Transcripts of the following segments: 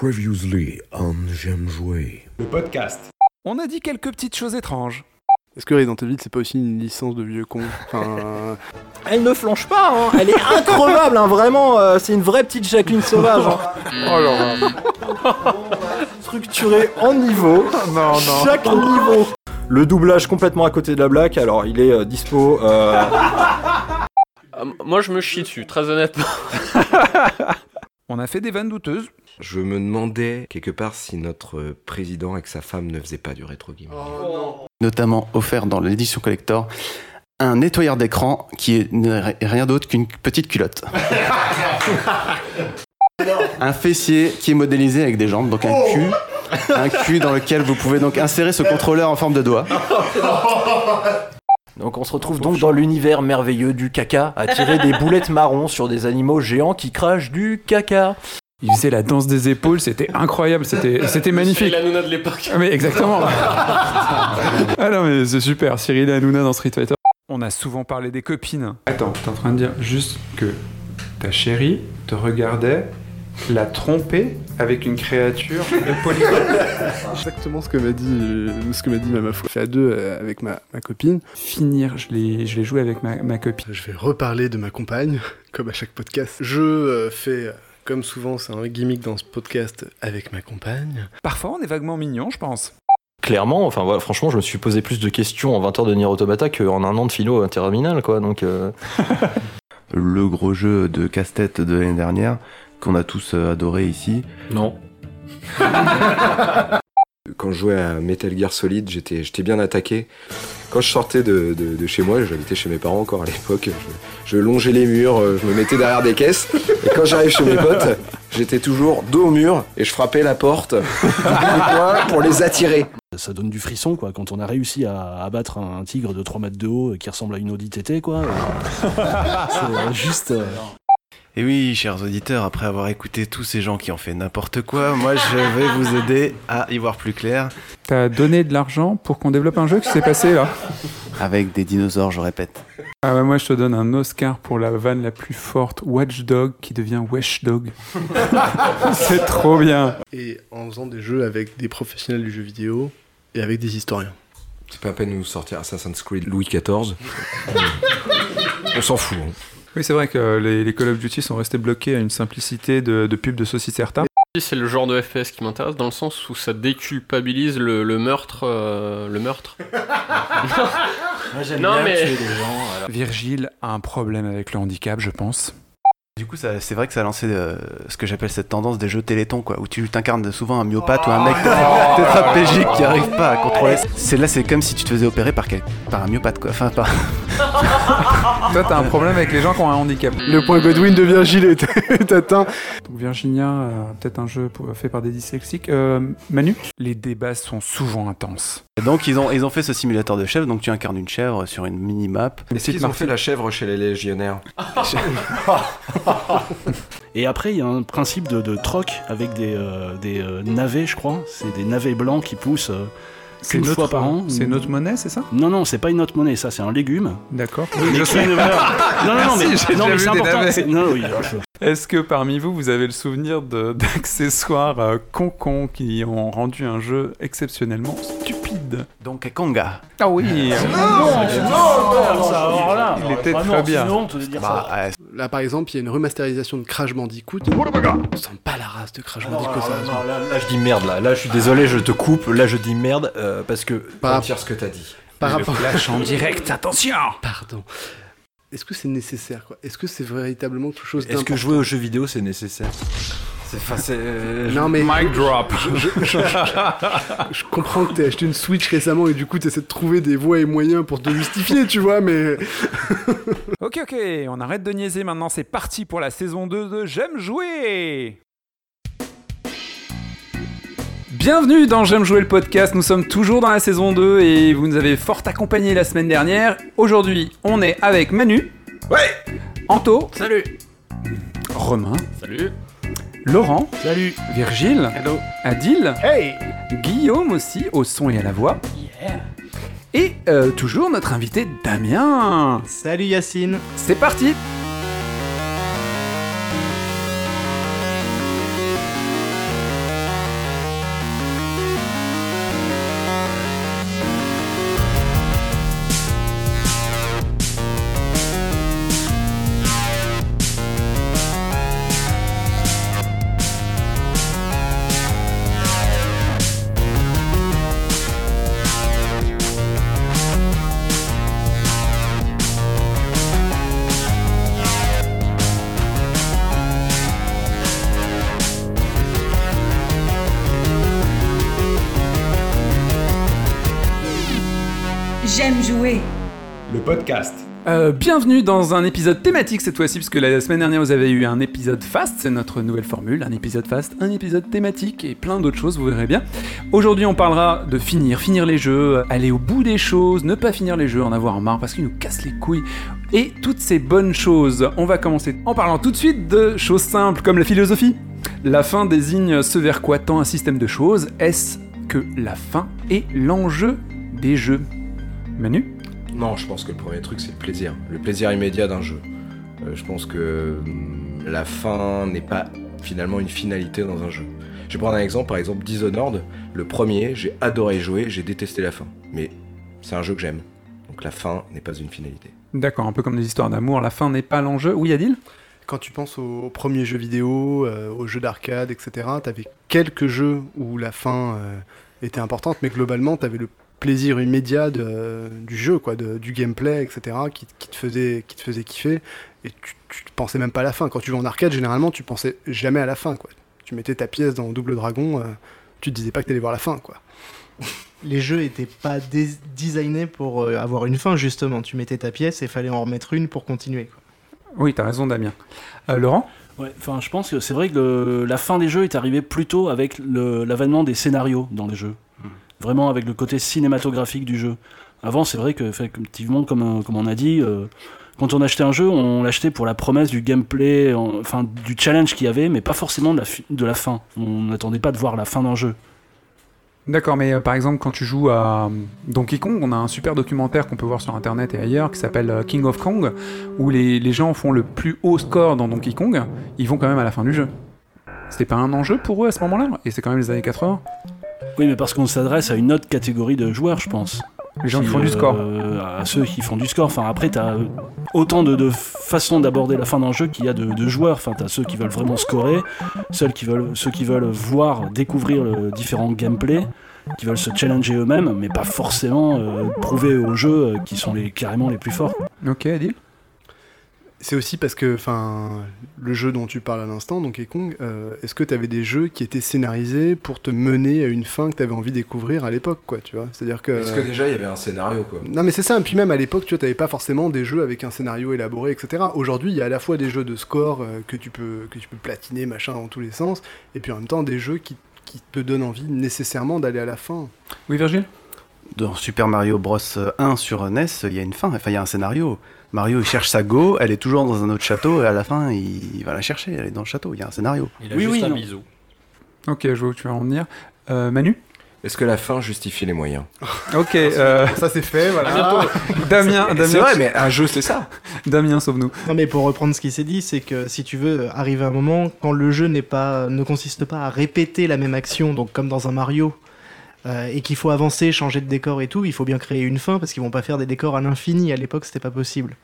Previously on J'aime jouer. Le podcast. On a dit quelques petites choses étranges. Est-ce que Resident Evil, c'est pas aussi une licence de vieux con Enfin, Elle ne flanche pas, hein. elle est increvable, hein, vraiment, euh, c'est une vraie petite Jacqueline sauvage. hein. oh là Structurée en niveau, Non, non. chaque niveau. Le doublage complètement à côté de la blague, alors il est euh, dispo. euh, Ah, moi, je me chie dessus, très honnêtement. On a fait des vannes douteuses. Je me demandais quelque part si notre euh, président avec sa femme ne faisait pas du rétro gaming. notamment offert dans l'édition collector, un nettoyeur d'écran qui est rien d'autre qu'une petite culotte. un fessier qui est modélisé avec des jambes, donc un cul. Un cul dans lequel vous pouvez donc insérer ce contrôleur en forme de doigt. Donc on se retrouve donc dans l'univers merveilleux du caca, à tirer des boulettes marrons sur des animaux géants qui crachent du caca. Il faisait la danse des épaules, c'était incroyable, c'était c'était magnifique. la Nuna de l'époque. Ah, mais exactement. ah non mais c'est super, Cyril Hanouna dans Street Fighter. On a souvent parlé des copines. Attends, t'es en train de dire juste que ta chérie te regardait la tromper avec une créature de polygone. exactement ce que m'a dit, ce que m'a dit ma ma foi. Fait à deux euh, avec ma, ma copine. Finir, je l'ai je l'ai joué avec ma, ma copine. Je vais reparler de ma compagne, comme à chaque podcast. Je euh, fais, euh, comme souvent, c'est un gimmick dans ce podcast avec ma compagne. Parfois on est vaguement mignon, je pense. Clairement, enfin voilà, franchement, je me suis posé plus de questions en 20 heures de Nier Automata qu'en un an de philo interminable, quoi. Donc, euh, Le gros jeu de casse-tête de l'année dernière, qu'on a tous euh, adoré ici. non. Quand je jouais à Metal Gear Solid, j'étais bien attaqué. Quand je sortais de, chez moi, j'habitais chez mes parents encore à l'époque, je, longeais les murs, euh, je me mettais derrière des caisses. Et quand j'arrive chez mes potes, j'étais toujours dos au mur et je frappais la porte pour les attirer. Ça donne du frisson, quoi, quand on a réussi à abattre un tigre de 3 mètres de haut qui ressemble à une Audi TT, quoi. euh, c'est euh, juste... Et oui, chers auditeurs, après avoir écouté tous ces gens qui ont fait n'importe quoi, moi je vais vous aider à y voir plus clair. T'as donné de l'argent pour qu'on développe un jeu qui s'est passé là Avec des dinosaures, je répète. Ah ouais, moi je te donne un Oscar pour la vanne la plus forte, Watchdog qui devient Wesh-Dog. c'est trop bien. Et en faisant des jeux avec des professionnels du jeu vidéo et avec des historiens. C'est pas à peine de nous sortir Assassin's Creed Louis XIV. On s'en fout. hein. Oui, c'est vrai que les, les Call of Duty sont restés bloqués à une simplicité de, de pub de saucisses Certa. C'est le genre de FPS qui m'intéresse dans le sens où ça déculpabilise le, le meurtre. euh, le meurtre. Moi, j'aime Non, bien mais- tuer des gens. alors. Virgile a un problème avec le handicap, je pense. Du coup, ça- c'est vrai que ça a lancé euh, ce que j'appelle cette tendance des jeux télétons, quoi, où tu t'incarnes souvent un myopathe ou un mec tétraplégique qui arrive pas à contrôler. C'est là, c'est comme si tu te faisais opérer par, quel- par un myopathe, quoi. Enfin, par... Toi, t'as un problème avec les gens qui ont un handicap. Le point Godwin de Virgile est, atteint. Donc Virginia, euh, peut-être un jeu pour- fait par des dyslexiques. Euh, Manu? Les débats sont souvent intenses. Donc, ils ont, ils ont fait ce simulateur de chèvre, donc tu incarnes une chèvre sur une mini-map. Est-ce qu'ils ont fait la chèvre chez les légionnaires? Et après, il y a un principe de, de troc avec des, euh, des euh, navets, je crois. C'est des navets blancs qui poussent euh, C'est notre, fois par an. c'est notre monnaie, c'est ça? Non, non, c'est pas une autre monnaie, ça, c'est un légume. D'accord. Mais qui ne meurt- Non, non, non, mais, Merci, non, c'est important. c'est- Non, oui, je- Est-ce que parmi vous, vous avez le souvenir de- d'accessoires euh, con-con qui ont rendu un jeu exceptionnellement stupide? Donc, Konga. Ah oui là, Il était très bien. dire Bah, ça. ouais, Là, par exemple, il y a une remasterisation de Crash Bandicoot. On sent pas la race de Crash Bandicoot, là, là, je dis merde, là. Là, je suis désolé, je te coupe. Là, je dis merde euh, parce que. Par, rapport- Retire ce que t'as dit. par rapport... Flash en direct, attention Pardon. Est-ce que c'est nécessaire, quoi? Est-ce que c'est véritablement quelque chose Est-ce que jouer aux jeux vidéo, c'est nécessaire? C'est. Euh, Non, mais Mic drop je comprends que t'aies acheté une Switch récemment et du coup t'essaies de trouver des voies et moyens pour te justifier, tu vois, mais... Ok, ok, on arrête de niaiser maintenant, c'est parti pour la saison 2 de J'aime jouer Bienvenue dans J'aime jouer le podcast, nous sommes toujours dans la saison 2 et vous nous avez fort accompagnés la semaine dernière. Aujourd'hui, on est avec Manu. Ouais Anto. Salut Romain. Salut Laurent. Salut Virgile. Hello Adil. Hey Guillaume aussi, au son et à la voix. Et euh, toujours notre invité Damien. Salut Yacine C'est parti Euh, bienvenue dans un épisode thématique cette fois-ci, puisque la semaine dernière vous avez eu un épisode fast, c'est notre nouvelle formule, un épisode fast, un épisode thématique et plein d'autres choses, vous verrez bien. Aujourd'hui on parlera de finir, finir les jeux, aller au bout des choses, ne pas finir les jeux, en avoir marre parce qu'ils nous cassent les couilles, et toutes ces bonnes choses. On va commencer en parlant tout de suite de choses simples comme la philosophie. La fin désigne ce vers quoi tend un système de choses. Est-ce que la fin est l'enjeu des jeux? Manu? Non, je pense que le premier truc, c'est le plaisir. Le plaisir immédiat d'un jeu. Euh, je pense que hum, la fin n'est pas finalement une finalité dans un jeu. Je vais prendre un exemple, par exemple Dishonored. Le premier, j'ai adoré jouer, j'ai détesté la fin. Mais c'est un jeu que j'aime. Donc la fin n'est pas une finalité. D'accord, un peu comme des histoires d'amour, la fin n'est pas l'enjeu. Oui, Adil? Quand tu penses aux, aux premiers jeux vidéo, euh, aux jeux d'arcade, etc., t'avais quelques jeux où la fin euh, était importante, mais globalement, t'avais le plaisir immédiat de- du jeu, quoi, de- du gameplay, etc., qui, qui te faisait, qui te faisait kiffer, et tu, tu pensais même pas à la fin. Quand tu joues en arcade, généralement, tu pensais jamais à la fin, quoi. Tu mettais ta pièce dans Double Dragon, euh, tu te disais pas que t'allais voir la fin, quoi. les jeux étaient pas dé- designés pour euh, avoir une fin justement. Tu mettais ta pièce et fallait en remettre une pour continuer. quoi. Oui, t'as raison, Damien. Euh, Laurent? Ouais, enfin, je pense que c'est vrai que le- la fin des jeux est arrivée plutôt avec le- l'avènement des scénarios dans les jeux. Vraiment avec le côté cinématographique du jeu. Avant, c'est vrai que, effectivement, comme, euh, on a dit, euh, quand on achetait un jeu, on l'achetait pour la promesse du gameplay, en- enfin du challenge qu'il y avait, mais pas forcément de la, fin. On n'attendait pas de voir la fin d'un jeu. D'accord, mais euh, par exemple, quand tu joues à Donkey Kong, on a un super documentaire qu'on peut voir sur internet et ailleurs qui s'appelle King of Kong, où les gens font le plus haut score dans Donkey Kong, ils vont quand même à la fin du jeu. C'était pas un enjeu pour eux à ce moment-là? Et c'est quand même les années 80. Oui, mais parce qu'on s'adresse à une autre catégorie de joueurs, je pense. Les gens qui Qui, font du euh, score. À ceux qui font du score. Enfin, après, t'as euh, autant de, de façons d'aborder la fin d'un jeu qu'il y a de, de joueurs. Enfin, t'as ceux qui veulent vraiment scorer, ceux qui veulent, ceux qui veulent voir, découvrir le différents gameplay, qui veulent se challenger eux-mêmes, mais pas forcément euh, prouver aux jeux euh, qui sont les, carrément les plus forts. Ok, Adil? C'est aussi parce que, enfin, le jeu dont tu parles à l'instant, Donkey Kong, euh, est-ce que tu avais des jeux qui étaient scénarisés pour te mener à une fin que tu avais envie de découvrir à l'époque, quoi, tu vois? C'est-à-dire que... Parce que déjà, il y avait un scénario, quoi? Non mais c'est ça, et puis même à l'époque, tu vois, t'avais pas forcément des jeux avec un scénario élaboré, etc. Aujourd'hui, il y a à la fois des jeux de score euh, que, tu peux, que tu peux platiner, machin, dans tous les sens, et puis en même temps des jeux qui, qui te donnent envie nécessairement d'aller à la fin. Oui, Virgile? Dans Super Mario Bros 1 sur NES, il y a une fin, enfin il y a un scénario. Mario il cherche sa go, elle est toujours dans un autre château et à la fin il, il va la chercher, elle est dans le château, il y a un scénario. Il a Oui, juste oui, un non. bisou. Ok, je vois où tu vas en venir. Euh, Manu? Est-ce que la fin justifie les moyens? Ok, euh, Ça c'est fait, voilà. Damien, Damien, C'est vrai, mais un jeu, c'est ça. Damien, sauve-nous. Non mais pour reprendre ce qui s'est dit, c'est que si tu veux arriver à un moment quand le jeu n'est pas, ne consiste pas à répéter la même action, donc comme dans un Mario, euh, et qu'il faut avancer, changer de décor et tout, il faut bien créer une fin parce qu'ils vont pas faire des décors à l'infini. À l'époque, c'était pas possible.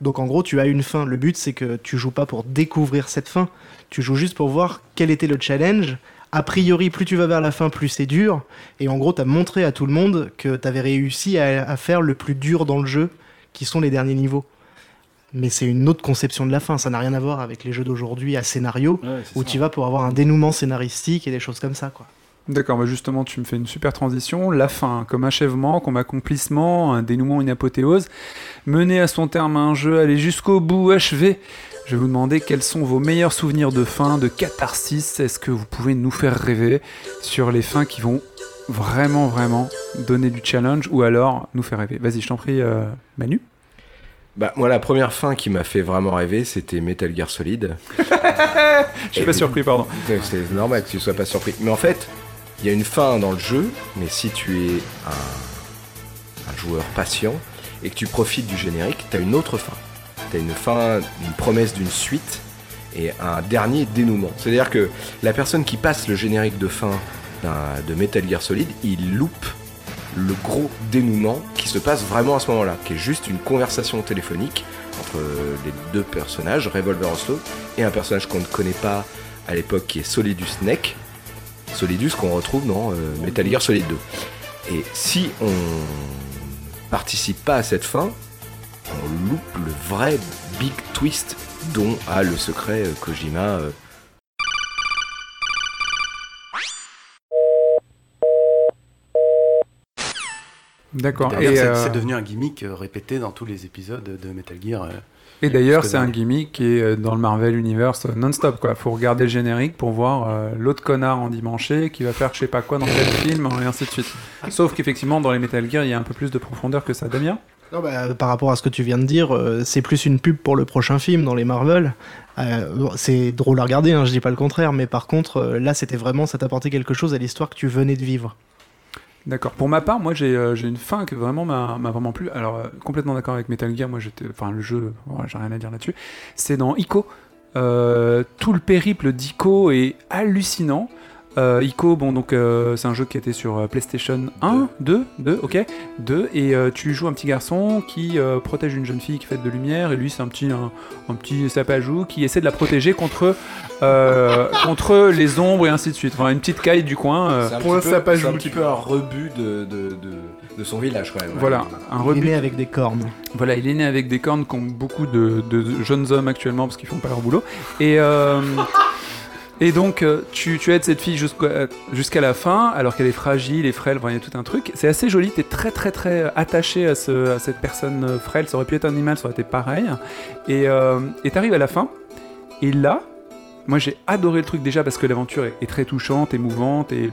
Donc en gros, tu as une fin. Le but, c'est que tu joues pas pour découvrir cette fin. Tu joues juste pour voir quel était le challenge. A priori, plus tu vas vers la fin, plus c'est dur. Et en gros, tu as montré à tout le monde que tu avais réussi à, à faire le plus dur dans le jeu, qui sont les derniers niveaux. Mais c'est une autre conception de la fin. Ça n'a rien à voir avec les jeux d'aujourd'hui à scénario, Ouais, où ça. tu vas pour avoir un dénouement scénaristique et des choses comme ça, quoi. D'accord, bah justement, tu me fais une super transition. La fin, comme achèvement, comme accomplissement, un dénouement, une apothéose. Mener à son terme un jeu, aller jusqu'au bout, achever. Je vais vous demander quels sont vos meilleurs souvenirs de fin, de catharsis. Est-ce que vous pouvez nous faire rêver sur les fins qui vont vraiment, vraiment donner du challenge ou alors nous faire rêver? Vas-y, je t'en prie, euh, Manu. Bah, moi, la première fin qui m'a fait vraiment rêver, c'était Metal Gear Solid. Je suis pas surpris, pardon. C'est- C'est normal que tu sois pas surpris. Mais en fait, il y a une fin dans le jeu, mais si tu es un, joueur patient et que tu profites du générique, tu as une autre fin. Tu as une fin, une promesse d'une suite et un dernier dénouement. C'est-à-dire que la personne qui passe le générique de fin de Metal Gear Solid, il loupe le gros dénouement qui se passe vraiment à ce moment-là, qui est juste une conversation téléphonique entre les deux personnages, Revolver Oslo, et un personnage qu'on ne connaît pas à l'époque qui est Solidus Snake. Solidus qu'on retrouve dans euh, Metal Gear Solid 2. Et si on participe pas à cette fin, on loupe le vrai big twist dont a le secret euh, Kojima. euh. D'accord. Et, c'est euh, c'est devenu un gimmick répété dans tous les épisodes de Metal Gear. Et d'ailleurs, c'est un gimmick qui est euh, dans le Marvel Universe euh, non-stop. Quoi. Faut regarder le générique pour voir euh, l'autre connard en dimanche qui va faire je sais pas quoi dans quel film, et ainsi de suite. Sauf qu'effectivement, dans les Metal Gear, il y a un peu plus de profondeur que ça. Damien? Non, bah, par rapport à ce que tu viens de dire, euh, c'est plus une pub pour le prochain film dans les Marvel. Euh, bon, c'est drôle à regarder, hein, je dis pas le contraire, mais par contre, euh, là, c'était vraiment, ça t'apportait quelque chose à l'histoire que tu venais de vivre. D'accord. Pour ma part, moi, j'ai euh, une fin que vraiment m'a vraiment plu. Alors, euh, complètement d'accord avec Metal Gear. Moi, j'étais, enfin, le jeu, j'ai rien à dire là-dessus. C'est dans Ico. Euh, tout le périple d'Ico est hallucinant. Euh, Ico, bon, donc euh, c'est un jeu qui était sur euh, PlayStation 1, 2, 2, ok, 2, et euh, tu joues un petit garçon qui euh, protège une jeune fille qui fait de lumière, et lui c'est un petit, un, un petit sapajou qui essaie de la protéger contre, euh, contre les ombres et ainsi de suite. Enfin, une petite caille du coin. euh, C'est un, sapajou. c'est un petit peu un rebut de, de, de, de son village quand même. voilà, un Il est rebut né avec des cornes. Voilà, il est né avec des cornes comme beaucoup de, de jeunes hommes actuellement parce qu'ils font pas leur boulot. Et, euh, et donc, euh, tu, aides cette fille jusqu'à jusqu'à la fin, alors qu'elle est fragile et frêle, il y a tout un truc. C'est assez joli, t'es très très très attaché à, ce, à cette personne euh, frêle. Ça aurait pu être un animal, ça aurait été pareil. Et euh, t'arrives à la fin, et là, moi j'ai adoré le truc déjà parce que l'aventure est, très touchante, émouvante, et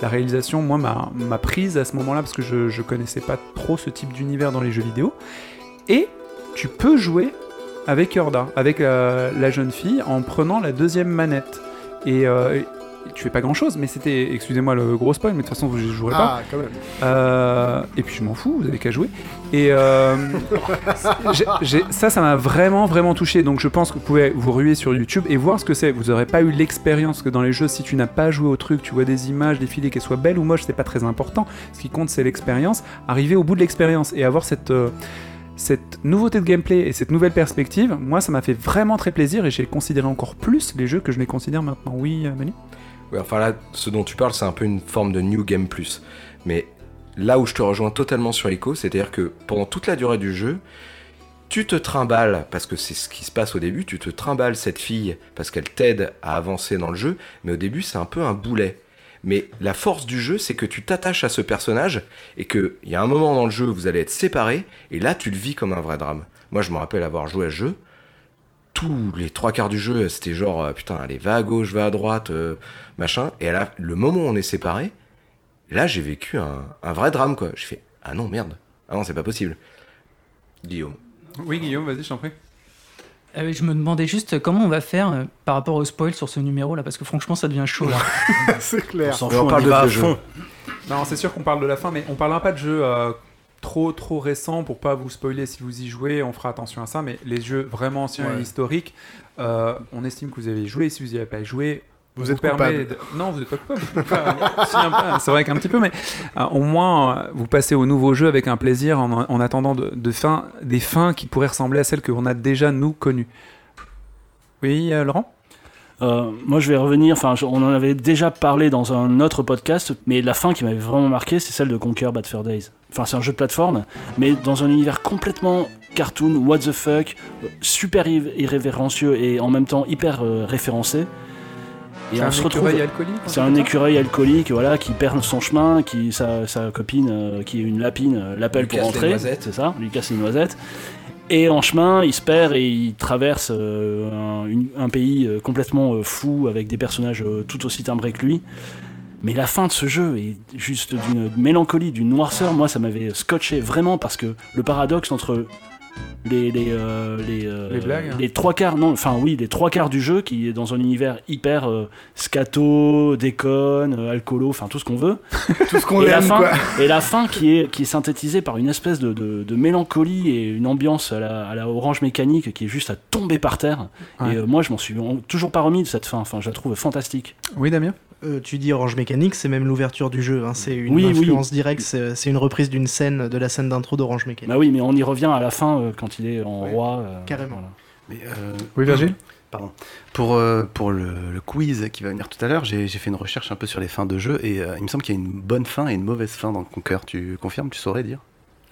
la réalisation, moi, m'a prise à ce moment-là parce que je, je connaissais pas trop ce type d'univers dans les jeux vidéo. Et tu peux jouer avec Yorda, avec euh, la jeune fille, en prenant la deuxième manette. Et euh, tu fais pas grand chose, mais c'était, excusez-moi le gros spoil, mais de toute façon je jouerai pas. Ah, quand même. Euh, et puis je m'en fous, vous avez qu'à jouer. Et euh, ça, ça m'a vraiment, vraiment touché. Donc je pense que vous pouvez vous ruer sur YouTube et voir ce que c'est. Vous n'aurez pas eu l'expérience que dans les jeux, si tu n'as pas joué au truc, tu vois des images défiler, qu'elles soient belles ou moches, c'est pas très important. Ce qui compte, c'est l'expérience. Arriver au bout de l'expérience et avoir cette. euh, cette nouveauté de gameplay et cette nouvelle perspective, moi ça m'a fait vraiment très plaisir et j'ai considéré encore plus les jeux que je les considère maintenant. Oui, euh, Manu? Ouais, enfin là, ce dont tu parles, c'est un peu une forme de New Game Plus. Mais là où je te rejoins totalement sur l'écho, c'est-à-dire que pendant toute la durée du jeu, tu te trimbales, parce que c'est ce qui se passe au début, tu te trimbales cette fille parce qu'elle t'aide à avancer dans le jeu, mais au début c'est un peu un boulet. Mais la force du jeu, c'est que tu t'attaches à ce personnage et qu'il y a un moment dans le jeu où vous allez être séparés, et là tu le vis comme un vrai drame. Moi je me rappelle avoir joué à ce jeu, tous les trois quarts du jeu, c'était genre, euh, putain, allez, va à gauche, va à droite, euh, machin. Et à la- le moment où on est séparés, là, j'ai vécu un, un vrai drame, quoi. Je fais, ah non, merde. Ah non, c'est pas possible. Guillaume. Oui, Guillaume, vas-y, je t'en prie. Oui, je me demandais juste comment on va faire euh, par rapport au spoil sur ce numéro là, parce que franchement ça devient chaud là. c'est clair. On s'en Mais fout, on on, parle de à fond. Non, c'est sûr qu'on parle de la fin, mais on parlera pas de jeux euh, trop trop récents pour pas vous spoiler si vous y jouez. On fera attention à ça, mais les jeux vraiment anciens et historiques, euh, on estime que vous avez joué. Si vous y avez pas joué, Vous êtes coupable. de- Non, vous êtes pas coupable. Enfin, si, un peu, c'est vrai qu'un petit peu, mais euh, au moins euh, vous passez au nouveau jeu avec un plaisir en, en attendant de, de fin, des fins qui pourraient ressembler à celles qu'on a déjà nous connues. Oui, euh, Laurent? Euh, moi, je vais revenir. Enfin, on en avait déjà parlé dans un autre podcast, mais la fin qui m'avait vraiment marqué, c'est celle de Conquer Bad Fur Days. Enfin, c'est un jeu de plateforme, mais dans un univers complètement cartoon, what the fuck, super irré- irrévérencieux et en même temps hyper euh, référencé. Et C'est on un se retrouve. écureuil alcoolique. C'est un écureuil alcoolique, voilà, qui perd son chemin, qui sa, sa copine, euh, qui est une lapine, euh, l'appelle pour rentrer. C'est ça, lui casse les noisettes. Et en chemin, il se perd et il traverse euh, un, une- un pays complètement fou avec des personnages tout aussi timbrés que lui. Mais la fin de ce jeu est juste d'une mélancolie, d'une noirceur. Moi, ça m'avait scotché vraiment parce que le paradoxe entre les les euh, les, euh, Les blagues, hein. les trois quarts non enfin oui les trois quarts du jeu qui est dans un univers hyper euh, scato déconne euh, alcoolo enfin tout ce qu'on veut Tout ce qu'on et la aime, fin quoi. et la fin qui est qui est synthétisée par une espèce de, de, de mélancolie et une ambiance à la, à la orange mécanique qui est juste à tomber par terre Ouais. et moi je m'en suis toujours pas remis de cette fin enfin je la trouve fantastique Oui, Damien? Euh, tu dis Orange Mécanique, c'est même l'ouverture du jeu. hein, C'est une Oui, oui. influence directe. C'est c'est une reprise d'une scène de la scène d'intro d'Orange Mécanique. bah oui mais on y revient à la fin euh, quand il est en Ouais, roi euh, carrément. voilà. Mais, euh, Oui, Virgile. Pardon. Pour, euh, pour le, le quiz qui va venir tout à l'heure, j'ai j'ai fait une recherche un peu sur les fins de jeu et euh, il me semble qu'il y a une bonne fin et une mauvaise fin dans Conquer. Tu confirmes, tu saurais dire?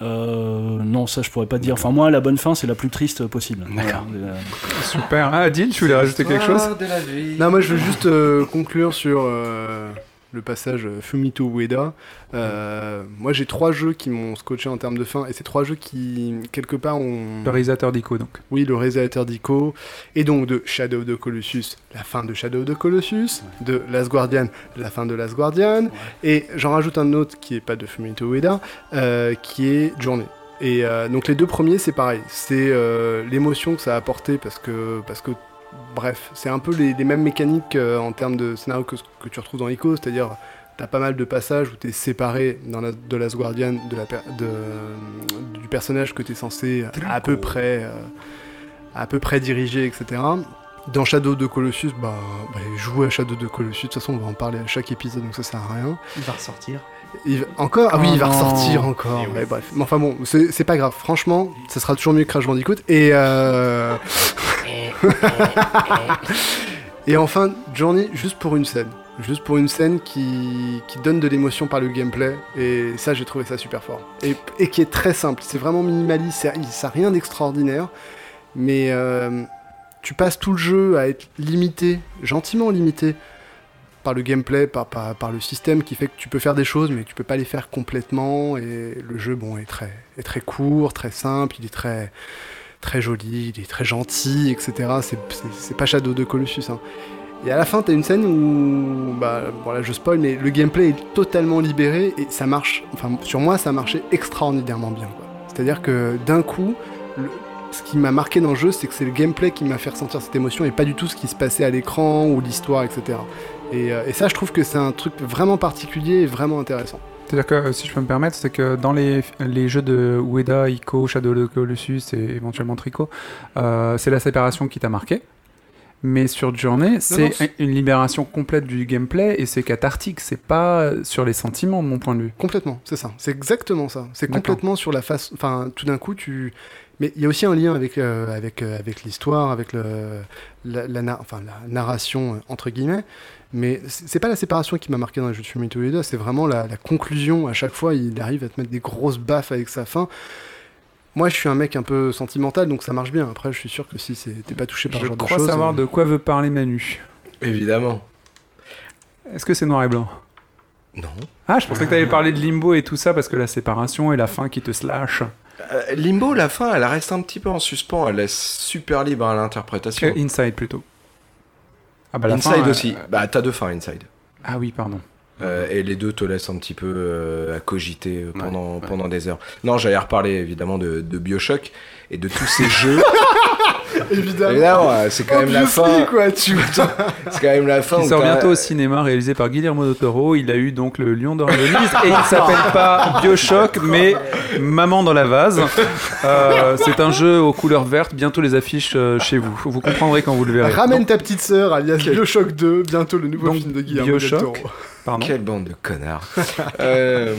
Euh, non ça je pourrais pas dire enfin moi la bonne fin c'est la plus triste possible D'accord. Voilà. Euh, Super. Ah, Adil, tu voulais rajouter quelque chose de la vie. Non, moi je veux juste euh, conclure sur euh, le passage euh, Fumito Ueda. Euh, moi, j'ai trois jeux qui m'ont scotché en termes de fin, et c'est trois jeux qui, quelque part, ont... Le réalisateur d'Ico, donc. Oui, le réalisateur d'Ico, et donc de Shadow of the Colossus, la fin de Shadow of the Colossus, de Last Guardian, la fin de Last Guardian, et j'en rajoute un autre qui est pas de Fumito Ueda, euh, qui est Journée. Et euh, donc les deux premiers, c'est pareil, c'est l'émotion que ça a apporté parce que, parce que bref, c'est un peu les, les mêmes mécaniques euh, en termes de scénario que tu retrouves dans Ico, c'est-à-dire t'as pas mal de passages où t'es séparé dans la, de Last Guardian de la per- de- du personnage que t'es censé à peu près euh, à peu près diriger, etc. Dans Shadow de Colossus, bah, bah jouer à Shadow de Colossus, de toute façon on va en parler à chaque épisode donc ça sert à rien. Il va ressortir. Il va- Encore? Ah oui, Oh il va non. ressortir encore. Ouais, bref. Mais enfin bon, c'est c'est pas grave. Franchement, ça sera toujours mieux que Crash Bandicoot. Et euh... et enfin, Journey, juste pour une scène. Juste pour une scène qui, qui donne de l'émotion par le gameplay. Et ça, j'ai trouvé ça super fort. Et, et qui est très simple. C'est vraiment minimaliste. c'est- Ça n'a rien d'extraordinaire. Mais euh, tu passes tout le jeu à être limité, gentiment limité, par le gameplay, par, par, le système qui fait que tu peux faire des choses, mais tu peux pas les faire complètement. Et le jeu, bon, est très, est très court, très simple, il est très, très joli, il est très gentil, etc. C'est- pas Shadow de Colossus. hein. Et à la fin, t'as une scène où, bah, voilà, je spoil, mais le gameplay est totalement libéré et ça marche. Enfin, sur moi, ça marchait extraordinairement bien. C'est-à-dire que d'un coup, ce qui m'a marqué dans le jeu, c'est que c'est le gameplay qui m'a fait ressentir cette émotion et pas du tout ce qui se passait à l'écran ou l'histoire, etc. Et, euh, et ça, je trouve que c'est un truc vraiment particulier et vraiment intéressant. C'est-à-dire que, euh, si je peux me permettre, c'est que dans les, les jeux de Ueda, Ico, Shadow of the Colossus et éventuellement Trico, euh, c'est la séparation qui t'a marqué. Mais sur Journey, non, c'est une libération complète du gameplay et c'est cathartique. C'est pas sur les sentiments, de mon point de vue. Complètement, c'est ça. C'est exactement ça. C'est complètement sur la face. Enfin, tout d'un coup, tu. Mais il y a aussi un lien avec, euh, avec, euh, avec l'histoire, avec le, la, la na- enfin, la narration, euh, entre guillemets. Mais c'est pas la séparation qui m'a marqué dans les jeux de Fumito Ueda, c'est vraiment la, la conclusion. À chaque fois, il arrive à te mettre des grosses baffes avec sa fin. Moi, je suis un mec un peu sentimental, donc ça marche bien. Après, je suis sûr que si t'es pas touché par Je ce genre de crois choses. savoir euh, de quoi veut parler Manu. Évidemment. Est-ce que c'est noir et blanc? Non. Ah, je pensais que t'avais parlé de Limbo et tout ça parce que la séparation et la fin qui te slash. Euh, Limbo, la fin, elle reste un petit peu en suspens. Elle laisse super libre à l'interprétation. Euh, Inside plutôt. Ah bah la Inside fin, euh, aussi. Bah, t'as deux fins, Inside. Ah oui, pardon. Euh, et les deux te laissent un petit peu à cogiter pendant, ouais. pendant des heures. Non, j'allais reparler évidemment de, de Bioshock et de tous ces jeux. Évidemment. Évidemment, euh, c'est quand même la fin. quoi, tu... C'est quand même la fin. Il sort bientôt au cinéma, réalisé par Guillermo del Toro. Il a eu donc le Lion d'Or et Venise et il s'appelle pas Bioshock, mais Maman dans la vase. Euh, c'est un jeu aux couleurs vertes. Bientôt les affiches euh, chez vous. Vous comprendrez quand vous le verrez. Ramène Donc, ta petite sœur, alias Bioshock 2, bientôt le nouveau Donc, film de Guillermo del Bioshock. Toro. pardon. Quelle bande de connards. Euh,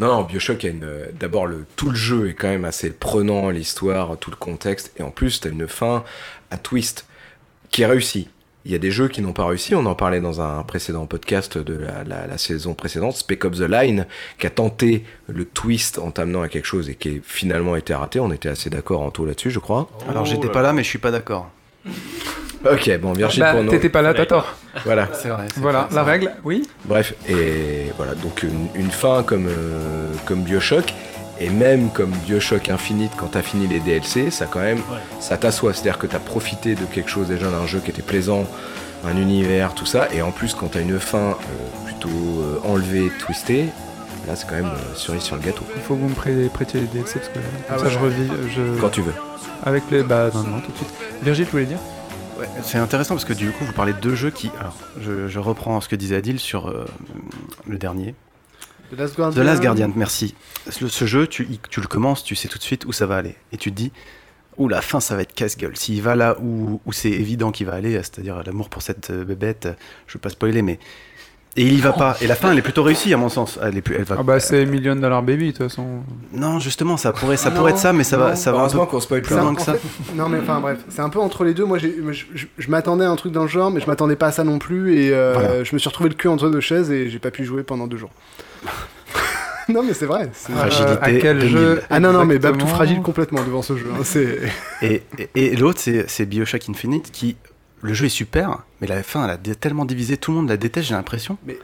Non, non, Bioshock a une. euh, D'abord, le tout le jeu est quand même assez prenant, l'histoire, tout le contexte, et en plus, t'as une fin à twist qui est réussie. Il y a des jeux qui n'ont pas réussi. On en parlait dans un précédent podcast de la, la- la saison précédente, Spec of the Line, qui a tenté le twist en t'amenant à quelque chose et qui finalement été raté. On était assez d'accord en tout là-dessus, je crois. Alors j'étais pas là, mais je suis pas d'accord. Ok, bon, Virgile Bah, pour nous. T'étais pas là, t'as tort. Voilà. C'est vrai. c'est Voilà, la vrai. règle, oui. Bref, et voilà, donc une, une fin comme, euh, comme Bioshock, et même comme Bioshock Infinite, quand t'as fini les DLC, ça quand même, Ouais. ça t'assoit, c'est-à-dire que t'as profité de quelque chose déjà d'un jeu qui était plaisant, un univers, tout ça, et en plus quand t'as une fin euh, plutôt euh, enlevée, twistée, là c'est quand même euh, cerise sur le gâteau, Il faut que vous me prêtiez, les DLC parce que comme Ah ça ouais. je revis. Je... quand tu veux. Avec les. Bah non, non, tout de suite. Virgile, tu voulais dire? Ouais, c'est intéressant parce que du coup, vous parlez de deux jeux qui. Alors, je, je reprends ce que disait Adil sur euh, le dernier. The Last Guardian. The Last Guardian, merci. Ce, ce jeu, tu, y- tu le commences, tu sais tout de suite où ça va aller. Et tu te dis, ouh, la fin, ça va être casse-gueule. S'il va là où, où c'est évident qu'il va aller, c'est-à-dire l'amour pour cette euh, bébête, je veux pas spoiler, mais. Et il y va pas. Et la fin, elle est plutôt réussie, à mon sens. Elle est plus, elle va... Ah bah c'est Million Dollar Baby de toute façon. Non, justement, ça pourrait, ça Non, pourrait être ça, mais ça va, ça va un peu qu'on spoil plus loin que ça. fait- non mais enfin bref, c'est un peu entre les deux. Moi, je, je- je m'attendais à un truc dans le genre, mais je m'attendais pas à ça non plus, et euh, Voilà. je me suis retrouvé le cul entre deux chaises et j'ai pas pu jouer pendant deux jours. non mais c'est vrai. c'est- Fragilité Euh, à quel 2000. jeu Ah non non mais Bab tout fragile complètement devant ce jeu. hein, c'est Et, et, et l'autre, c'est, c'est Bioshock Infinite qui, le jeu est super, mais la fin, elle a tellement divisé, tout le monde la déteste, j'ai l'impression. Mais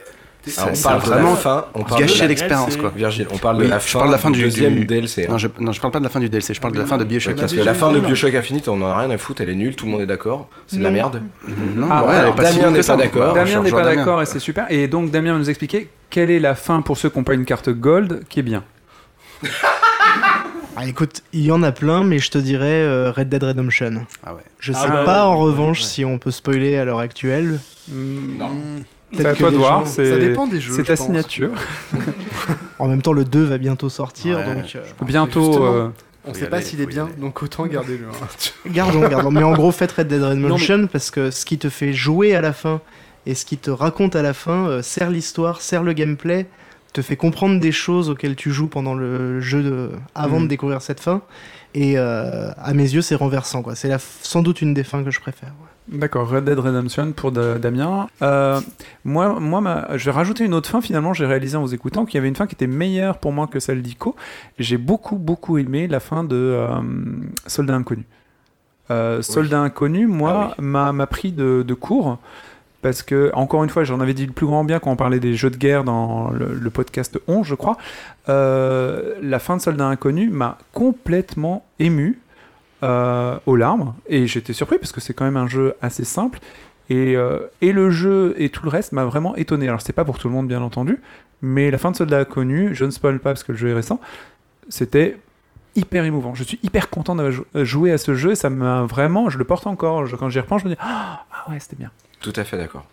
Ça- Alors, on ça parle a de la vraiment fin, on parle gâché de- l'expérience, quoi. Virgile, on parle Oui, de la je fin, parle de la fin du du deuxième du- DLC. hein. Non, je, non, je parle pas de la fin du DLC, je parle de la fin de Bioshock. Parce que la fin de Bioshock Infinite, on en a rien à foutre, elle est nulle, tout le monde est d'accord, c'est de la Non. merde. Non, Ah, ouais, alors, Damien nulle n'est pas d'accord. Damien n'est pas d'accord et c'est super. Et donc Damien va nous expliquer quelle est la fin pour ceux qui n'ont pas une carte Gold qui est bien. Ah, écoute, il y en a plein, mais je te dirais euh, Red Dead Redemption. Ah ouais. Je Ah sais bah, pas en revanche ouais. si on peut spoiler à l'heure actuelle. Non. Peut-être C'est à que toi de les voir. gens- C'est Ça dépend des jeux. c'est je ta pense. signature. En même temps, le 2 va bientôt sortir, Ouais. donc euh, Bientôt. Justement. euh, On sait pas s'il est faut y bien, aller. donc autant garder-le. hein. gardons, gardons. Mais en gros, faites Red Dead Redemption parce que ce qui te fait jouer à la fin et ce qui te raconte à la fin euh, sert l'histoire, sert le gameplay, te fait comprendre des choses auxquelles tu joues pendant le jeu de... avant de découvrir cette fin. Et euh, à mes yeux, c'est renversant. quoi. C'est la... sans doute une des fins que je préfère. ouais. D'accord, Red Dead Redemption pour Da- Damien. Euh, moi, moi ma- je vais rajouter une autre fin. Finalement, j'ai réalisé en vous écoutant qu'il y avait une fin qui était meilleure pour moi que celle d'Ico. J'ai beaucoup, beaucoup aimé la fin de euh, Soldat Inconnu. Soldat Inconnu, moi, m'a m'a pris de, de court. Parce que, encore une fois, j'en avais dit le plus grand bien quand on parlait des jeux de guerre dans le, podcast 11, je crois. Euh, la fin de Soldat Inconnu m'a complètement ému euh, aux larmes. Et j'étais surpris parce que c'est quand même un jeu assez simple. Et, euh, et le jeu et tout le reste m'a vraiment étonné. Alors, c'est pas pour tout le monde, bien entendu. Mais la fin de Soldat Inconnu, je ne spoil pas parce que le jeu est récent, c'était hyper émouvant. Je suis hyper content d'avoir jou- joué à ce jeu. Ça m'a vraiment, je le porte encore. Quand j'y repense, je me dis Ah ouais, c'était bien. Tout à fait d'accord.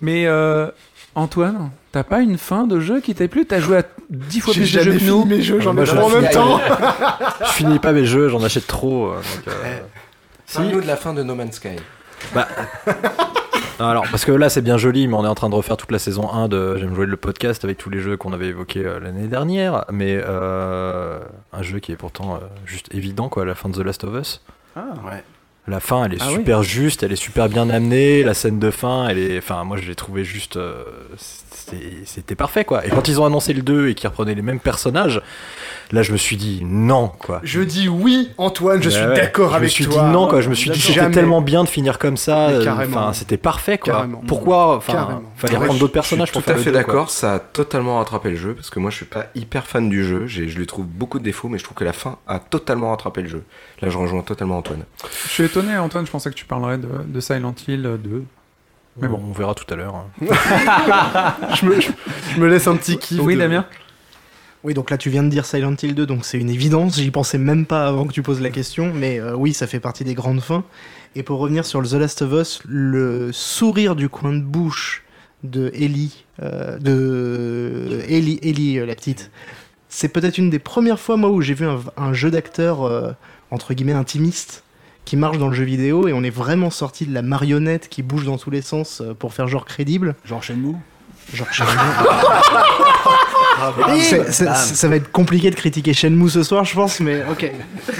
Mais euh, Antoine, t'as pas une fin de jeu qui t'a plu? T'as joué à 10 fois plus de jeux que nous. mes jeux, j'en ai je en finis- même temps. Je finis pas mes jeux, j'en achète trop. euh, donc, euh, si. Parle-nous de la fin de No Man's Sky. Bah. Non, alors, parce que là, c'est bien joli, mais on est en train de refaire toute la saison 1 de J'aime jouer le podcast avec tous les jeux qu'on avait évoqués euh, l'année dernière. Mais euh, un jeu qui est pourtant euh, juste évident, quoi, la fin de The Last of Us. Ouais. La fin, elle est Ah oui. super juste, elle est super bien amenée. La scène de fin, elle est. Enfin, moi, je l'ai trouvé juste. euh, c'était- parfait, quoi. Et quand ils ont annoncé le 2 et qu'ils reprenaient les mêmes personnages, là, je me suis dit non, quoi. Je dis oui, Antoine, je suis ouais. d'accord avec Je me suis toi. dit non, quoi. Je me suis dit c'était tellement bien de finir comme ça. Euh, carrément. Enfin, c'était parfait, quoi. Carrément. Pourquoi Enfin, fallait je- d'autres personnages je pour suis tout à faire fait le deux, quoi. d'accord, ça a totalement rattrapé le jeu parce que moi je suis pas hyper fan du jeu, je lui trouve beaucoup de défauts, mais je trouve que la fin a totalement rattrapé le jeu. Là, je rejoins totalement Antoine. Je suis étonné, Antoine. Je pensais que tu parlerais de, de Silent Hill 2. Mais bon. on verra tout à l'heure. hein. je, me, je- je me laisse un petit kiff. Oui, de- Damien Oui, donc là tu viens de dire Silent Hill 2, donc c'est une évidence. J'y pensais même pas avant que tu poses la question, mais euh, oui, ça fait partie des grandes fins. Et pour revenir sur The Last of Us, le sourire du coin de bouche de Ellie, euh, de Ellie, Ellie euh, la petite, c'est peut-être une des premières fois moi où j'ai vu un, un jeu d'acteur euh, entre guillemets intimiste qui marche dans le jeu vidéo et on est vraiment sorti de la marionnette qui bouge dans tous les sens euh, pour faire genre crédible. Genre Shenmue Genre C'est- c'est- ça va être compliqué de critiquer Shenmue ce soir, je pense, mais ok.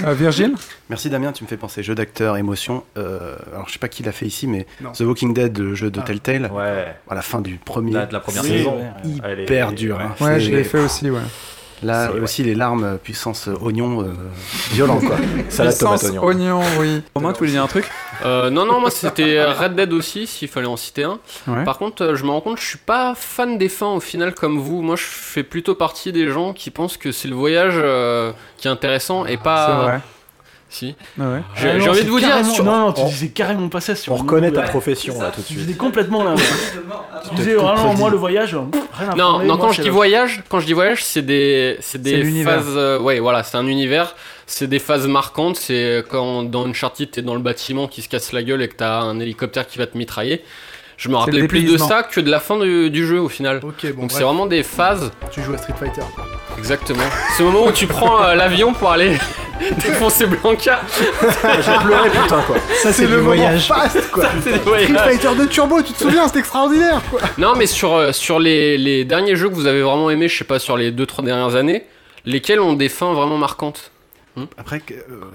Euh, Virgile Merci Damien, tu me fais penser jeu d'acteur, émotion. Euh, alors je sais pas qui l'a fait ici, mais Non. The Walking Dead, le jeu de Ah. Telltale, Ouais. à la fin du premier, La, de la première saison. ouais. Hyper dur. ouais. hein. Ouais, je l'ai fait aussi, ouais. Là C'est- aussi les larmes euh, puissance euh, oignon, euh, violent quoi. Salade tomate Puissance oignon. oignon, oui. Romain, tu voulais dire un truc Euh, non, non, moi c'était Red Dead aussi, s'il fallait en citer un. Ouais. Par contre, je me rends compte, je suis pas fan des fins au final comme vous. Moi, je fais plutôt partie des gens qui pensent que c'est le voyage euh, qui est intéressant et C'est pas. Si. Ouais. J'ai Ah envie de vous dire. sur- Non, non, tu on- disais carrément pas ça sur On reconnaît ta Ouais. profession là tout de Tu suite. disais complètement là. tu disais, ah non, moi le voyage, euh, rien à Non, non, moi, quand je dis voyage, quand je dis voyage, c'est des, c'est des phases. euh, ouais, voilà, c'est un univers. C'est des phases marquantes. C'est quand dans Uncharted, t'es dans le bâtiment qui se casse la gueule et que t'as un hélicoptère qui va te mitrailler. Je me rappelais plus de ça que de la fin du, du jeu au final. Ok, bon, Donc c'est vraiment des phases. tu joues à Street Fighter. quoi. Exactement. C'est le moment où tu prends euh, l'avion pour aller défoncer Blanca. J'ai pleuré putain quoi. Ça, c'est le moment voyage. fast, quoi. C'est des Street voyages. Fighter 2 Turbo, tu te souviens, c'était extraordinaire, quoi. Non, mais sur, euh, sur les, les derniers jeux que vous avez vraiment aimés, je sais pas, sur les 2-3 dernières années, lesquels ont des fins vraiment marquantes? Après, que- euh,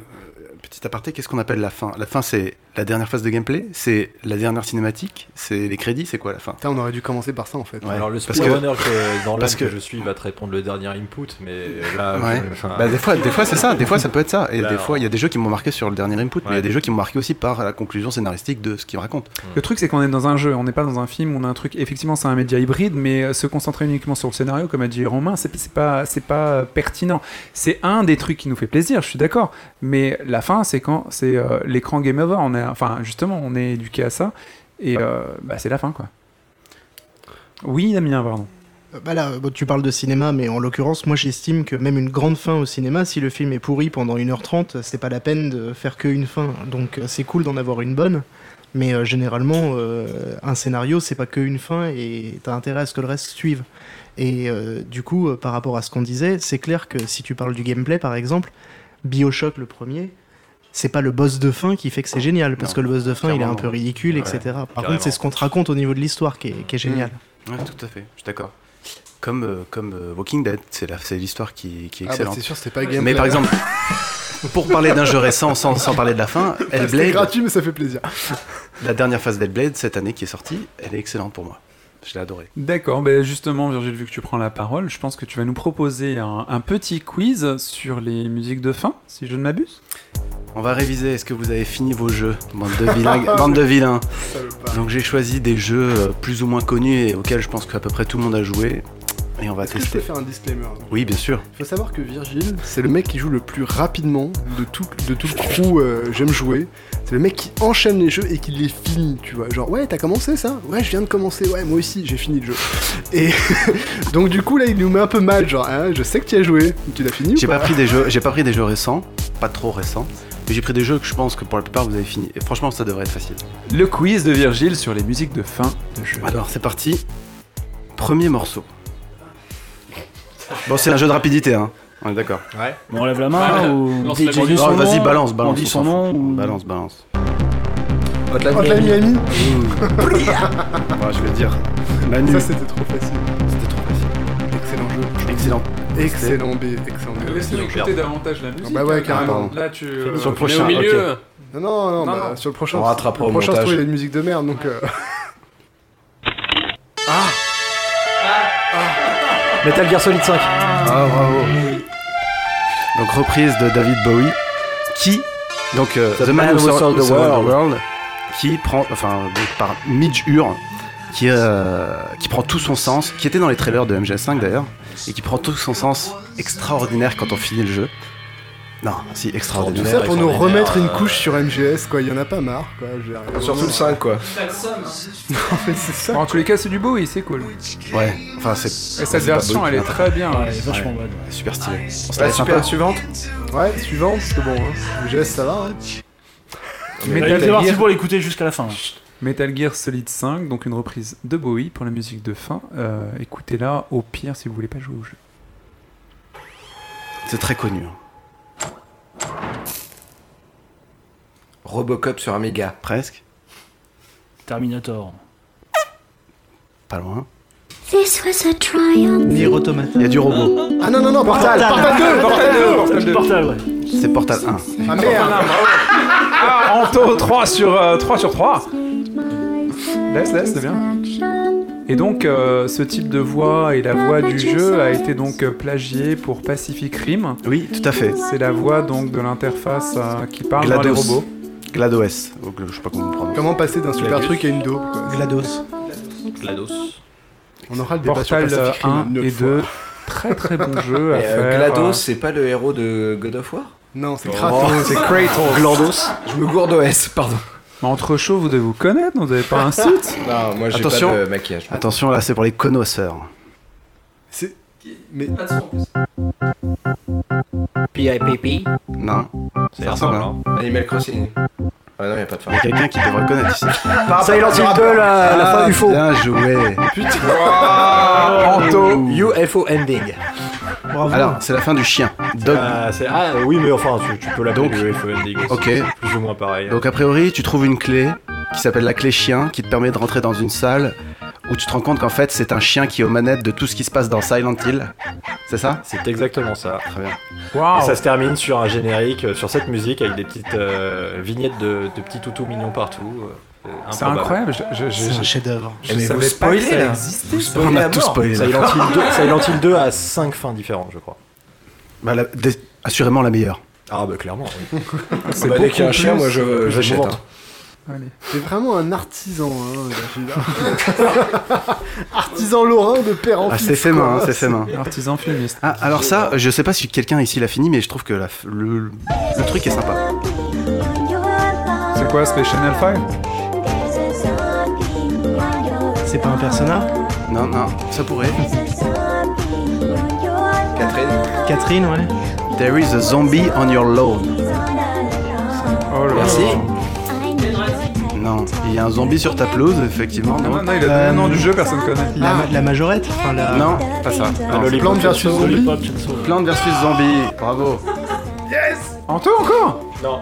petit aparté, qu'est-ce qu'on appelle la fin? La fin, c'est la dernière phase de gameplay C'est la dernière cinématique C'est les crédits C'est quoi la fin Putain, on aurait dû commencer par ça en fait. Ouais. Alors le speedrunner que- dans parce l'âme que, que- je suis va te répondre le dernier input, mais là, Ouais. je- enfin, Bah, des fois, des fois c'est ça. Des fois, ça peut être ça. Et Là, des fois, il y a des jeux qui m'ont marqué sur le dernier input, mais il y a des jeux qui m'ont marqué aussi par la conclusion scénaristique de ce qu'ils racontent. Le truc, c'est qu'on est dans un jeu, on n'est pas dans un film, on a un truc. Effectivement, c'est un média hybride, mais euh, se concentrer uniquement sur le scénario, comme a dit Romain, c'est pas, c'est pas euh, pertinent. C'est un des trucs qui nous fait plaisir, je suis d'accord. Mais la fin, c'est quand c'est euh, l'écran game over. On est, enfin, justement, on est éduqué à ça, et euh, bah, c'est la fin, quoi. Oui, Damien, pardon. Euh, Bah là, bon, tu parles de cinéma, mais en l'occurrence, moi j'estime que même une grande fin au cinéma, si le film est pourri pendant 1h30, c'est pas la peine de faire qu'une fin. Donc euh, c'est cool d'en avoir une bonne, mais euh, généralement, euh, un scénario, c'est pas qu'une fin et t'as intérêt à ce que le reste suive. Et euh, du coup, euh, par rapport à ce qu'on disait, c'est clair que si tu parles du gameplay par exemple, Bioshock le premier, c'est pas le boss de fin qui fait que c'est génial, parce Non, que le boss de fin il est un peu ridicule, Ouais, etc. Par carrément. contre, c'est ce qu'on te raconte au niveau de l'histoire qui est, qui est génial. Ouais, tout à fait. Je suis d'accord. Comme, euh, comme euh, Walking Dead, c'est la- c'est l'histoire qui, qui est Ah bah excellente. c'est sûr, c'était pas gameplay. mais par exemple, pour parler d'un jeu récent sans, sans parler de la fin, Hellblade, gratuit, mais ça fait plaisir. la dernière phase d'Hellblade cette année qui est sortie, elle est excellente pour moi. Je l'ai adorée. D'accord, ben justement, Virgile, vu que tu prends la parole, je pense que tu vas nous proposer un, un petit quiz sur les musiques de fin, si je ne m'abuse. On va réviser. Est-ce que vous avez fini vos jeux, bande de vilains, bande de vilains? Donc j'ai choisi des jeux euh, plus ou moins connus et auxquels je pense qu'à peu près tout le monde a joué. Et on va Est-ce que je peux tester. faire un disclaimer Oui, bien sûr. Il faut savoir que Virgile, c'est le mec qui joue le plus rapidement de tout, de tout le crew euh, J'aime jouer. C'est le mec qui enchaîne les jeux et qui les finit, tu vois. Genre, ouais, t'as commencé ça? Ouais, je viens de commencer. Ouais, moi aussi, j'ai fini le jeu. Et donc, du coup, là, il nous met un peu mal. Genre, hein, je sais que tu as joué. Tu l'as fini J'ai ou pas, pas pris des jeux, j'ai pas pris des jeux récents, pas trop récents. Mais j'ai pris des jeux que je pense que pour la plupart vous avez fini. Et franchement, ça devrait être facile. Le quiz de Virgile sur les musiques de fin de jeu. Alors c'est parti. Premier morceau. Bon, c'est un jeu de rapidité, hein. On est d'accord. Bon, on lève la main Ouais, ou lance la dit son Oh, vas-y, nom, balance, balance. On dit on son nom ou... Balance, balance. Hotline Hotline Miami. Miami Ouais, je vais dire. Manu. Ça, c'était trop facile. C'était trop facile. Excellent jeu. Excellent. Excellent B. Excellent B. Laisse-nous écouter davantage la musique. Bah ouais, hein. carrément. Là, tu. Sur le au prochain. milieu, Non, non, non, Non, bah, non. sur le prochain. On rattrapera le au prochain, je montage. trouve, il y a une musique de merde, donc. Metal Gear Solid 5. Ah, bravo. Donc reprise de David Bowie, qui donc euh, The Man Who Sold the World. qui prend enfin donc par Midge Ure, qui euh, qui prend tout son sens, qui était dans les trailers de MGS5 d'ailleurs, et qui prend tout son sens extraordinaire quand on finit le jeu. Non, si Tout extraordinaire. ça pour nous remettre une couche sur MGS, quoi. Il y en a pas marre, quoi. Surtout le 5, quoi. En fait, c'est ça. En tous les cas, c'est du beau et c'est cool. Ouais, enfin c'est Et cette version, elle est très bien. Ouais, elle est vachement bonne. super stylé. On se Ouais, la super, sympa. suivante. Ouais, suivant, parce que bon, hein, MGS, ça va, hein. Metal C'est parti Gear, pour l'écouter jusqu'à la fin. Metal Gear Solid 5, donc une reprise de Bowie pour la musique de fin. Euh, Écoutez-la au pire si vous voulez pas jouer au jeu. C'est très connu. Robocop sur Amiga. Presque, Terminator. pas loin. This was a triumph. Nier Automata. Il y a du robot. Ah non, non, non, Portal Portal 2 Portal 2 Portal 2. Portal, ouais. C'est Portal 1. Ah merde Ah, Anto, 3 sur, euh, 3 sur 3 Laisse, laisse, c'est bien. Et donc, euh, ce type de voix et la voix du jeu a été donc euh, plagié pour Pacific Rim. Oui, tout à fait. C'est la voix donc de l'interface euh, qui parle dans les GLaDOS. robots. GLaDOS. Je sais pas comment prononce. Comment passer d'un super Gladius. truc à une dope, quoi. GLaDOS. GLaDOS. On aura le débat sur Portal euh, Pacific Rim 1 une et autre fois. 2. Très très bon jeu à Et, euh, faire. GLaDOS, c'est pas le héros de God of War? Non, c'est Oh, Kratos. c'est Kratos. GLaDOS. Je me gourde OS, pardon. mais entre chaud, vous devez vous connaître, vous n'avez pas un site Non, moi j'ai Attention. pas de maquillage. Attention, là, c'est pour les connoisseurs. C'est... Mais... PIPP. Non. C'est Ça ressemble, ressemble, hein. Animal Crossing. Ah non, y a pas de fin. Il y a quelqu'un qui devrait connaître ici. Silent Hill 2, la, la fin Ah, UFO. Bien joué. Anto UFO ending. Bravo. Alors, c'est la fin du chien. Dog. Ah, ah, oui, mais enfin, tu, tu peux l'appeler Donc, UFO ending aussi. ok. Plus ou moins pareil. Donc, a priori, tu trouves une clé qui s'appelle la clé chien qui te permet de rentrer dans une salle où tu te rends compte qu'en fait, c'est un chien qui est aux manettes de tout ce qui se passe dans Silent Hill. C'est ça? C'est exactement ça. Très bien. Waouh Et ça se termine sur un générique, euh, sur cette musique avec des petites euh, vignettes de, de petits toutous mignons partout. euh, C'est incroyable. Je, je, je- C'est un chef-d'œuvre. je Mais vous savais pas que spoilez, ça là. existait. On a tout spoilé. Silent Hill 2, Silent Hill 2 a 5 fins différentes, je crois. Bah, la- des- assurément la meilleure. Ah bah clairement. oui. C'est Bah, dès qu'il y a un chien, moi je j'achète. vente. hein. T'es vraiment un artisan, hein, artisan lorrain de père en Ah, fils. c'est fait quoi. main, hein, c'est fait main. Artisan filmiste. Ah, alors ça, je sais pas si quelqu'un ici l'a fini, mais je trouve que la f- le, le truc est sympa. C'est quoi, Space Channel 5 C'est pas un personnage Non, non, ça pourrait. Catherine. Catherine, ouais. There is a zombie on your lawn. Oh là Merci. Non, il y a un zombie sur ta pelouse, effectivement. Non, Non, non, non, il a donné Euh, le nom du jeu, personne connaît. La, ma- la majorette enfin, la... non pas ça. Non, Plante versus zombie. Plante versus zombie, bravo. Anto encore Non.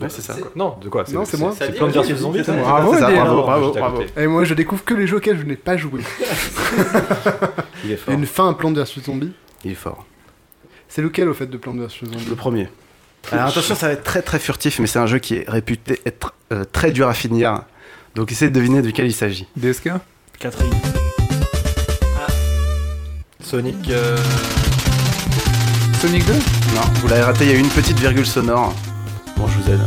Ouais, c'est ça. Non, de quoi? Non, c'est moi. C'est Zombies C'est moi. Bravo, C'est ça, Eddie. bravo, bravo, bravo. Et moi, je découvre que les jeux auxquels je n'ai pas joué. Il est fort. y a une fin à Plante vs Zombie. Il est fort. C'est lequel au fait de Plante vs Zombie? Le premier. Alors attention, ça va être très très furtif, mais c'est un jeu qui est réputé être euh, très dur à finir. Donc essayez de deviner duquel il s'agit. DSK Catherine. Sonic. euh, Sonic 2 Non, vous l'avez raté, il y a eu une petite virgule sonore. Bon, je vous aide.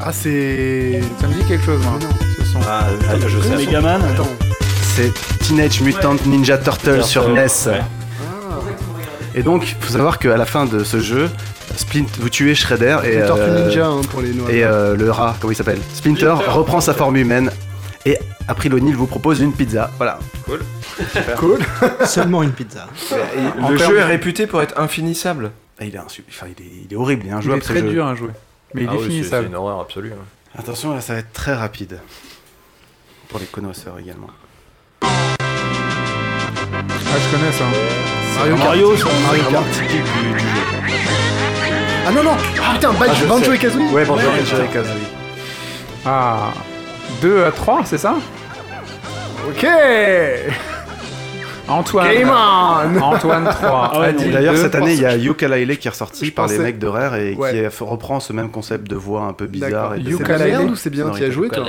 Ah, c'est. Ça me dit quelque chose, moi. Ah non. Ce son. Ah, ah, je sais. Megaman. Attends. C'est Teenage Mutant Ninja Turtle sur NES. Ouais. Et donc, il faut savoir qu'à la fin de ce jeu, Splint, vous tuez Shredder et, euh, Ninja hein, pour les et euh, le rat, comment il s'appelle? Splinter reprend sa forme humaine. Et April O'Neil vous propose une pizza. Voilà. Cool. Seulement une pizza. Le jeu est réputé pour être infinissable. Et il, est insu- enfin, il, est, il est horrible, il est Il injouable est ce très jeu. dur à jouer. Mais il Ah est oui, c'est- c'est finissable. une horreur absolue. hein. Attention, là, ça va être très rapide. Pour les connaisseurs également. Ah, je connais ça. Mario Kart. Mario. Mario Kart typique du, du jeu. Ah non, non Putain, Ban- Ah, je Banjo sais. et Kazooie Ouais, Banjo et Kazooie. Ah. 2 à 3, c'est ça? Ok Antoine. Game on Antoine 3. Ah ouais, non, D'ailleurs, cette année, il y a Yooka-Laylee qui est ressorti Je par les pensais- mecs de Rare et Ouais. qui reprend ce même concept de voix un peu bizarre. Yooka-Laylee. c'est bien Tu y as joué toi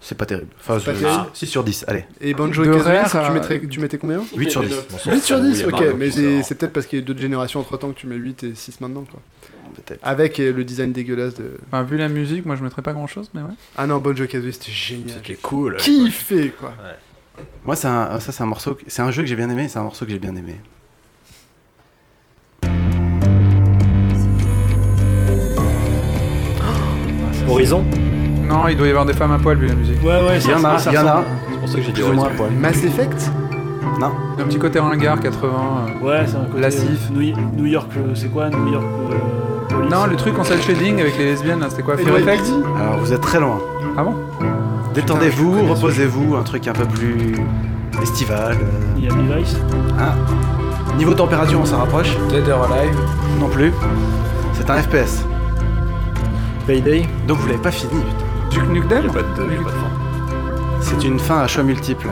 C'est pas terrible. Enfin, pas je- terrible. 6 sur 10, allez. Et Banjo et Kazooie, Rare, tu, mettrais, tu mettais combien? 8 sur 10. 8 sur 10, Oui, ok, mais c'est peut-être parce qu'il y a d'autres générations entre temps que tu mets 8 et 6 maintenant quoi. Peut-être. Avec euh, le design dégueulasse de. Enfin, vu la musique, moi je mettrais pas grand chose, mais ouais. Ah non, Banjo Kazooie c'était génial. C'était cool. Kiffé quoi. Moi, c'est un, ça, c'est un morceau. que- C'est un jeu que j'ai bien aimé. C'est un morceau que j'ai bien aimé. Horizon? Non, il doit y avoir des femmes à poil vu la musique. Ouais, ouais, Il y en a, il y en a. C'est pour ça que j'ai dit Horizon. à poil. Mass Effect? Un petit côté ringard 80. euh. Ouais, c'est un côté. Lassif. New, New York, euh, c'est quoi New York euh, Non, le truc en cel shading avec les lesbiennes, là, c'était quoi Fear? Effect? Alors, vous êtes très loin. Ah bon? Détendez-vous, reposez-vous. Un truc un peu plus estival. euh. Miami Vice. Niveau température, on s'en rapproche. Dead or Alive. Non plus. C'est un FPS. Payday Donc, vous l'avez pas fini. putain. Duke Nukem pas de j'ai pas de fin. C'est une fin à choix multiples.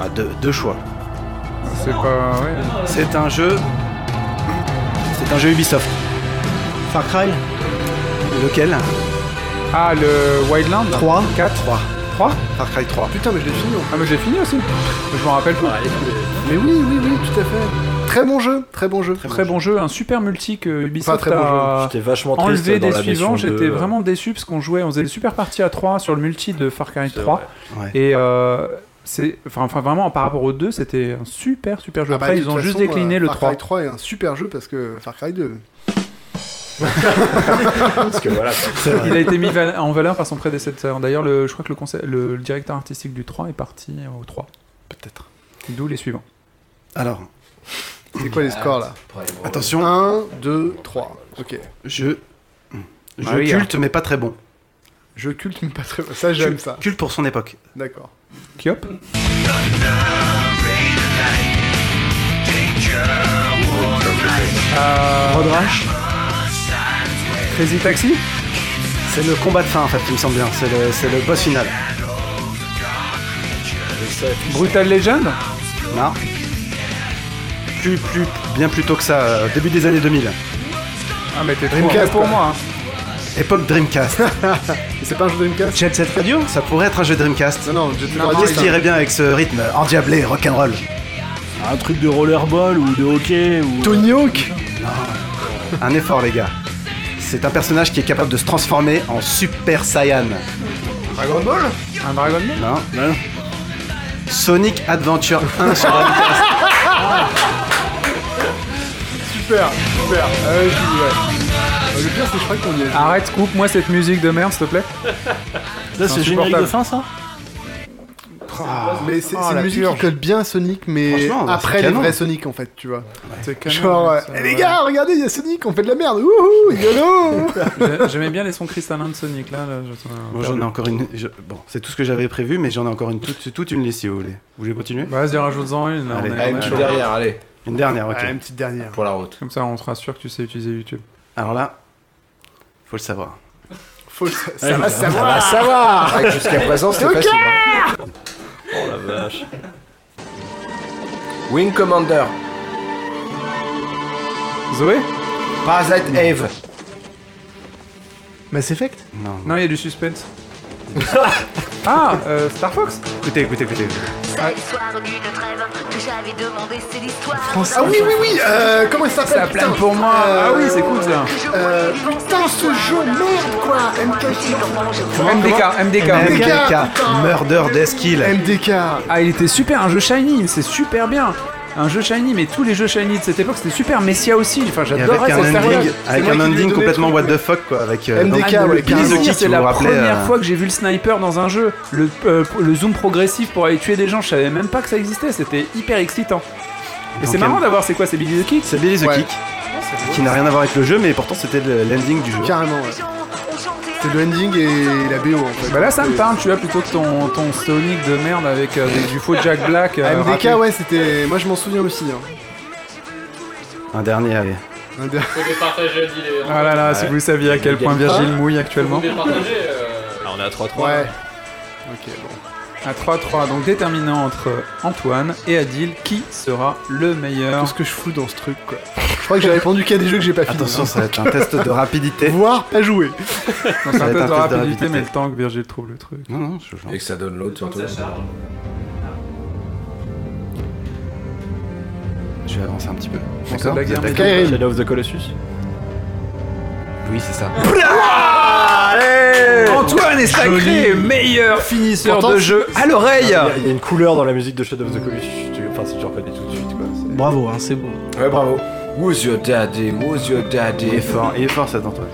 Ah, deux, deux choix. C'est pas. Ouais. C'est un jeu. C'est un jeu Ubisoft. Far Cry Lequel? Ah, le Wildland 3 4 3. 3 Far Cry 3. Putain, mais je l'ai fini. Ah, mais j'ai fini aussi. Je m'en rappelle pas. Mais oui, oui, oui, tout à fait. Très bon jeu, très bon jeu. Très bon jeu, un super multi que Ubisoft très bon a J'étais vachement enlevé dans des la suivants. J'étais de- vraiment déçu parce qu'on jouait, on faisait des super parties à 3 sur le multi de Far Cry C'est 3. vrai. Ouais. Et euh, c'est, enfin, vraiment par rapport aux deux, c'était un super super jeu. Ah bah, Après, ils ont juste décliné euh, le Far 3. Cry 3 est un super jeu parce que Far Cry 2. Parce que voilà. Il a été mis en valeur par son prédécesseur. D'ailleurs, le, je crois que le, conseil- le, le directeur artistique du 3 est parti au 3. Peut-être. D'où les suivants. Alors, C'est quoi les scores là attention. 1, 2, 3. Ok. Jeu. Jeu Ah oui, culte, mais pas très bon. Jeu culte, mais pas très. Ça, j'aime ça. Culte pour son époque. D'accord. Kiop euh, Road Rash Crazy Taxi C'est le combat de fin en fait, il me semble bien. C'est le, c'est le boss final. Brutal Legend Non plus, plus, bien plus tôt que ça, euh, début des années 2000. Ah, mais t'es trop Dreamcast, pour moi. hein. Époque Dreamcast. C'est pas un jeu Dreamcast Jet Set Radio ça pourrait être un jeu Dreamcast. Non, non, Jet Set Non, Radio, Qu'est-ce qui irait bien avec ce rythme endiablé, rock'n'roll Un truc de rollerball ou de hockey ou. Tony Hawk Un effort, les gars. C'est un personnage qui est capable de se transformer en Super Saiyan. Dragon Ball Un Dragon Ball Non, non. Sonic Adventure 1 sur Dreamcast. Super, super. Ah ouais. Le pire, c'est que je crois qu'on y est. Arrête, coupe-moi cette musique de merde, s'il te plaît. Ça, c'est le générique de fin, ça Mais c'est Oh, la une musique purge. qui colle bien à Sonic, mais bah, après les canon. vrais Sonic en fait, tu vois. Canon, Genre, ça, Eh, les gars, regardez, il y a Sonic, on fait de la merde. Wouhou, YOLO J'ai- J'aimais bien les sons cristallins de Sonic là. là je- Moi, j'en ai encore une. je- Bon, c'est tout ce que j'avais prévu, mais j'en ai encore une toute, toute une liste si vous voulez. Vous voulez continuer? Bah, Vas-y, rajoute-en une. là, Allez. on est- Allez, on une petite derrière, allez, Une dernière, ok. Une petite dernière. pour la route. Comme ça, on sera sûr que tu sais utiliser YouTube. Alors là, faut le savoir. Faut le sa- ça Ouais, va ça savoir. savoir Ouais, Jusqu'à présent, c'était facile. hein. Oh la vache. Wing Commander, Zoé Parasite Eve. Mass Effect? Non. Non, il y a du suspense. Ah, euh, Star Fox Écoutez, écoutez, écoutez. C'est l'histoire d'une trêve que j'avais demandé, c'est l'histoire. France Ah oui, oui, oui, euh, comment il s'appelle Ça putain pour moi Euh, Ah oui, c'est cool ça Euh, putain, ce jeu, merde quoi MK MDK, MDK. MDK, Murder Death Kill. MDK Ah, il était super, un jeu shiny, c'est super bien. Un jeu shiny, mais tous les jeux shiny de cette époque, c'était super. Messia aussi, enfin, j'adorais un cette ending, avec un ending complètement what the fuck quoi, avec euh, MDK, c'est la première euh, fois que j'ai vu le sniper dans un jeu. Le, euh, le zoom progressif pour aller tuer des gens, je savais même pas que ça existait. C'était hyper excitant. Et c'est marrant d'avoir, c'est quoi, c'est Billy the Kid? C'est Billy the Ouais. Kick, qui n'a rien à voir avec le jeu, mais pourtant c'était le- l'ending du jeu. Carrément, ouais. C'est le ending et la BO en fait. Bah là, ça me parle, tu vois, plutôt que ton, ton Sonic de merde avec, euh, du faux Jack Black. euh, MDK, ouais, c'était. Moi je m'en souviens aussi. Hein. Un dernier, allez. Un der- Faut départager, dis les. Ah là là, si vous saviez à quel point Virgile mouille Faut actuellement. départager. euh, Là, on est à 3-3. Ouais. Ok, bon. À 3-3, donc déterminant entre Antoine et Adil, qui sera le meilleur Qu'est-ce que je fous dans ce truc quoi Je crois que j'ai répondu qu'il y a des jeux que j'ai pas fini. Attention, hein. ça va être un test de rapidité. Voire pas jouer. Donc c'est un Ça va test être un de test de rapidité, rapidité. mais le temps que Virgile trouve le truc. Non, non, je Et que ça donne l'autre surtout. Je vais avancer un petit peu. c'est D'accord Vous êtes guerre d'accord. Shadow of the Colossus. Oui, c'est ça. Antoine est sacré meilleur finisseur Pourtant, de jeu à l'oreille Il y, a, une couleur dans la musique de Shadow of the Colossus. Enfin, si tu reconnais tout de suite, quoi. Bravo, hein, c'est beau. Ouais, bravo. Who's your daddy? Who's your daddy? Il est fort, il est fort cet Antoine.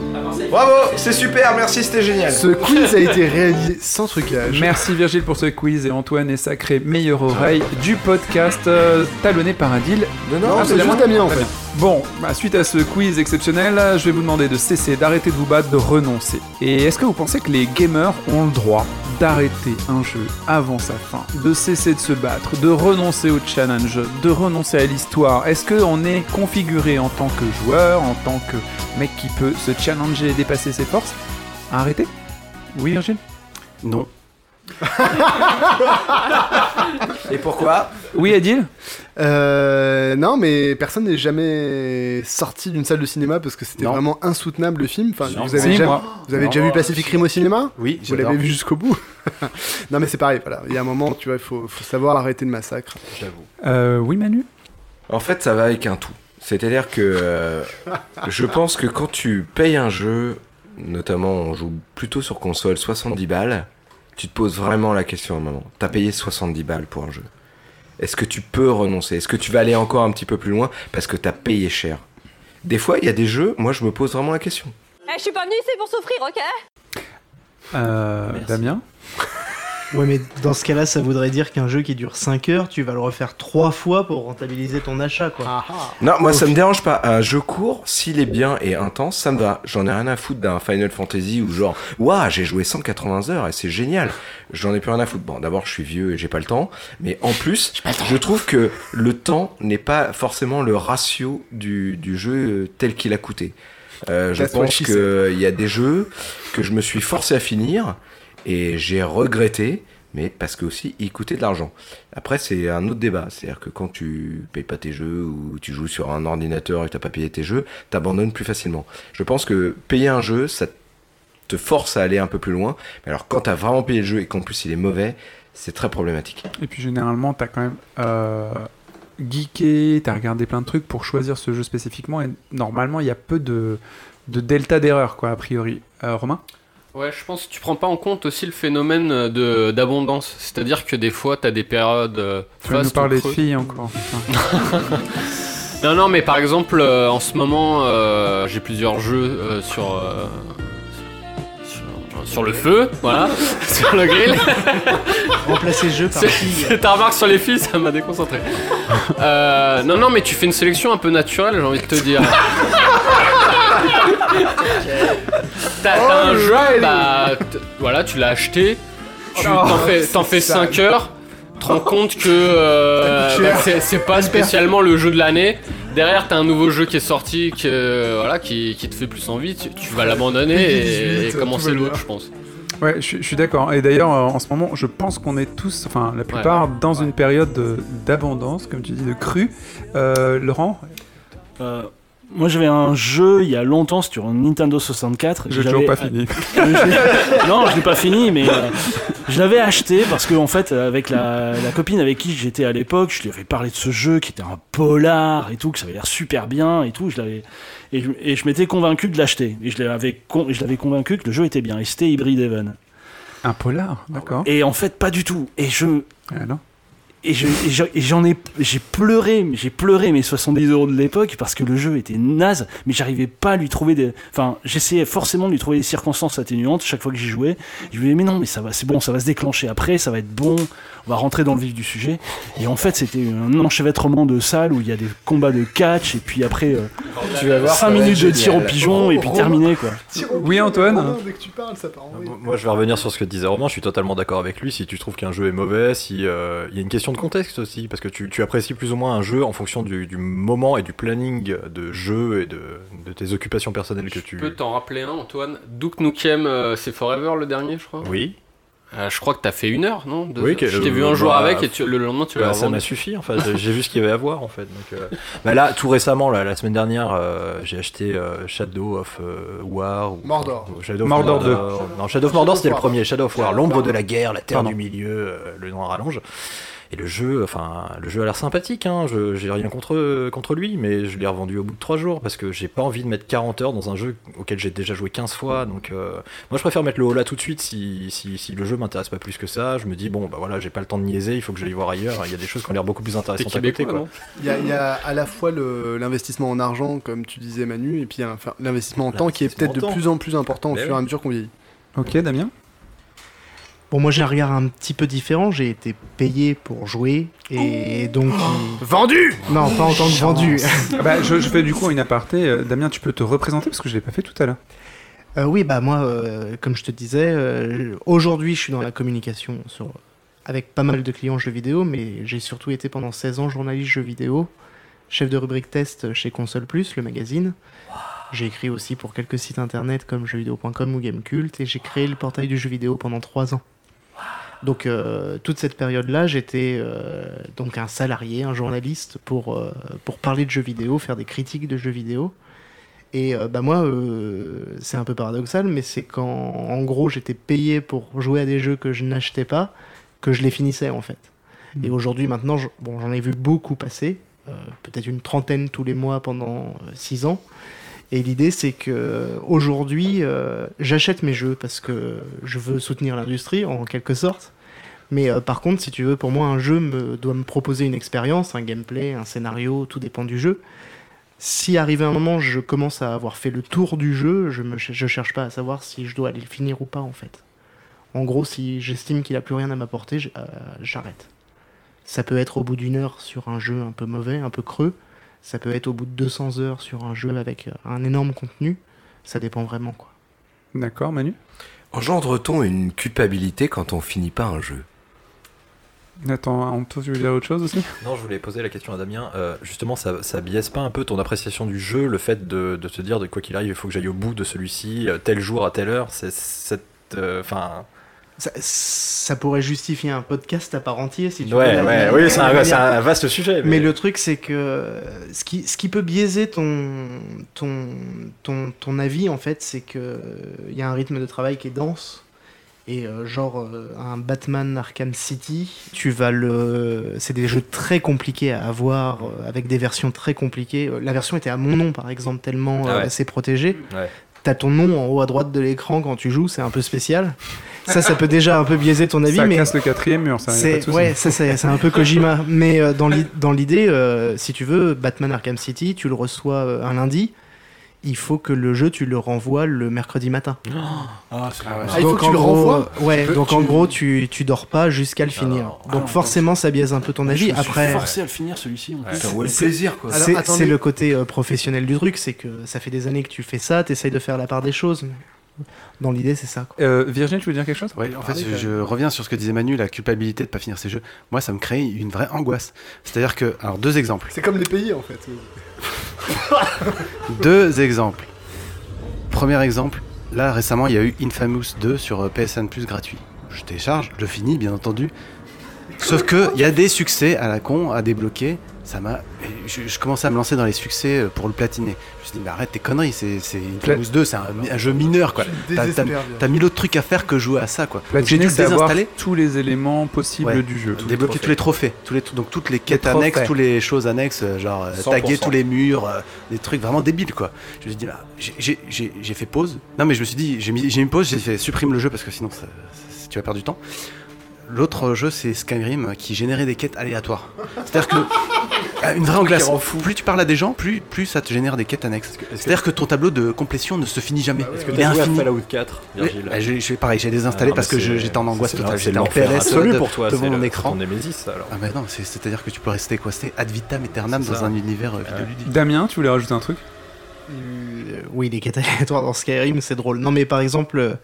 Bravo, c'est super, merci, c'était génial. Ce quiz a été réalisé sans trucage. Merci Virgile pour ce quiz et Antoine est sacré meilleure oreille du podcast euh, talonné par Adil. Non, Non, Ah, c'est la juste Damien en fait. Bon, bah, suite à ce quiz exceptionnel, je vais vous demander de cesser, d'arrêter de vous battre, de renoncer. Et est-ce que vous pensez que les gamers ont le droit? D'arrêter un jeu avant sa fin, de cesser de se battre, de renoncer au challenge, de renoncer à l'histoire. Est-ce qu'on est configuré en tant que joueur, en tant que mec qui peut se challenger et dépasser ses forces? À arrêter Oui, Virgile? Non. Et pourquoi Oui, Adil Euh, non, mais personne n'est jamais sorti d'une salle de cinéma parce que c'était Non. vraiment insoutenable le film. Enfin, Non. vous avez, Si, jamais, moi. vous avez Non. déjà vu Pacific Rim au cinéma? Oui, Vous j'adore. l'avez vu jusqu'au bout? Non, mais c'est pareil, voilà. Il y a un moment, tu vois, il faut, faut savoir arrêter le massacre. J'avoue. Euh, oui, Manu? En fait, ça va avec un tout. C'est-à-dire que euh, je pense que quand tu payes un jeu, notamment on joue plutôt sur console, 70 balles, tu te poses vraiment la question à un moment. T'as payé 70 balles pour un jeu. Est-ce que tu peux renoncer? Est-ce que tu vas aller encore un petit peu plus loin parce que t'as payé cher? Des fois, il y a des jeux, moi je me pose vraiment la question. Eh, je suis pas venue ici pour souffrir, ok? Euh, Damien? Ouais, mais dans ce cas-là, ça voudrait dire qu'un jeu qui dure 5 heures, tu vas le refaire 3 fois pour rentabiliser ton achat, quoi. Non, moi ça me dérange pas. Un jeu court, s'il est bien et intense, ça me va. J'en ai rien à foutre d'un Final Fantasy où genre, waouh, j'ai joué 180 heures et c'est génial. J'en ai plus rien à foutre. Bon, d'abord, je suis vieux et j'ai pas le temps. Mais en plus, je trouve que le temps n'est pas forcément le ratio du, du jeu tel qu'il a coûté. Euh, je pense qu'il y a des jeux que je me suis forcé à finir et j'ai regretté. mais parce que aussi il coûtait de l'argent. Après, c'est un autre débat. C'est-à-dire que quand tu payes pas tes jeux ou tu joues sur un ordinateur et que t'as pas payé tes jeux, t'abandonnes plus facilement. Je pense que payer un jeu, ça te force à aller un peu plus loin. Mais alors, quand t'as vraiment payé le jeu et qu'en plus il est mauvais, c'est très problématique. Et puis généralement, t'as quand même euh, geeké, t'as regardé plein de trucs pour choisir ce jeu spécifiquement, et normalement, il y a peu de, de delta d'erreur, quoi, a priori. Euh, Romain? Ouais, je pense que tu prends pas en compte aussi le phénomène de d'abondance. C'est-à-dire que des fois, t'as des périodes. euh, Tu vas nous parler de filles encore. Non, non, mais par exemple, euh, en ce moment, euh, j'ai plusieurs jeux euh, sur, euh, sur. sur le feu, voilà, sur le grill. Remplacer jeu par C'est- fille. c'est ta remarque sur les filles, ça m'a déconcentré. Euh, non, non, mais tu fais une sélection un peu naturelle, j'ai envie de te dire. T'as t'as un jeu, bah, t- voilà, tu l'as acheté, tu Oh, t'en fais, t'en fais c'est 5 ça. heures, te rends compte que euh, cher. bah, c'est- c'est pas spécialement le jeu de l'année. Derrière, t'as un nouveau jeu qui est sorti, que, voilà, qui, qui te fait plus envie, tu, tu vas l'abandonner et, et 18, commencer tout va l'autre, bien. je pense. Ouais, je, suis- je suis d'accord. Et d'ailleurs, euh, en ce moment, je pense qu'on est tous, enfin la plupart, dans une période de- d'abondance, comme tu dis, de crue. Euh, Laurent Euh, moi j'avais un jeu il y a longtemps sur Nintendo 64. J'ai Je toujours pas fini. Non, je l'ai pas fini, mais euh, je l'avais acheté parce que en fait, avec la, la copine avec qui j'étais à l'époque, je lui avais parlé de ce jeu qui était un polar et tout, que ça avait l'air super bien et tout. Je l'avais et je, m'étais convaincu de l'acheter et je l'avais con- je l'avais convaincu que le jeu était bien. Et c'était Hybrid Heaven. Un polar, d'accord. Et en fait, pas du tout. Et je Ah, non. Et je- et je- et j'en ai, j'ai pleuré, j'ai pleuré mes 70 euros de l'époque parce que le jeu était naze, mais j'arrivais pas à lui trouver des, enfin, j'essayais forcément de lui trouver des circonstances atténuantes chaque fois que j'y jouais. Je me disais, mais non, mais ça va, c'est bon, ça va se déclencher après, ça va être bon, on va rentrer dans le vif du sujet. Et en fait, c'était un enchevêtrement de salles où il y a des combats de catch, et puis après, euh, Tu vas voir, 5 ça va minutes de tir au pigeon, et puis terminé, quoi. Oui, Antoine Romain, Dès que tu parles, ça part en vrille. Moi, je vais revenir sur ce que disait Romain. Je suis totalement d'accord avec lui. Si tu trouves qu'un jeu est mauvais, si euh, il y a une question de contexte aussi, parce que tu, tu apprécies plus ou moins un jeu en fonction du, du moment et du planning de jeu et de, de tes occupations personnelles que tu. Tu peux t'en rappeler un, Antoine Duke Nukem, euh, c'est Forever le dernier, je crois Oui. Euh, je crois que t'as fait une heure, non de- Oui, que- Je t'ai vu un jour bah, avec et tu- le lendemain tu l'as Bah, ça m'a suffi. Enfin, j'ai- j'ai vu ce qu'il y avait à voir en fait. Donc, euh, bah là, tout récemment, là, la semaine dernière, euh, j'ai acheté euh, Shadow of euh, War. Ou, Mordor. ou Shadow of Mordor 2. Non, Shadow of Mordor, c'était le premier. Shadow of War, l'ombre de la guerre, la terre Pardon. du milieu, euh, le noir rallonge. Et le jeu, enfin, le jeu a l'air sympathique. Hein. Je, j'ai rien contre contre lui, mais je l'ai revendu au bout de 3 jours parce que j'ai pas envie de mettre 40 heures dans un jeu auquel j'ai déjà joué 15 fois. Donc, euh, moi, je préfère mettre le haut là tout de suite si, si, si le jeu m'intéresse pas plus que ça. Je me dis bon, bah voilà, j'ai pas le temps de niaiser, il faut que j'aille voir ailleurs. Il y a des choses qui ont l'air beaucoup plus T'es intéressantes à côté. Quoi. Il y, a, il y a à la fois le- l'investissement en argent, comme tu disais Manu, et puis il y a enfin, l'investissement en temps qui est peut-être de temps. plus en plus important au Ben fur et à mesure qu'on vieillit. Ok, Damien? Bon, moi j'ai un regard un petit peu différent. J'ai été payé pour jouer et donc. Vendu Non, pas en tant que vendu. Ah bah, je, je fais du coup une aparté. Euh, Damien, tu peux te représenter parce que je l'ai pas fait tout à l'heure. Euh, oui, bah moi, euh, comme je te disais, euh, aujourd'hui je suis dans la communication sur, avec pas mal de clients jeux vidéo, mais j'ai surtout été pendant 16 ans journaliste jeux vidéo, chef de rubrique test chez Console Plus, le magazine. J'ai écrit aussi pour quelques sites internet comme jeuxvideo.com ou Gamecult et j'ai créé le portail du jeu vidéo pendant 3 ans. Donc euh, toute cette période-là, j'étais euh, donc un salarié, un journaliste pour, euh, pour parler de jeux vidéo, faire des critiques de jeux vidéo. Et bah moi, c'est un peu paradoxal, mais c'est quand, en gros, j'étais payé pour jouer à des jeux que je n'achetais pas, que je les finissais en fait. Et aujourd'hui, maintenant, je- bon, j'en ai vu beaucoup passer, peut-être une trentaine tous les mois pendant 6 ans. Et l'idée, c'est que aujourd'hui, euh, j'achète mes jeux parce que je veux soutenir l'industrie, en quelque sorte. Mais euh, par contre, si tu veux, pour moi, un jeu doit me proposer une expérience, un gameplay, un scénario, tout dépend du jeu. Si arrivé un moment, je commence à avoir fait le tour du jeu, je ne cherche pas à savoir si je dois aller le finir ou pas, en fait. En gros, si j'estime qu'il a plus rien à m'apporter, euh, j'arrête. Ça peut être au bout d'une heure sur un jeu un peu mauvais, un peu creux. Ça peut être au bout de 200 heures sur un jeu avec euh, un énorme contenu. Ça dépend vraiment, quoi. D'accord, Manu? Engendre-t-on une culpabilité quand on finit pas un jeu? Attends, Anto, tu veux dire autre chose aussi? Non, je voulais poser la question à Damien. Euh, justement, ça, ça biaise pas un peu ton appréciation du jeu, le fait de, de te dire de quoi qu'il arrive, il faut que j'aille au bout de celui-ci, euh, tel jour à telle heure. C'est cette, euh, enfin, Ça, ça pourrait justifier un podcast à part entier si tu Ouais, veux. ouais, oui, c'est un- c'est un vaste sujet, Mais, mais- le truc, c'est que euh, ce qui, ce qui peut biaiser ton, ton, ton, ton avis, en fait, c'est que il y a un rythme de travail qui est dense. Et euh, genre, euh, un Batman Arkham City, tu vas le. C'est des jeux très compliqués à avoir, euh, avec des versions très compliquées. Euh, La version était à mon nom, par exemple, tellement Ah euh, ouais. c'est protégé. Ouais. T'as ton nom en haut à droite de l'écran quand tu joues, c'est un peu spécial. Ça, ça peut déjà un peu biaiser ton avis, Ça mais casse le quatrième mur, ça, c'est ouais, ça, c'est un peu Kojima. Mais euh, dans l'idée, euh, si tu veux, Batman Arkham City, tu le reçois euh, un lundi. Il faut que le jeu, tu le renvoies le mercredi matin. Ah, c'est- Ah, il faut que tu en le gros, renvoies euh, Ouais, donc tu- en gros, tu, tu dors pas jusqu'à le finir. ah donc forcément, ça biaise un peu ton Je avis. Après, forcé à le finir celui-ci Ouais, le c'est- plaisir quoi. C'est le côté euh, professionnel du truc, c'est que ça fait des années que tu fais ça, t'essayes de faire la part des choses. mais Dans l'idée, c'est ça. quoi. Euh, Virginie, tu veux dire quelque chose? Ouais, en fait, je, je reviens sur ce que disait Manu, la culpabilité de pas finir ses jeux. Moi, ça me crée une vraie angoisse. C'est-à-dire que, alors deux exemples. C'est comme les pays en fait. Deux exemples. Premier exemple, là récemment, il y a eu Infamous 2 sur euh, PSN Plus gratuit. Je télécharge, je finis, bien entendu. Sauf que il y a des succès à la con à débloquer. Ça m'a, je, je commençais à me lancer dans les succès euh, pour le platiner. Je me suis dit, mais arrête tes conneries, c'est, c'est Infamous 2, c'est un, un jeu mineur quoi. Je T'as, t'as- t'as mille autres trucs à faire que jouer à ça quoi. Platiner, c'est avoir désinstaller. tous les éléments possibles Ouais. du jeu. débloquer tous les trophées, tous les, donc toutes les quêtes annexes, toutes les choses annexes, euh, genre euh, 100%. taguer tous les murs, euh, des trucs vraiment débiles quoi. Je me suis dit, bah, j'ai- j'ai j'ai- j'ai fait pause. Non mais je me suis dit, j'ai mis, j'ai mis pause, j'ai fait supprime le jeu parce que sinon ça- ça- tu vas perdre du temps. L'autre jeu c'est Skyrim qui générait des quêtes aléatoires. C'est-à-dire que une vraie angoisse. Plus tu parles à des gens, plus, plus ça te génère des quêtes annexes. C'est-à-dire que ton tableau de complétion ne se finit jamais. Est-ce que est t'as joué à. Fallout 4, Oui, Virgile bah, j'ai- je fais pareil, j'ai désinstallé Ah, parce mais que je- c'est- j'étais en angoisse c'est- totale. c'est J'étais en PLS pour toi, devant c'est mon écran. ça, alors. Ah bah non, c'est- c'est-à-dire que tu peux rester quoi C'était ad vitam aeternam C'est dans un univers euh, vidéoludique. Damien, tu voulais rajouter un truc? Euh, oui, les quêtes aléatoires dans Skyrim, c'est drôle. Non, mais par exemple,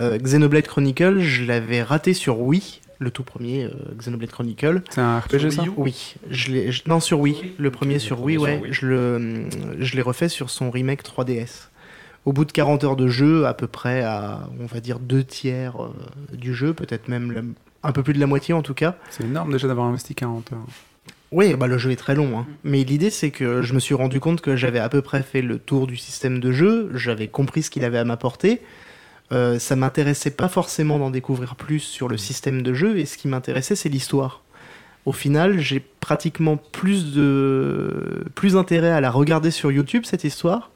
euh, Xenoblade Chronicle, je l'avais raté sur Wii, le tout premier euh, Xenoblade Chronicle. C'est un RPG ça Oui, je l'ai, je- non sur Wii, le premier sur Wii, ouais, je le, je l'ai refait sur son remake 3DS. Au bout de 40 heures de jeu, à peu près à, on va dire, deux tiers euh, du jeu, peut-être même la- un peu plus de la moitié en tout cas. C'est énorme déjà d'avoir investi 40 heures. Oui, bah le jeu est très long. hein. Mais l'idée, c'est que je me suis rendu compte que j'avais à peu près fait le tour du système de jeu. J'avais compris ce qu'il avait à m'apporter. Euh, ça m'intéressait pas forcément d'en découvrir plus sur le système de jeu. Et ce qui m'intéressait, c'est l'histoire. Au final, j'ai pratiquement plus de plus intérêt à la regarder sur YouTube cette histoire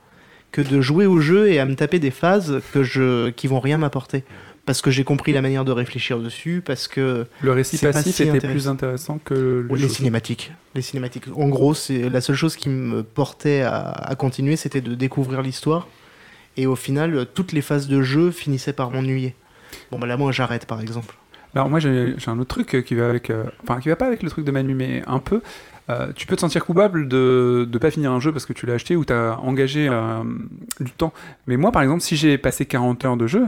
que de jouer au jeu et à me taper des phases que je qui vont rien m'apporter. Parce que j'ai compris la manière de réfléchir dessus, parce que Le récit passif si était intéressant. plus intéressant que le jeu. les cinématiques. Les cinématiques. En gros, c'est la seule chose qui me portait à, à continuer, c'était de découvrir l'histoire. Et au final, toutes les phases de jeu finissaient par m'ennuyer. Bon, bah là, moi, j'arrête, par exemple. Alors moi j'ai un autre truc qui va avec, euh, enfin qui va pas avec le truc de Manu, mais un peu. Euh, tu peux te sentir coupable de ne pas finir un jeu parce que tu l'as acheté ou tu as engagé euh, du temps. Mais moi par exemple, si j'ai passé 40 heures de jeu,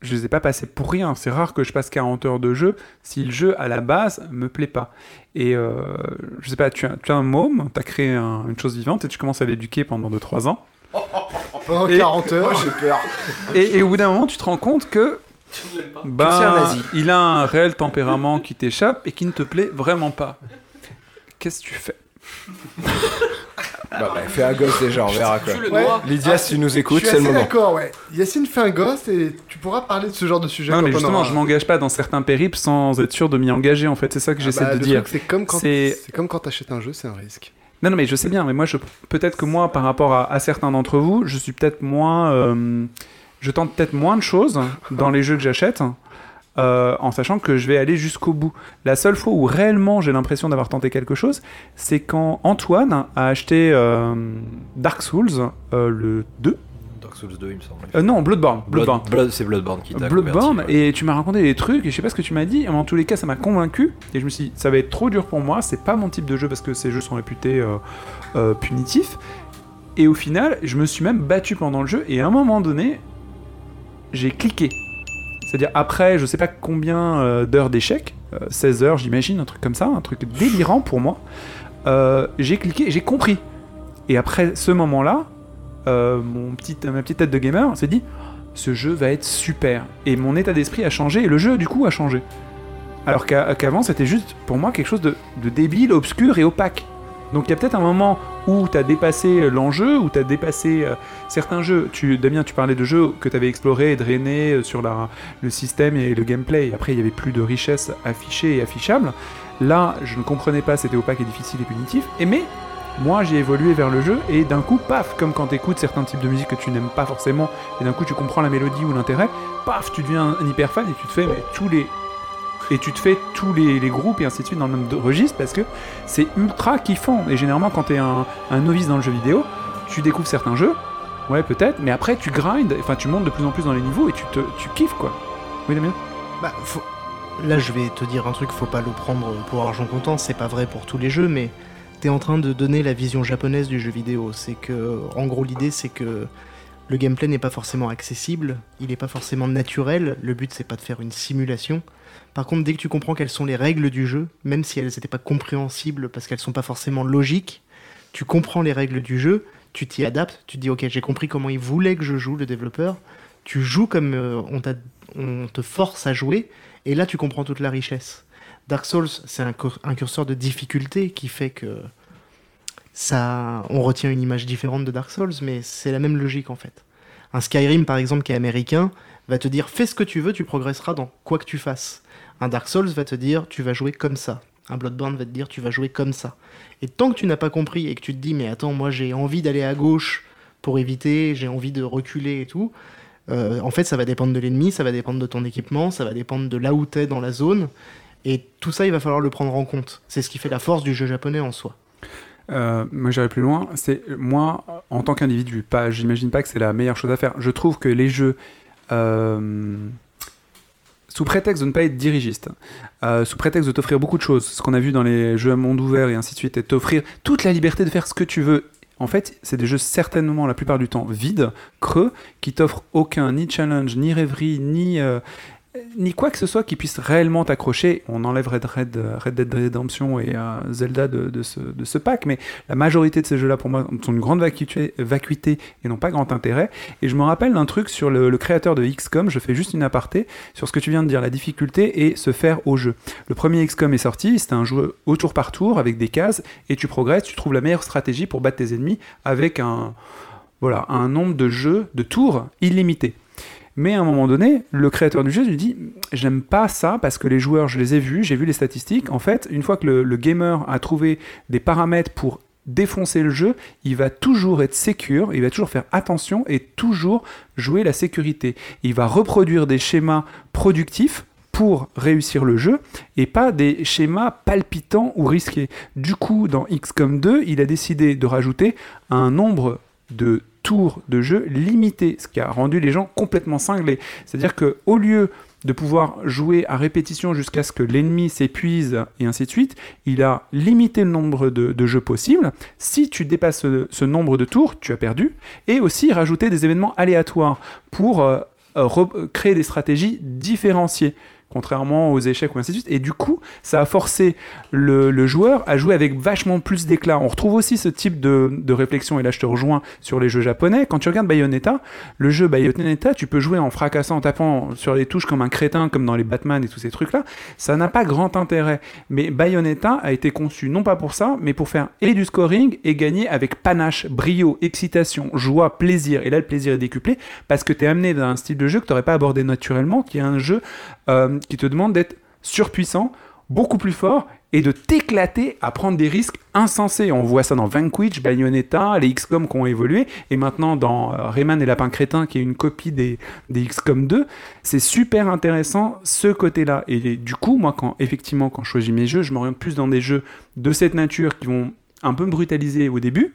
je les ai pas passées pour rien. C'est rare que je passe 40 heures de jeu si le jeu à la base me plaît pas. Et euh, je sais pas, tu as, un môme, tu as créé un- une chose vivante et tu commences à l'éduquer pendant 2-3 ans. Pendant Et- 40 heures. J'ai peur. Et, et au bout d'un moment, tu te rends compte que bah, Que c'est un nazi. il a un réel tempérament qui t'échappe et qui ne te plaît vraiment pas. Qu'est-ce que tu fais? Bah, bah, fais un gosse déjà, on verra quoi. Ouais. Lydia, si tu nous Je écoutes, suis c'est le assez moment. d'accord, ouais. Yacine fait un gosse et tu pourras parler de ce genre de sujet. Non, quand mais on justement, aura- je m'engage pas dans certains périples sans être sûr de m'y engager, en fait. C'est ça que Ah j'essaie bah, de le dire. truc, C'est comme quand C'est- c'est comme quand t'achètes un jeu, c'est un risque. Non, non, mais je sais bien, mais moi, peut-être que moi, par rapport à, certains d'entre vous, je suis peut-être moins. euh, Je tente peut-être moins de choses dans les jeux que j'achète. euh, en sachant que je vais aller jusqu'au bout. La seule fois où réellement j'ai l'impression d'avoir tenté quelque chose, c'est quand Antoine a acheté euh, Dark Souls, le 2. Dark Souls 2, il me semble. Euh, non, Bloodborne. Blood- Bloodborne. Blood- c'est Bloodborne qui t'a Bloodborne, converti, ouais. et tu m'as raconté des trucs, et je sais pas ce que tu m'as dit, mais en tous les cas, ça m'a convaincu, et je me suis dit, ça va être trop dur pour moi, c'est pas mon type de jeu parce que ces jeux sont réputés euh, euh, punitifs. Et au final, je me suis même battu pendant le jeu, et à un moment donné, j'ai cliqué. C'est-à-dire, après, je sais pas combien d'heures d'échecs, euh, 16 heures, j'imagine, un truc comme ça, un truc délirant pour moi, j'ai cliqué, j'ai compris. Et après ce moment-là, euh, mon petit, ma petite tête de gamer s'est dit ce jeu va être super. Et mon état d'esprit a changé, et le jeu, du coup, a changé. Alors qu'avant, c'était juste, pour moi, quelque chose de, de débile, obscur et opaque. Donc il y a peut-être un moment où tu as dépassé l'enjeu, où tu as dépassé euh, certains jeux. Tu, Damien, tu parlais de jeux que tu avais explorés et drainés euh, sur la, le système et le gameplay. Après, il n'y avait plus de richesse affichée et affichable. Là, je ne comprenais pas, c'était opaque et difficile et punitif. Et mais, moi, j'ai évolué vers le jeu et d'un coup, paf, comme quand tu écoutes certains types de musique que tu n'aimes pas forcément, et d'un coup, tu comprends la mélodie ou l'intérêt, paf, tu deviens un, hyper fan et tu te fais tous les et tu te fais tous les, groupes et ainsi de suite dans le même registre parce que c'est ultra kiffant. Et généralement, quand tu es un, un novice dans le jeu vidéo, tu découvres certains jeux, ouais, peut-être, mais après tu grindes, enfin tu montes de plus en plus dans les niveaux et tu, tu kiffes quoi. Oui, Damien? Bah, Là, je vais te dire un truc, faut pas le prendre pour argent comptant, c'est pas vrai pour tous les jeux, mais en train de donner la vision japonaise du jeu vidéo. C'est que, en gros, l'idée, c'est que le gameplay n'est pas forcément accessible, il n'est pas forcément naturel, le but, c'est pas de faire une simulation. Par contre, dès que tu comprends quelles sont les règles du jeu, même si elles n'étaient pas compréhensibles parce qu'elles sont pas forcément logiques, tu comprends les règles du jeu, tu t'y adaptes, tu te dis ok j'ai compris comment il voulait que je joue le développeur, tu joues comme euh, on te force à jouer, et là tu comprends toute la richesse. Dark Souls c'est un, cur- un curseur de difficulté qui fait que ça, on retient une image différente de Dark Souls, mais c'est la même logique en fait. Un Skyrim par exemple qui est américain va te dire fais ce que tu veux, tu progresseras dans quoi que tu fasses. Un Dark Souls va te dire tu vas jouer comme ça. Un Bloodborne va te dire tu vas jouer comme ça. Et tant que tu n'as pas compris et que tu te dis mais attends moi j'ai envie d'aller à gauche pour éviter, j'ai envie de reculer et tout, euh, en fait ça va dépendre de l'ennemi, ça va dépendre de ton équipement, ça va dépendre de là où t'es dans la zone. Et tout ça il va falloir le prendre en compte. C'est ce qui fait la force du jeu japonais en soi. Euh, moi j'irai plus loin, c'est moi en tant qu'individu, pas, j'imagine pas que c'est la meilleure chose à faire. Je trouve que les jeux, euh, sous prétexte de ne pas être dirigiste, euh, sous prétexte de t'offrir beaucoup de choses, ce qu'on a vu dans les jeux à monde ouvert et ainsi de suite, et t'offrir toute la liberté de faire ce que tu veux. En fait, c'est des jeux certainement la plupart du temps vides, creux, qui t'offrent aucun ni challenge, ni rêverie, ni ni quoi que ce soit qui puisse réellement t'accrocher. On enlève Red, Red, Red Dead Redemption et euh, Zelda de, ce, pack, mais la majorité de ces jeux-là, pour moi, sont une grande vacuité, et n'ont pas grand intérêt. Et je me rappelle d'un truc sur le, le créateur de XCOM, je fais juste une aparté, sur ce que tu viens de dire, la difficulté et se faire au jeu. Le premier XCOM est sorti, c'était un jeu au tour par tour, avec des cases, et tu progresses, tu trouves la meilleure stratégie pour battre tes ennemis avec un, voilà, un nombre de jeux, de tours illimité. Mais à un moment donné, le créateur du jeu lui dit J'aime pas ça parce que les joueurs, je les ai vus, j'ai vu les statistiques. En fait, une fois que le, gamer a trouvé des paramètres pour défoncer le jeu, il va toujours être sécure, il va toujours faire attention et toujours jouer la sécurité. Il va reproduire des schémas productifs pour réussir le jeu et pas des schémas palpitants ou risqués. Du coup, dans XCOM 2, il a décidé de rajouter un nombre de tours de jeu limité, ce qui a rendu les gens complètement cinglés. C'est-à-dire que au lieu de pouvoir jouer à répétition jusqu'à ce que l'ennemi s'épuise et ainsi de suite, il a limité le nombre de, jeux possibles. Si tu dépasses ce, ce, nombre de tours, tu as perdu. Et aussi rajouter des événements aléatoires pour euh, créer des stratégies différenciées contrairement aux échecs ou ainsi de suite. Et du coup, ça a forcé le, joueur à jouer avec vachement plus d'éclat. On retrouve aussi ce type de, de, réflexion, et là je te rejoins sur les jeux japonais. Quand tu regardes Bayonetta, le jeu Bayonetta, tu peux jouer en fracassant, en tapant sur les touches comme un crétin, comme dans les Batman et tous ces trucs-là. Ça n'a pas grand intérêt. Mais Bayonetta a été conçu non pas pour ça, mais pour faire et du scoring et gagner avec panache, brio, excitation, joie, plaisir. Et là, le plaisir est décuplé parce que tu es amené dans un style de jeu que tu n'aurais pas abordé naturellement, qui est un jeu euh, qui te demande d'être surpuissant, beaucoup plus fort et de t'éclater à prendre des risques insensés. On voit ça dans Vanquish, Bayonetta, les XCOM qui ont évolué, et maintenant dans euh, Rayman et Lapin Crétin, qui est une copie des, XCOM 2. C'est super intéressant ce côté-là. Et, et, du coup, moi, quand effectivement, quand je choisis mes jeux, je m'oriente plus dans des jeux de cette nature qui vont un peu me brutaliser au début,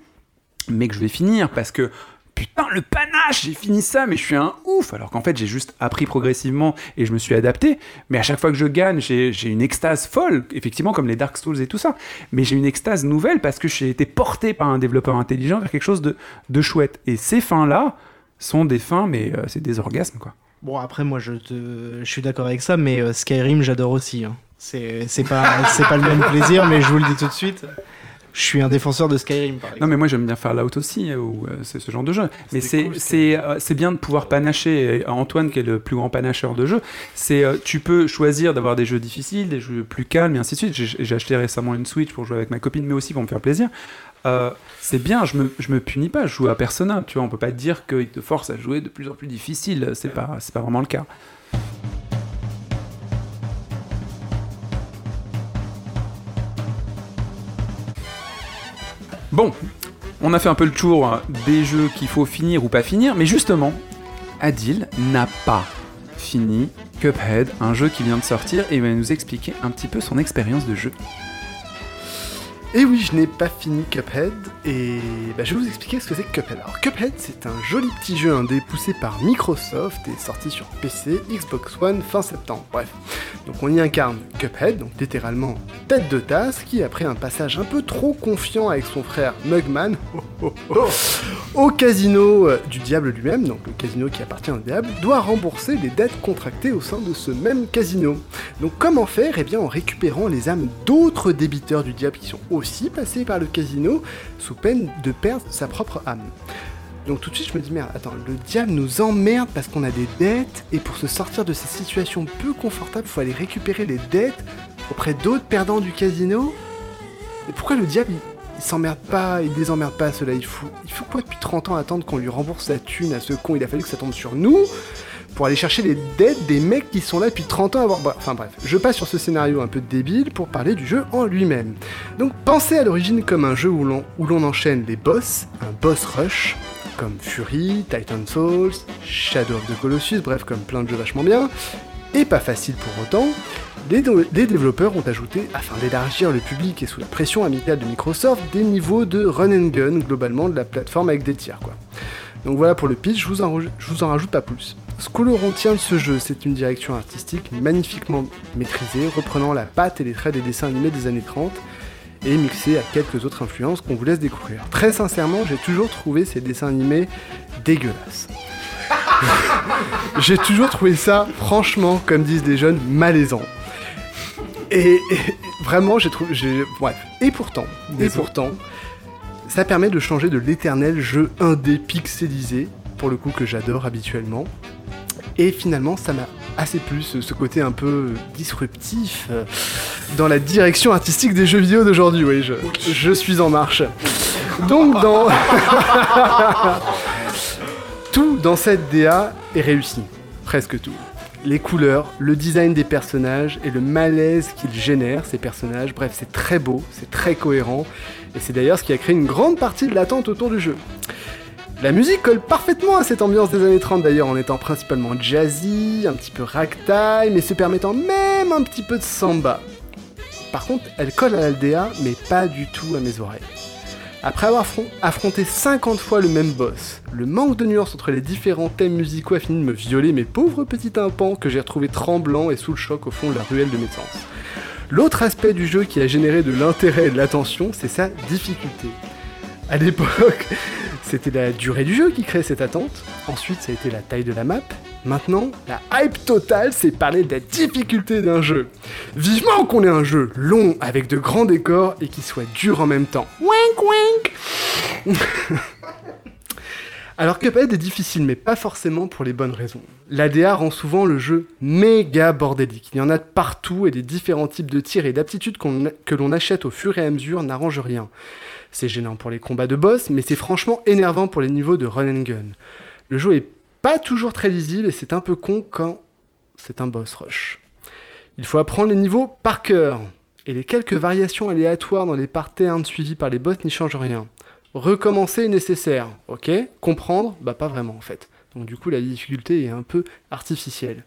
mais que je vais finir parce que putain, le panache, j'ai fini ça, mais je suis un ouf. Alors qu'en fait, j'ai juste appris progressivement et je me suis adapté. Mais à chaque fois que je gagne, j'ai une extase folle, effectivement, comme les Dark Souls et tout ça. Mais j'ai une extase nouvelle parce que j'ai été porté par un développeur intelligent vers quelque chose de, de chouette. Et ces fins-là sont des fins, mais euh, c'est des orgasmes, quoi. Bon, après, moi, je, te... je suis d'accord avec ça, mais euh, Skyrim, j'adore aussi. Hein. C'est pas, pas le même plaisir, mais je vous le dis tout de suite. Je suis un défenseur de Skyrim, par. Non, mais moi j'aime bien Fallout aussi, euh, ou euh, c'est ce genre de jeu. Mais c'est c'est euh, bien de pouvoir panacher. Et Antoine, qui est le plus grand panacheur de jeux, c'est euh, tu peux choisir d'avoir des jeux difficiles, des jeux plus calmes, et ainsi de suite. J'ai acheté récemment une Switch pour jouer avec ma copine, mais aussi pour me faire plaisir. Euh, c'est bien, je me, je me punis pas, je joue à Persona, tu vois, on peut pas dire qu'il te force à jouer de plus en plus difficile, c'est pas, pas vraiment le cas. Bon, on a fait un peu le tour des jeux qu'il faut finir ou pas finir, mais justement, Adil n'a pas fini Cuphead, un jeu qui vient de sortir, et il va nous expliquer un petit peu son expérience de jeu. Et oui, je n'ai pas fini Cuphead, et bah, je vais vous expliquer ce que c'est Cuphead. Alors Cuphead, c'est un joli petit jeu indé poussé par Microsoft et sorti sur PC, Xbox One fin septembre. Bref, donc on y incarne Cuphead, donc littéralement tête de tasse, qui après un passage un peu trop confiant avec son frère Mugman, oh, oh, oh, au casino euh, du diable lui-même, donc le casino qui appartient au diable, doit rembourser les dettes contractées au sein de ce même casino. Donc comment faire? Eh bien en récupérant les âmes d'autres débiteurs du diable qui sont aussi passés par le casino, sous peine de perdre sa propre âme. Donc tout de suite je me dis merde, attends, le diable nous emmerde parce qu'on a des dettes, et pour se sortir de ces situations peu confortables, faut aller récupérer les dettes auprès d'autres perdants du casino. Et pourquoi le diable il, il s'emmerde pas, il désemmerde pas cela il faut, il faut quoi depuis 30 ans attendre qu'on lui rembourse la thune à ce con? Il a fallu que ça tombe sur nous pour aller chercher les dettes des mecs qui sont là depuis 30 ans à avoir... Enfin bref, je passe sur ce scénario un peu débile pour parler du jeu en lui-même. Donc pensez à l'origine comme un jeu où l'on, enchaîne les boss, un boss rush, comme Fury, Titan Souls, Shadow of the Colossus, bref comme plein de jeux vachement bien, et pas facile pour autant, les, développeurs ont ajouté, afin d'élargir le public et sous la pression amicale de Microsoft, des niveaux de run and gun globalement de la plateforme avec des tirs quoi. Donc voilà pour le pitch, je vous en rajoute pas plus. Ce que l'on retient de ce jeu, c'est une direction artistique magnifiquement maîtrisée, reprenant la patte et les traits des dessins animés des années 30, et mixée à quelques autres influences qu'on vous laisse découvrir. Très sincèrement, j'ai toujours trouvé ces dessins animés dégueulasses. j'ai toujours trouvé ça, franchement, comme disent les jeunes, malaisant. Et, et vraiment, j'ai trouvé. Bref. Et pourtant, et pourtant, ça permet de changer de l'éternel jeu indé pixelisé, pour le coup que j'adore habituellement. Et finalement, ça m'a assez plu, ce, côté un peu disruptif euh, dans la direction artistique des jeux vidéo d'aujourd'hui. Oui, je, je suis en marche. Donc, dans. tout dans cette DA est réussi. Presque tout. Les couleurs, le design des personnages et le malaise qu'ils génèrent, ces personnages. Bref, c'est très beau, c'est très cohérent. Et c'est d'ailleurs ce qui a créé une grande partie de l'attente autour du jeu. La musique colle parfaitement à cette ambiance des années 30 d'ailleurs, en étant principalement jazzy, un petit peu ragtime, et se permettant même un petit peu de samba. Par contre, elle colle à l'Aldea, mais pas du tout à mes oreilles. Après avoir affron- affronté 50 fois le même boss, le manque de nuances entre les différents thèmes musicaux a fini de me violer mes pauvres petits tympans que j'ai retrouvés tremblants et sous le choc au fond de la ruelle de mes sens. L'autre aspect du jeu qui a généré de l'intérêt et de l'attention, c'est sa difficulté. À l'époque, c'était la durée du jeu qui créait cette attente. Ensuite, ça a été la taille de la map. Maintenant, la hype totale, c'est parler de la difficulté d'un jeu. Vivement qu'on ait un jeu long avec de grands décors et qui soit dur en même temps. Wink wink Alors Cuphead est difficile, mais pas forcément pour les bonnes raisons. L'ADA rend souvent le jeu méga bordélique. Il y en a partout et les différents types de tirs et d'aptitudes que l'on achète au fur et à mesure n'arrangent rien. C'est gênant pour les combats de boss, mais c'est franchement énervant pour les niveaux de run and gun. Le jeu est pas toujours très lisible et c'est un peu con quand c'est un boss rush. Il faut apprendre les niveaux par cœur, et les quelques variations aléatoires dans les patterns suivis par les boss n'y changent rien. Recommencer est nécessaire, ok? Comprendre? Bah pas vraiment en fait. Donc du coup la difficulté est un peu artificielle.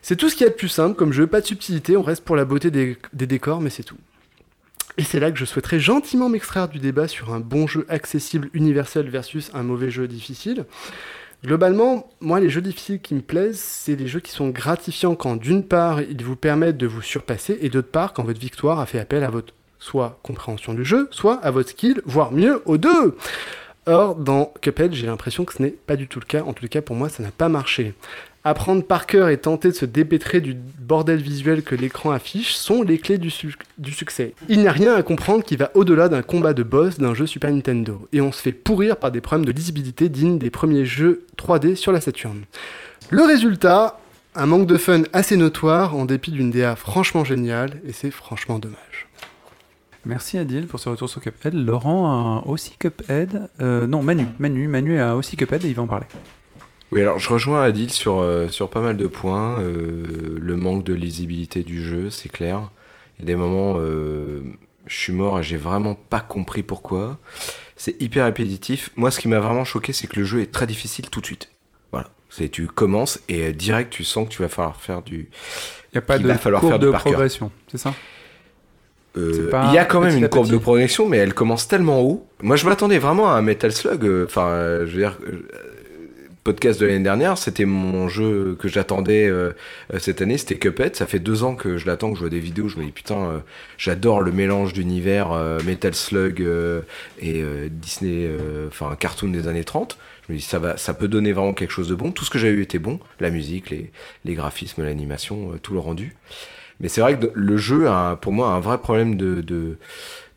C'est tout ce qu'il y a de plus simple comme jeu, pas de subtilité, on reste pour la beauté des décors, mais c'est tout. Et c'est là que je souhaiterais gentiment m'extraire du débat sur un bon jeu accessible universel versus un mauvais jeu difficile. Globalement, moi, les jeux difficiles qui me plaisent, c'est les jeux qui sont gratifiants quand, d'une part, ils vous permettent de vous surpasser, et d'autre part, quand votre victoire a fait appel à votre soit compréhension du jeu, soit à votre skill, voire mieux, aux deux. Or, dans Cuphead, j'ai l'impression que ce n'est pas du tout le cas. En tout cas, pour moi, ça n'a pas marché. Apprendre par cœur et tenter de se dépêtrer du bordel visuel que l'écran affiche sont les clés du, su- du succès. Il n'y a rien à comprendre qui va au-delà d'un combat de boss d'un jeu Super Nintendo, et on se fait pourrir par des problèmes de lisibilité dignes des premiers jeux 3D sur la Saturn. Le résultat, un manque de fun assez notoire en dépit d'une DA franchement géniale, et c'est franchement dommage. Merci Adil pour ce retour sur Cuphead. Laurent a aussi Cuphead. Euh, non, Manu. Manu. Manu a aussi Cuphead et il va en parler. Oui, alors je rejoins Adil sur, euh, sur pas mal de points. Euh, le manque de lisibilité du jeu, c'est clair. Il y a des moments, euh, je suis mort et j'ai vraiment pas compris pourquoi. C'est hyper répétitif. Moi, ce qui m'a vraiment choqué, c'est que le jeu est très difficile tout de suite. Voilà. C'est tu commences et direct, tu sens que tu vas falloir faire du. Il n'y a pas de va falloir courbe faire de progression, c'est ça? Euh, il y a quand même une courbe de progression, mais elle commence tellement haut. Moi, je m'attendais vraiment à un Metal Slug. Enfin, euh, je veux dire, podcast de l'année dernière, c'était mon jeu que j'attendais euh, euh, cette année. C'était Cuphead. Ça fait deux ans que je l'attends, que je vois des vidéos. Je me dis putain, euh, j'adore le mélange d'univers euh, Metal Slug euh, et euh, Disney, enfin cartoon des années 30. Je me dis ça va, ça peut donner vraiment quelque chose de bon. Tout ce que j'ai eu était bon, la musique, les, les graphismes, l'animation, tout le rendu. Mais c'est vrai que le jeu a, pour moi, un vrai problème de, de,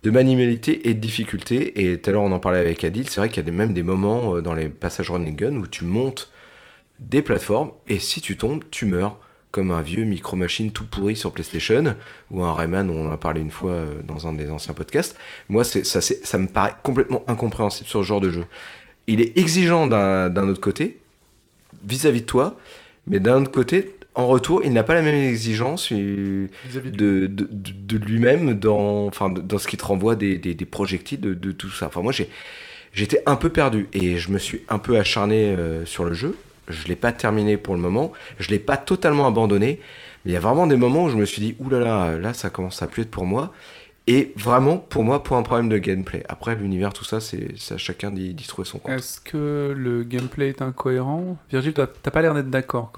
de maniabilité et de difficulté. Et tout à l'heure, on en parlait avec Adil. C'est vrai qu'il y a même des moments euh, dans les passages run and gun où tu montes des plateformes et si tu tombes, tu meurs. Comme un vieux micro machine tout pourri sur PlayStation ou un Rayman, on en a parlé une fois euh, dans un des anciens podcasts. Moi, ça, me paraît complètement incompréhensible sur ce genre de jeu. Il est exigeant d'un, autre côté, vis-à-vis de toi, mais d'un autre côté, en retour, il n'a pas la même exigence euh, de, de, de- de lui-même dans, enfin, dans ce qui te renvoie des, des, des projectiles, de, tout ça. Enfin, moi, j'étais un peu perdu et je me suis un peu acharné euh, sur le jeu. Je l'ai pas terminé pour le moment. Je l'ai pas totalement abandonné. Mais il y a vraiment des moments où je me suis dit, oulala, là, là, là, ça commence à plus être pour moi. Et vraiment, pour moi, pour un problème de gameplay. Après, l'univers, tout ça, c'est ça, chacun d'y trouver son compte. Est-ce que le gameplay est incohérent? Virgile, t'as pas l'air d'être d'accord.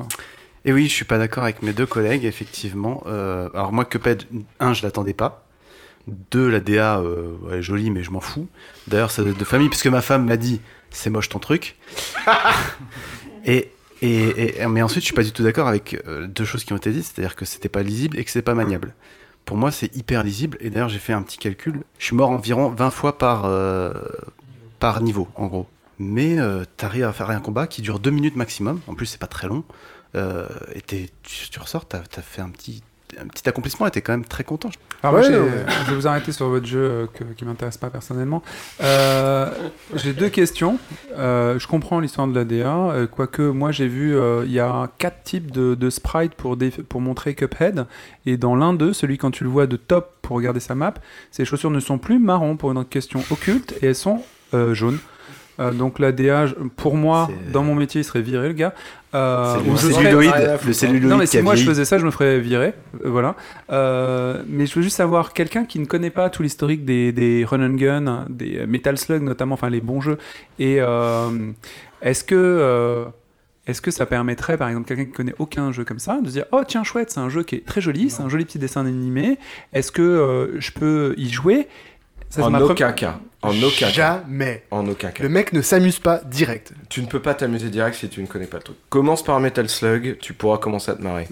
Et oui, je suis pas d'accord avec mes deux collègues, effectivement. Euh, alors moi, Cuphead, un, je l'attendais pas. Deux, la DA, euh, ouais, jolie, mais je m'en fous. D'ailleurs, ça doit être de famille, puisque ma femme m'a dit, c'est moche ton truc. et, et, et- mais ensuite, je suis pas du tout d'accord avec euh, deux choses qui ont été dites, c'est-à-dire que c'était pas lisible et que c'était pas maniable. Pour moi, c'est hyper lisible. Et d'ailleurs, j'ai fait un petit calcul. Je suis mort environ 20 fois par, par niveau, en gros. Mais euh, t'arrives à faire un combat qui dure deux minutes maximum. En plus, c'est pas très long. Euh, et tu, tu ressors, t'as as fait un petit, un petit accomplissement et t'es quand même très content. Alors moi, Ouais, j'ai- non, je vais vous arrêter sur votre jeu euh, que- qui m'intéresse pas personnellement. Euh, j'ai deux questions. Euh, je comprends l'histoire de la DA, euh, quoique moi j'ai vu, euh, il y a quatre types de, de sprites pour, pour montrer Cuphead, et dans l'un d'eux, celui quand tu le vois de top pour regarder sa map, ses chaussures ne sont plus marron pour une autre question occulte, et elles sont euh, jaunes. Euh, donc la DA, je- pour moi, dans mon métier, il serait viré le gars. Euh, le serais- celluloïde, le celluloïde Non mais si moi je faisais ça, je me ferais virer. Euh, voilà. Euh, mais je veux juste savoir, quelqu'un qui ne connaît pas tout l'historique des, des run and gun, des Metal Slug notamment, enfin les bons jeux, et euh, est-ce que est-ce que ça permettrait, par exemple, quelqu'un qui connaît aucun jeu comme ça, de se dire oh tiens chouette, c'est un jeu qui est très joli, c'est un joli petit dessin animé. Est-ce que euh, je peux y jouer Ça, En cas. En aucun cas. Jamais. En aucun cas. Le mec ne s'amuse pas direct. Tu ne peux pas t'amuser direct si tu ne connais pas le truc. Commence par Metal Slug, tu pourras commencer à te marrer.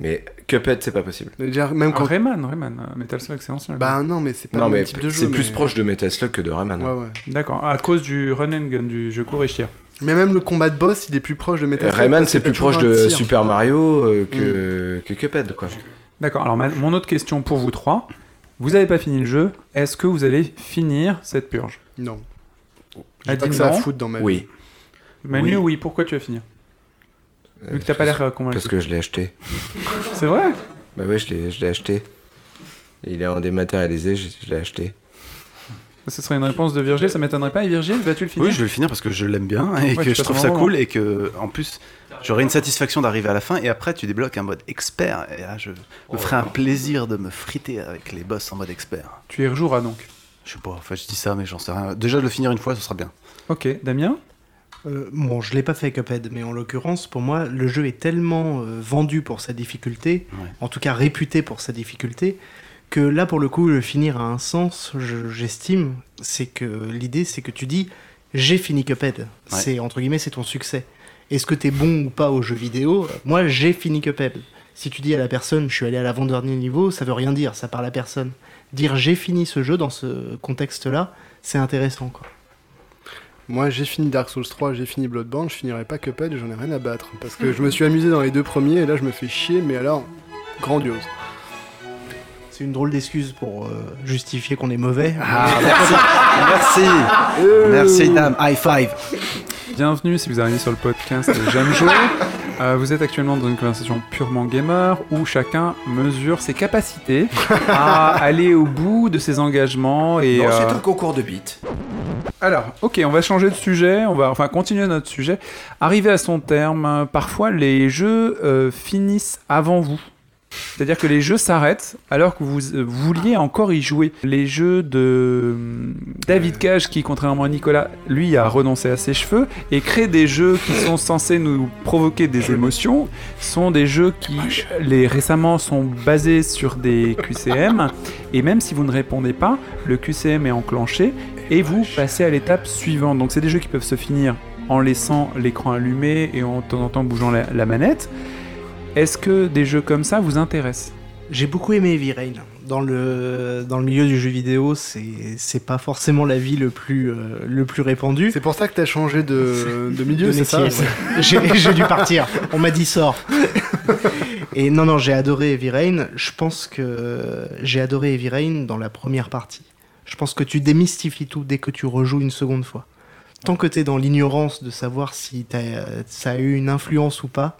Mais Cuphead, c'est pas possible. Déjà, même Ah, quand. Rayman, Rayman, euh, Metal Slug, c'est ancien. Bah non, mais c'est pas Non, le même type de jeu. c'est plus proche de Metal Slug que de Rayman. Ouais, ouais. D'accord, à cause du run and gun, du jeu court et je tire. Mais même le combat de boss, il est plus proche de Metal Slug. Rayman, c'est plus proche de tir. Super Mario euh, que, que Cuphead, quoi. D'accord, alors ma- mon autre question pour vous trois. Vous n'avez pas fini le jeu, est-ce que vous allez finir cette purge? Non. J'ai pas que ça à foutre dans ma vie. Oui. Manu, Oui. oui. pourquoi tu vas finir? Vu que t'as pas l'air euh, convaincu. Parce que je l'ai acheté. C'est vrai? Bah ouais, je l'ai je l'ai acheté. Il est en dématérialisé, je, je l'ai acheté. Ce serait une réponse de Virgile, ça m'étonnerait pas. Et Virgile, vas-tu le finir? Oui, je vais le finir parce que je l'aime bien et Ouais, que je trouve ça cool et que en plus j'aurai une satisfaction d'arriver à la fin et après tu débloques un mode expert et là je me ferai un plaisir de me friter avec les boss en mode expert. Tu y rejoueras donc. Je sais pas, enfin je dis ça mais j'en sais rien. Déjà de le finir une fois ce sera bien. Ok, Damien? Euh, bon, je l'ai pas fait Cuphead, mais en l'occurrence, pour moi, le jeu est tellement euh, vendu pour sa difficulté, Ouais. en tout cas réputé pour sa difficulté, que là, pour le coup, le finir a un sens, je- j'estime. C'est que l'idée, c'est que tu dis, j'ai fini Cuphead. Ouais. C'est entre guillemets, c'est ton succès. Est-ce que t'es bon ou pas au jeu vidéo? Moi, j'ai fini Cuphead. Si tu dis à la personne, je suis allé à l'avant-dernier niveau, ça veut rien dire, ça parle à personne. Dire j'ai fini ce jeu dans ce contexte-là, c'est intéressant, quoi. Moi, j'ai fini Dark Souls 3, j'ai fini Bloodborne, je finirai pas Cuphead et j'en ai rien à battre. Parce que je me suis amusé dans les deux premiers et là, je me fais chier, mais alors, grandiose. C'est une drôle d'excuse pour euh, justifier qu'on est mauvais. Ah, merci. merci. Merci, dame. High five. Bienvenue si vous arrivez sur le podcast J'aime jouer. Euh, vous êtes actuellement dans une conversation purement gamer où chacun mesure ses capacités à aller au bout de ses engagements et. Non, c'est euh, un concours de beats. Alors, ok, on va changer de sujet, on va enfin continuer notre sujet. Arrivé à son terme, euh, parfois les jeux euh, finissent avant vous. C'est-à-dire que les jeux s'arrêtent alors que vous, euh, vouliez encore y jouer. Les jeux de hum, David Cage, qui contrairement à Nicolas, lui a renoncé à ses cheveux et crée des jeux qui sont censés nous provoquer des émotions, sont des jeux qui les récemment sont basés sur des QCM et même si vous ne répondez pas, le QCM est enclenché et vous passez à l'étape suivante. Donc c'est des jeux qui peuvent se finir en laissant l'écran allumé et en de temps en temps bougeant la, la manette. Est-ce que des jeux comme ça vous intéressent? J'ai beaucoup aimé Heavy Rain. Dans le, dans le milieu du jeu vidéo, c'est c'est pas forcément l'avis le plus, euh, le plus répandu. C'est pour ça que t'as changé de, de milieu, de c'est ça? métier. J'ai dû partir. On m'a dit sort. Et non, non, j'ai adoré Heavy Rain. Je pense que j'ai adoré Heavy Rain dans la première partie. Je pense que tu démystifies tout dès que tu rejoues une seconde fois. Tant que tu es dans l'ignorance de savoir si t'as, ça a eu une influence ou pas,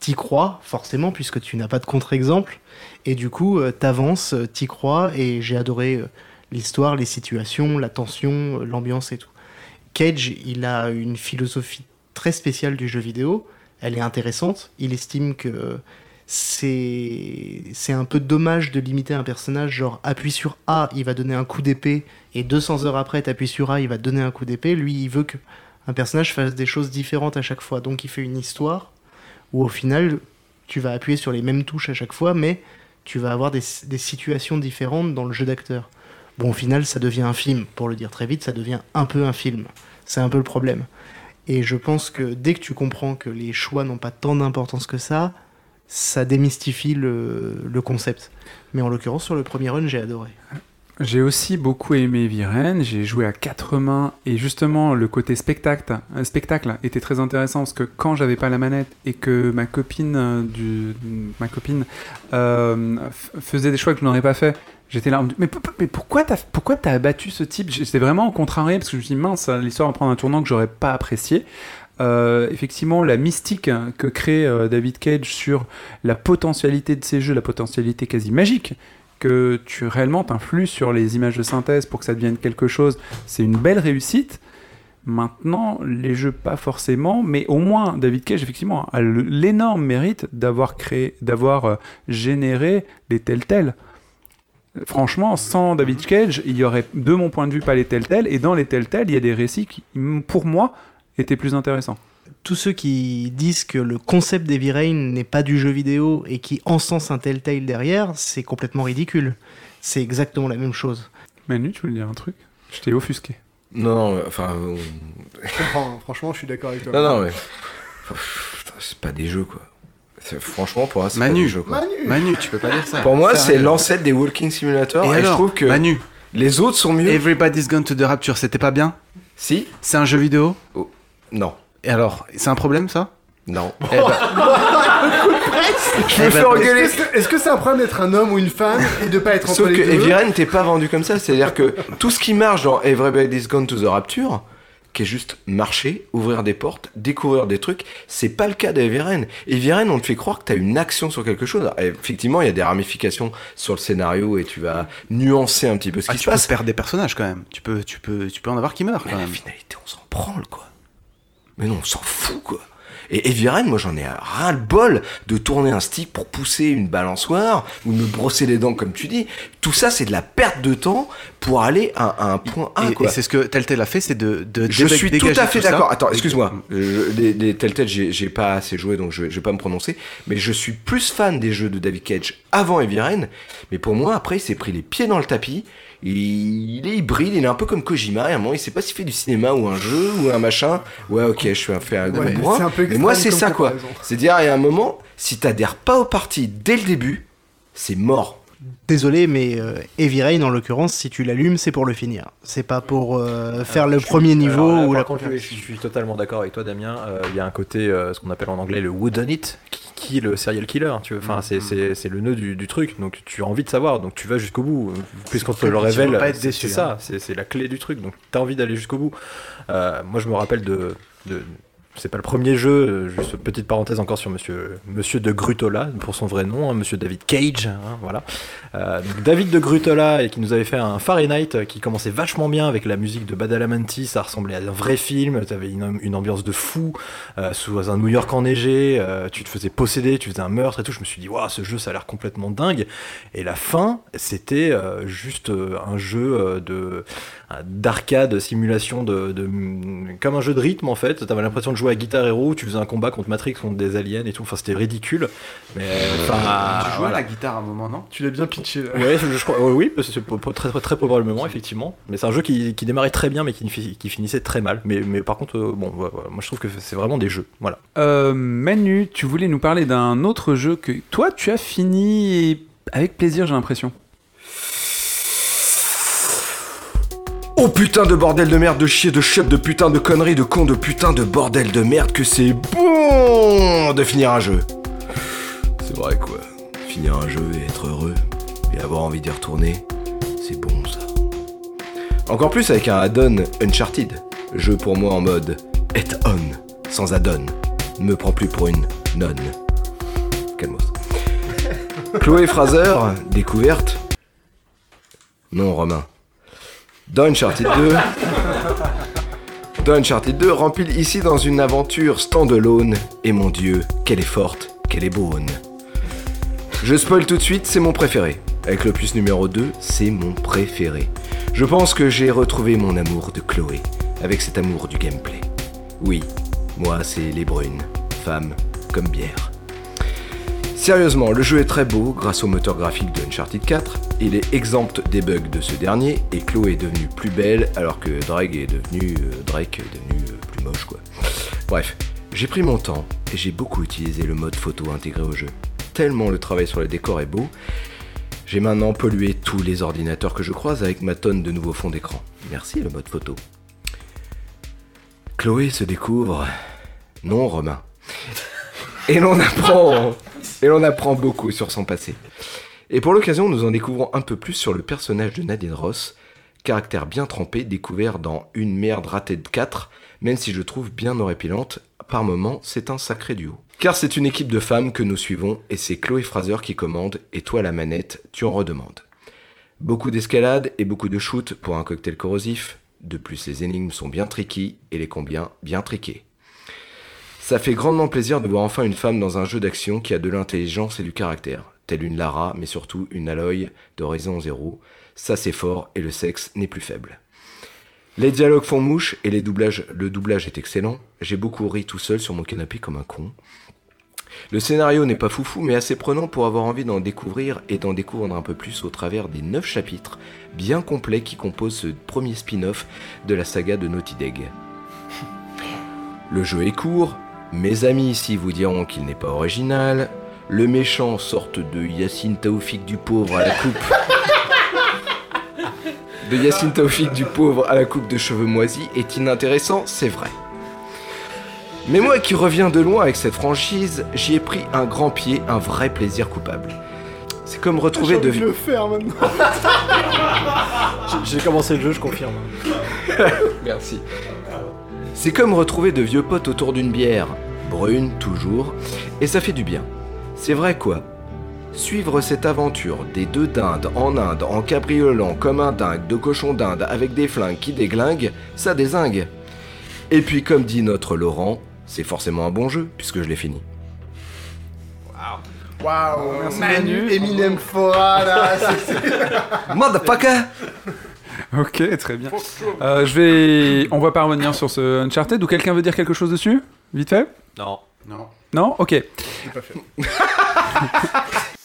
t'y crois, forcément, puisque tu n'as pas de contre-exemple. Et du coup, euh, t'avances, euh, t'y crois, et j'ai adoré euh, l'histoire, les situations, la tension, l'ambiance et tout. Cage, il a une philosophie très spéciale du jeu vidéo. Elle est intéressante. Il estime que c'est c'est un peu dommage de limiter un personnage genre appuie sur A, il va donner un coup d'épée et 200 heures après t'appuies sur A, il va donner un coup d'épée. Lui, il veut que un personnage fasse des choses différentes à chaque fois. Donc il fait une histoire où au final tu vas appuyer sur les mêmes touches à chaque fois, mais tu vas avoir des, situations différentes dans le jeu d'acteur. Bon, au final, ça devient un film. Pour le dire très vite, ça devient un peu un film. C'est un peu le problème. Et je pense que dès que tu comprends que les choix n'ont pas tant d'importance que ça, ça démystifie le concept. Mais en l'occurrence, sur le premier run, j'ai adoré. J'ai aussi beaucoup aimé Viren, j'ai joué à quatre mains et justement le côté spectacle, euh, spectacle était très intéressant parce que quand j'avais pas la manette et que ma copine, euh, du, ma copine euh, faisait des choix que je n'aurais pas fait, j'étais là, mais, mais pourquoi t'as pourquoi t'as abattu ce type? J'étais vraiment contrarié parce que je me suis dit mince, l'histoire va prendre un tournant que j'aurais pas apprécié. Effectivement, la mystique que crée David Cage sur la potentialité de ces jeux, la potentialité quasi magique que tu réellement t'influes sur les images de synthèse pour que ça devienne quelque chose, c'est une belle réussite. Maintenant, les jeux pas forcément, mais au moins David Cage effectivement a l'énorme mérite d'avoir créé, d'avoir euh, généré les Telltale. Franchement, sans David Cage, il y aurait, de mon point de vue, pas les Telltale, et dans les Telltale, il y a des récits qui, pour moi, étaient plus intéressants. Tous ceux qui disent que le concept d'Heavy Rain n'est pas du jeu vidéo et qui encensent un Telltale derrière, c'est complètement ridicule. C'est exactement la même chose. Manu, tu voulais dire un truc? Je t'ai offusqué. Non, non, enfin. euh, Je comprends, franchement, je suis d'accord avec toi. Non, non, mais. Putain, C'est pas des jeux, quoi. C'est- Franchement, pour moi, c'est pas Manu. des jeux, quoi. Manu Manu, tu peux pas dire ça. Pour moi, c'est Sérieux. l'ancêtre des Walking Simulator. Et Et, je alors, trouve que Manu, les autres sont mieux. Everybody's Gone to the Rapture, c'était pas bien? Si C'est un jeu vidéo? Non. Et alors, c'est un problème ça? Non. Eh ben- Je me Eh fais ben, engueuler. Est-ce que est-ce que c'est un problème d'être un homme ou une femme et de pas être entre Sauf les que deux? Eviren t'es pas vendu comme ça. C'est-à-dire que tout ce qui marche dans Everybody's Gone to the Rapture, qui est juste marcher, ouvrir des portes, découvrir des trucs, c'est pas le cas d'Eviren. Eviren, on te fait croire que t'as une action sur quelque chose. Alors, effectivement, il y a des ramifications sur le scénario et tu vas nuancer un petit peu ce Ah, qui tu se passe. peux perdre des personnages quand même. Tu peux, tu peux, tu peux en avoir qui meurent Mais quand la même. finalité, on s'en branle, quoi. Mais non, on s'en fout, quoi. Et Eviren, moi j'en ai ras le bol de tourner un stick pour pousser une balançoire ou de me brosser les dents comme tu dis. Tout ça c'est de la perte de temps pour aller à, à un point A Et, quoi. et c'est ce que Telltale a fait, c'est de, de Je suis tout à fait d'accord. Attends, excuse-moi. Euh, les, les Telltale, j'ai j'ai pas assez joué, donc je, je vais pas me prononcer. Mais je suis plus fan des jeux de David Cage avant Eviren. Mais pour moi, après, il s'est pris les pieds dans le tapis. Il, est hybride, il est un peu comme Kojima. À un moment, il sait pas s'il fait du cinéma ou un jeu ou un machin. Ouais, ok, je suis un, fait un gros Ouais, un peu Mais moi, c'est ça, quoi. C'est-à-dire, il y a un moment, si t'adhères pas au parti dès le début, c'est mort. Désolé, mais euh, Heavy Rain, en l'occurrence, si tu l'allumes, c'est pour le finir. C'est pas pour euh, faire le premier niveau Alors là, ou par la contre, je suis totalement d'accord avec toi, Damien. Euh, Il y a un côté, euh, ce qu'on appelle en anglais le wooden it, qui, qui est le serial killer. Tu. Enfin, c'est- c'est c'est le nœud du, du truc. Donc, tu as envie de savoir. Donc, tu vas jusqu'au bout. Puisqu'on te le révèle, c'est ça. hein. C'est la clé du truc. Donc, tu as envie d'aller jusqu'au bout. Euh, moi, je me rappelle de. de c'est pas le premier jeu, euh, juste petite parenthèse encore sur monsieur, monsieur de Grutola, pour son vrai nom, hein, monsieur David Cage, hein, voilà. Euh, David de Grutola, et qui nous avait fait un Fahrenheit euh, qui commençait vachement bien avec la musique de Badalamenti, ça ressemblait à un vrai film, t'avais une, une ambiance de fou, sous un New York enneigé, tu te faisais posséder, tu faisais un meurtre et tout, je me suis dit, waouh, ce jeu ça a l'air complètement dingue, et la fin, c'était juste un jeu de d'arcade, simulation de, de- comme un jeu de rythme en fait. T'avais l'impression de jouer à Guitar Hero, tu faisais un combat contre Matrix, contre des aliens et tout. Enfin, c'était ridicule. Mais enfin, tu jouais voilà. à la guitare à un moment, non? Tu l'as bien pitché là. Ouais, je, je crois, ouais, oui, parce que c'est très, très, très probablement, effectivement. Mais c'est un jeu qui, qui démarrait très bien, mais qui, fi- qui finissait très mal. Mais, mais par contre, euh, bon, ouais, ouais, moi je trouve que c'est vraiment des jeux. Voilà. Euh, Manu, tu voulais nous parler d'un autre jeu que toi tu as fini avec plaisir, j'ai l'impression. Oh putain de bordel de merde, de chier, de chef, de putain de conneries, de con, de putain de bordel de merde que c'est bon de finir un jeu. C'est vrai quoi. Finir un jeu et être heureux et avoir envie d'y retourner, c'est bon ça. Encore plus avec un add-on Uncharted. Jeu pour moi en mode et on, sans add-on. Ne me prends plus pour une nonne. Calmos. Chloé Fraser, découverte. Non, Romain. Dans Uncharted 2. Dans Uncharted 2 rempile ici dans une aventure stand-alone. Et mon dieu, qu'elle est forte, qu'elle est bonne. Je spoil tout de suite, c'est mon préféré. Avec l'opus numéro 2, c'est mon préféré. Je pense que j'ai retrouvé mon amour de Chloé, avec cet amour du gameplay. Oui, moi c'est les brunes, femmes comme bière. Sérieusement, le jeu est très beau grâce au moteur graphique de Uncharted 4. Il est exempt des bugs de ce dernier et Chloé est devenue plus belle alors que Drake est devenu euh, Drake devenu euh, plus moche quoi. Bref, j'ai pris mon temps et j'ai beaucoup utilisé le mode photo intégré au jeu. Tellement le travail sur les décors est beau, j'ai maintenant pollué tous les ordinateurs que je croise avec ma tonne de nouveaux fonds d'écran. Merci le mode photo. Chloé se découvre. Non, Romain. Et l'on apprend. Et l'on apprend beaucoup sur son passé. Et pour l'occasion, nous en découvrons un peu plus sur le personnage de Nadine Ross, caractère bien trempé découvert dans Une merde ratée de 4, même si je trouve bien horripilante, par moments c'est un sacré duo. Car c'est une équipe de femmes que nous suivons et c'est Chloé Fraser qui commande et toi la manette, tu en redemandes. Beaucoup d'escalade et beaucoup de shoot pour un cocktail corrosif. De plus, les énigmes sont bien tricky et les combien bien triqués. Ça fait grandement plaisir de voir enfin une femme dans un jeu d'action qui a de l'intelligence et du caractère, telle une Lara, mais surtout une Aloy d'Horizon Zero. Ça c'est fort et le sexe n'est plus faible. Les dialogues font mouche et le doublage est excellent. J'ai beaucoup ri tout seul sur mon canapé comme un con. Le scénario n'est pas foufou, mais assez prenant pour avoir envie d'en découvrir et d'en découvrir un peu plus au travers des 9 chapitres bien complets qui composent ce premier spin-off de la saga de Naughty Dog. Le jeu est court, mes amis ici vous diront qu'il n'est pas original, le méchant, sorte de Yacine Taoufik du pauvre à la coupe. de Yacine Taoufik du pauvre à la coupe de cheveux moisis est inintéressant, c'est vrai. Mais moi qui reviens de loin avec cette franchise, j'y ai pris un grand pied, un vrai plaisir coupable. C'est comme retrouver de envie de le faire maintenant. J'ai commencé le jeu, je confirme. Merci. C'est comme retrouver de vieux potes autour d'une bière, brune toujours, et ça fait du bien. C'est vrai quoi? Suivre cette aventure des deux dindes en Inde en cabriolant comme un dingue de cochon d'Inde avec des flingues qui déglinguent, ça désingue. Et puis comme dit notre Laurent, c'est forcément un bon jeu puisque je l'ai fini. Waouh, Manu, Eminem Fora là. c'est- c'est- Motherfucker Ok, très bien. Euh, je vais. On va pas revenir sur ce Uncharted ou quelqu'un veut dire quelque chose dessus Vite fait? Non. Non. Non? Ok. Aller plus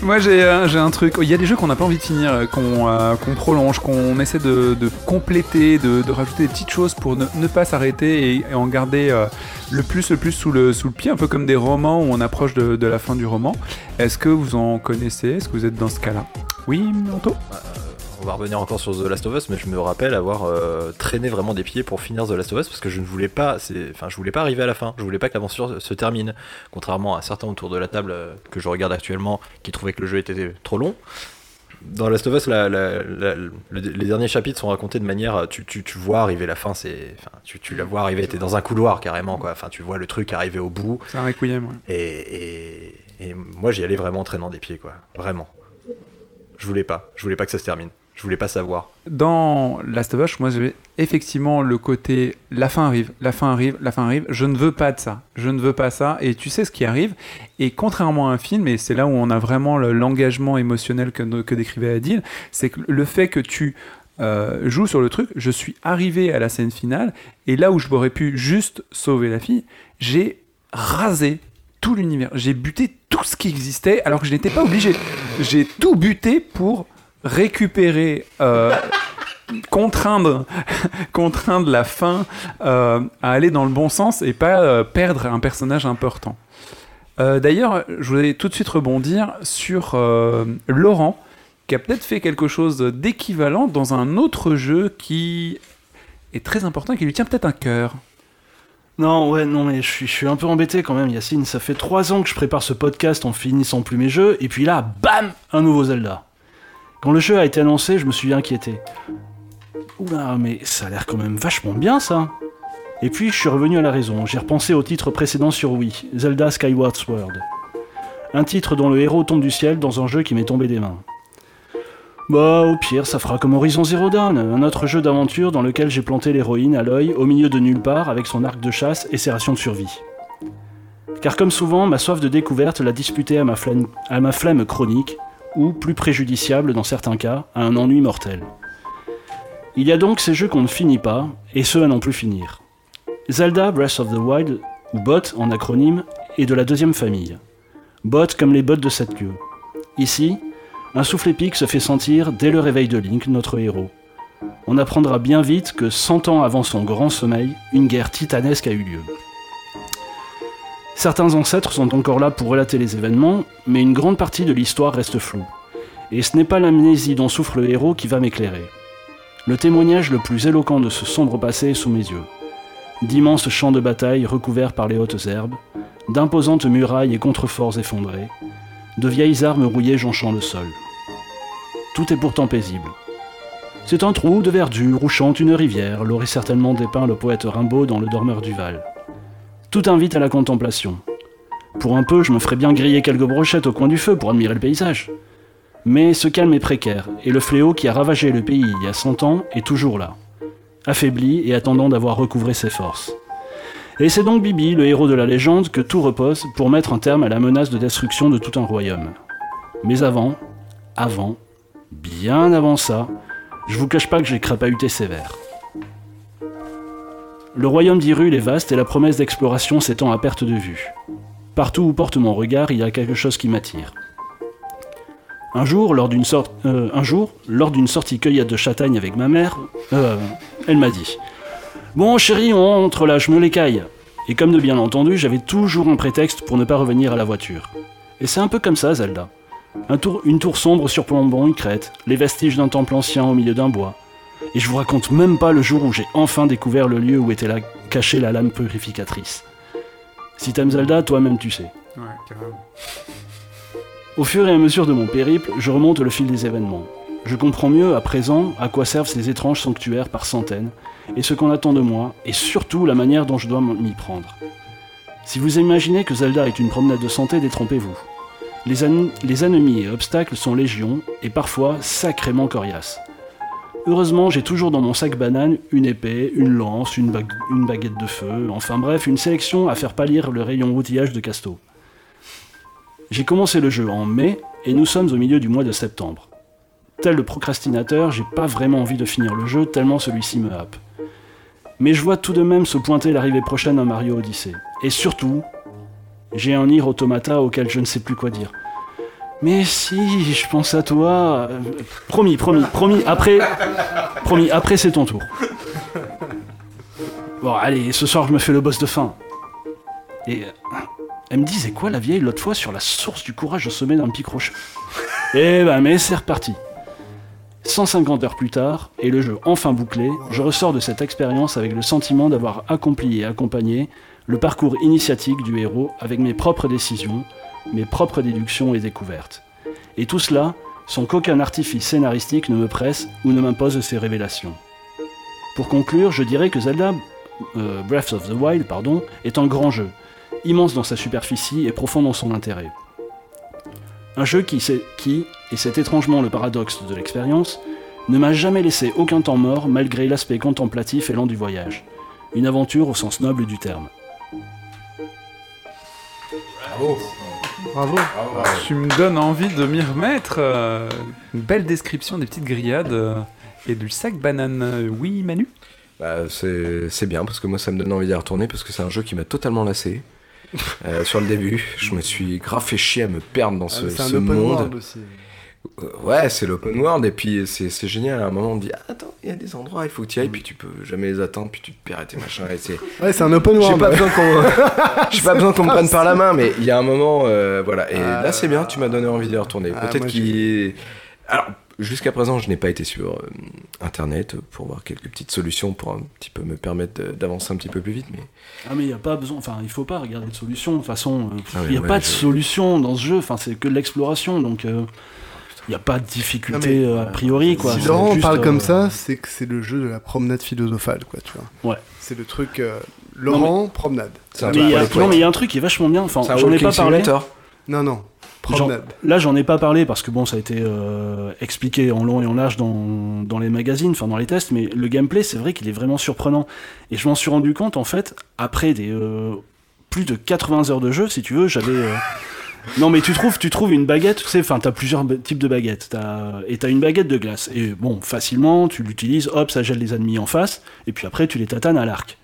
Moi j'ai un, j'ai un truc. Il y a des jeux qu'on n'a pas envie de finir, euh, qu'on euh, qu'on prolonge, qu'on essaie de, de compléter, de, de rajouter des petites choses pour ne, ne pas s'arrêter et, et en garder euh, le plus le plus sous le, sous le pied, un peu comme des romans où on approche de, de la fin du roman. Est-ce que vous en connaissez? Est-ce que vous êtes dans ce cas-là? Oui, Manto On va revenir encore sur The Last of Us, mais je me rappelle avoir euh, traîné vraiment des pieds pour finir The Last of Us parce que je ne voulais pas, enfin, je voulais pas arriver à la fin. Je voulais pas que l'aventure se termine. Contrairement à certains autour de la table euh, que je regarde actuellement qui trouvaient que le jeu était trop long. Dans Last of Us, la- la- la- le- les derniers chapitres sont racontés de manière, euh, tu, tu, tu vois arriver la fin, c'est, tu, tu la vois arriver, t'es dans un couloir carrément quoi. Enfin, tu vois le truc arriver au bout. C'est un requiem, ouais. Et, et, et moi, j'y allais vraiment en traînant des pieds, quoi. Vraiment. Je voulais pas. Je voulais pas que ça se termine. Je voulais pas savoir. Dans Last of Us, moi j'avais effectivement le côté la fin arrive, la fin arrive, la fin arrive. Je ne veux pas de ça. Je ne veux pas ça. Et tu sais ce qui arrive. Et contrairement à un film, et c'est là où on a vraiment le- l'engagement émotionnel que, que décrivait Adil, c'est que le fait que tu euh, joues sur le truc, je suis arrivé à la scène finale, et là où je m'aurais pu juste sauver la fille, j'ai rasé tout l'univers. J'ai buté tout ce qui existait alors que je n'étais pas obligé. J'ai tout buté pour récupérer, euh, contraindre, contraindre la fin euh, à aller dans le bon sens et pas euh, perdre un personnage important. D'ailleurs, je voulais tout de suite rebondir sur Laurent, qui a peut-être fait quelque chose d'équivalent dans un autre jeu qui est très important et qui lui tient peut-être un cœur. Non, ouais, non, mais je suis, je suis un peu embêté quand même, Yacine. Ça fait trois ans que je prépare ce podcast en finissant plus mes jeux, et puis là, bam, un nouveau Zelda. Quand le jeu a été annoncé, je me suis inquiété. Oula, mais ça a l'air quand même vachement bien ça. Et puis je suis revenu à la raison. J'ai repensé au titre précédent sur Wii, Zelda Skyward Sword. Un titre dont le héros tombe du ciel dans un jeu qui m'est tombé des mains. Bah, au pire, ça fera comme Horizon Zero Dawn, un autre jeu d'aventure dans lequel j'ai planté l'héroïne à l'œil, au milieu de nulle part, avec son arc de chasse et ses rations de survie. Car comme souvent, ma soif de découverte l'a disputé à ma, flemme, à ma flemme chronique, ou, plus préjudiciable dans certains cas, à un ennui mortel. Il y a donc ces jeux qu'on ne finit pas, et ceux à non plus finir. Zelda Breath of the Wild, ou BOT en acronyme, est de la deuxième famille. BOT comme les bottes de cette queue. Ici, un souffle épique se fait sentir dès le réveil de Link, notre héros. On apprendra bien vite que 100 ans avant son grand sommeil, une guerre titanesque a eu lieu. Certains ancêtres sont encore là pour relater les événements, mais une grande partie de l'histoire reste floue. Et ce n'est pas l'amnésie dont souffre le héros qui va m'éclairer. Le témoignage le plus éloquent de ce sombre passé est sous mes yeux. D'immenses champs de bataille recouverts par les hautes herbes, d'imposantes murailles et contreforts effondrés, de vieilles armes rouillées jonchant le sol. Tout est pourtant paisible. C'est un trou de verdure où chante une rivière, l'aurait certainement dépeint le poète Rimbaud dans Le Dormeur du Val. Tout invite à la contemplation. Pour un peu, je me ferais bien griller quelques brochettes au coin du feu pour admirer le paysage. Mais ce calme est précaire, et le fléau qui a ravagé le pays il y a 100 ans est toujours là, affaibli et attendant d'avoir recouvré ses forces. Et c'est donc Bibi, le héros de la légende, que tout repose pour mettre un terme à la menace de destruction de tout un royaume. Mais avant, avant, bien avant ça, je vous cache pas que j'ai crapahuté sévère. Le royaume d'Hyrule est vaste et la promesse d'exploration s'étend à perte de vue. Partout où porte mon regard, il y a quelque chose qui m'attire. Un jour, lors d'une euh, sortie cueillette de châtaignes avec ma mère, euh, elle m'a dit Bon, chérie, on entre là, je me l'écaille. Et comme de bien entendu, j'avais toujours un prétexte pour ne pas revenir à la voiture. Et c'est un peu comme ça, Zelda. Une tour sombre surplombant une crête, les vestiges d'un temple ancien au milieu d'un bois. Et je vous raconte même pas le jour où j'ai enfin découvert le lieu où était la, cachée la lame purificatrice. Si t'aimes Zelda, toi-même tu sais. Ouais, carrément. Au fur et à mesure de mon périple, je remonte le fil des événements. Je comprends mieux à présent à quoi servent ces étranges sanctuaires par centaines, et ce qu'on attend de moi, et surtout la manière dont je dois m'y prendre. Si vous imaginez que Zelda est une promenade de santé, détrompez-vous. Les, ennemis et obstacles sont légion, et parfois sacrément coriaces. Heureusement, j'ai toujours dans mon sac banane une épée, une lance, une, bague- une baguette de feu, enfin bref, une sélection à faire pâlir le rayon outillage de Casto. J'ai commencé le jeu en mai, et nous sommes au milieu du mois de septembre. Tel le procrastinateur, j'ai pas vraiment envie de finir le jeu tellement celui-ci me happe. Mais je vois tout de même se pointer l'arrivée prochaine d'un Mario Odyssey. Et surtout, j'ai un Nier Automata auquel je ne sais plus quoi dire. Mais si, je pense à toi. Promis, promis, promis. Après, promis, après c'est ton tour. Bon, allez, ce soir je me fais le boss de fin. Et euh, elle me disait quoi la vieille l'autre fois sur la source du courage au sommet d'un pic rocheux? Eh ben, mais c'est reparti. 150 heures plus tard, et le jeu enfin bouclé, je ressors de cette expérience avec le sentiment d'avoir accompli et accompagné le parcours initiatique du héros avec mes propres décisions, mes propres déductions et découvertes. Et tout cela sans qu'aucun artifice scénaristique ne me presse ou ne m'impose ces révélations. Pour conclure, je dirais que Zelda euh, Breath of the Wild pardon, est un grand jeu, immense dans sa superficie et profond dans son intérêt. Un jeu qui, qui, et c'est étrangement le paradoxe de l'expérience, ne m'a jamais laissé aucun temps mort malgré l'aspect contemplatif et lent du voyage. Une aventure au sens noble du terme. Bravo. Tu me donnes envie de m'y remettre. euh, Une belle description des petites grillades euh, et du sac banane. Euh, Oui, Manu? Bah, c'est bien parce que moi ça me donne envie d'y retourner parce que c'est un jeu qui m'a totalement lassé. Euh, sur le début, je me suis grave fait chier à me perdre dans ce, Ah, ce monde. aussi. Euh, Ouais, c'est l'open world et puis c'est c'est génial. À un moment, on te dit Attends, il y a des endroits, il faut que tu y ailles, puis tu peux jamais les atteindre, puis tu te perds et tes machins. Et c'est Ouais, c'est un open J'ai world. pas besoin qu'on j'ai pas besoin qu'on me prenne par la main, mais il y a un moment, euh, voilà. Et Ah. là, c'est bien, tu m'as donné envie d'y retourner. Ah, Peut-être qu'il. Alors, jusqu'à présent, je n'ai pas été sur euh, Internet pour voir quelques petites solutions pour un petit peu me permettre de- d'avancer un petit peu plus vite, mais. Ah mais il n'y a pas besoin, enfin il faut pas regarder de solution, de toute façon, il Ah n'y a ouais, pas de solution dans ce jeu, enfin c'est que de l'exploration, donc il n'y a pas de difficulté Non, mais, euh, a priori quoi. Si Laurent juste, parle euh, comme ça, c'est que c'est le jeu de la promenade philosophale, quoi, tu vois. Ouais. C'est le truc euh, Laurent, promenade. C'est un Mais il y a- non mais il y a un truc qui est vachement bien, enfin j'en ai pas parlé. simulator. Non, non, promenade. là, j'en ai pas parlé parce que bon, ça a été euh, expliqué en long et en large dans, dans les magazines, enfin dans les tests, mais le gameplay, c'est vrai qu'il est vraiment surprenant. Et je m'en suis rendu compte, en fait, après des euh, plus de 80 heures de jeu, si tu veux, j'avais. euh, Non, mais tu trouves, tu trouves une baguette, tu sais, enfin, t'as plusieurs types de baguettes, t'as- et t'as une baguette de glace. Et bon, facilement, tu l'utilises, hop, ça gèle les ennemis en face, et puis après, tu les tatanes à l'arc.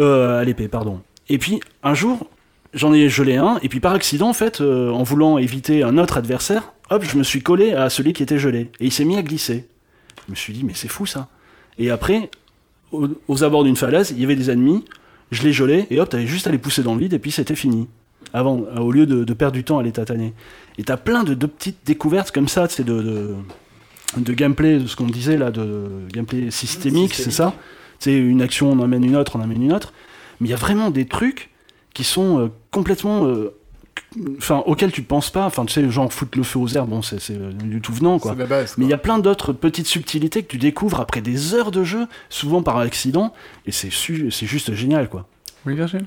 Euh, à l'épée, pardon. Et puis, un jour, j'en ai gelé un, et puis par accident, en fait, euh, en voulant éviter un autre adversaire, hop, je me suis collé à celui qui était gelé. Et il s'est mis à glisser. Je me suis dit, mais c'est fou ça. Et après, au- aux abords d'une falaise, il y avait des ennemis, je les gelais, et hop, t'avais juste à les pousser dans le vide, et puis c'était fini. Avant, euh, au lieu de, de perdre du temps à les tataner. Et t'as plein de, de petites découvertes comme ça, c'est de, de, de gameplay, de ce qu'on disait là, de gameplay systémique, c'est ça C'est une action, on emmène une autre, on emmène une autre. Mais il y a vraiment des trucs qui sont euh, complètement. euh, Enfin, auxquels tu penses pas. Enfin, tu sais, genre foutre le feu aux airs, bon, c'est euh, du tout venant, quoi. C'est la base. Mais il y a plein d'autres petites subtilités que tu découvres après des heures de jeu, souvent par accident, et c'est su- c'est juste génial, quoi. Oui, Virgile?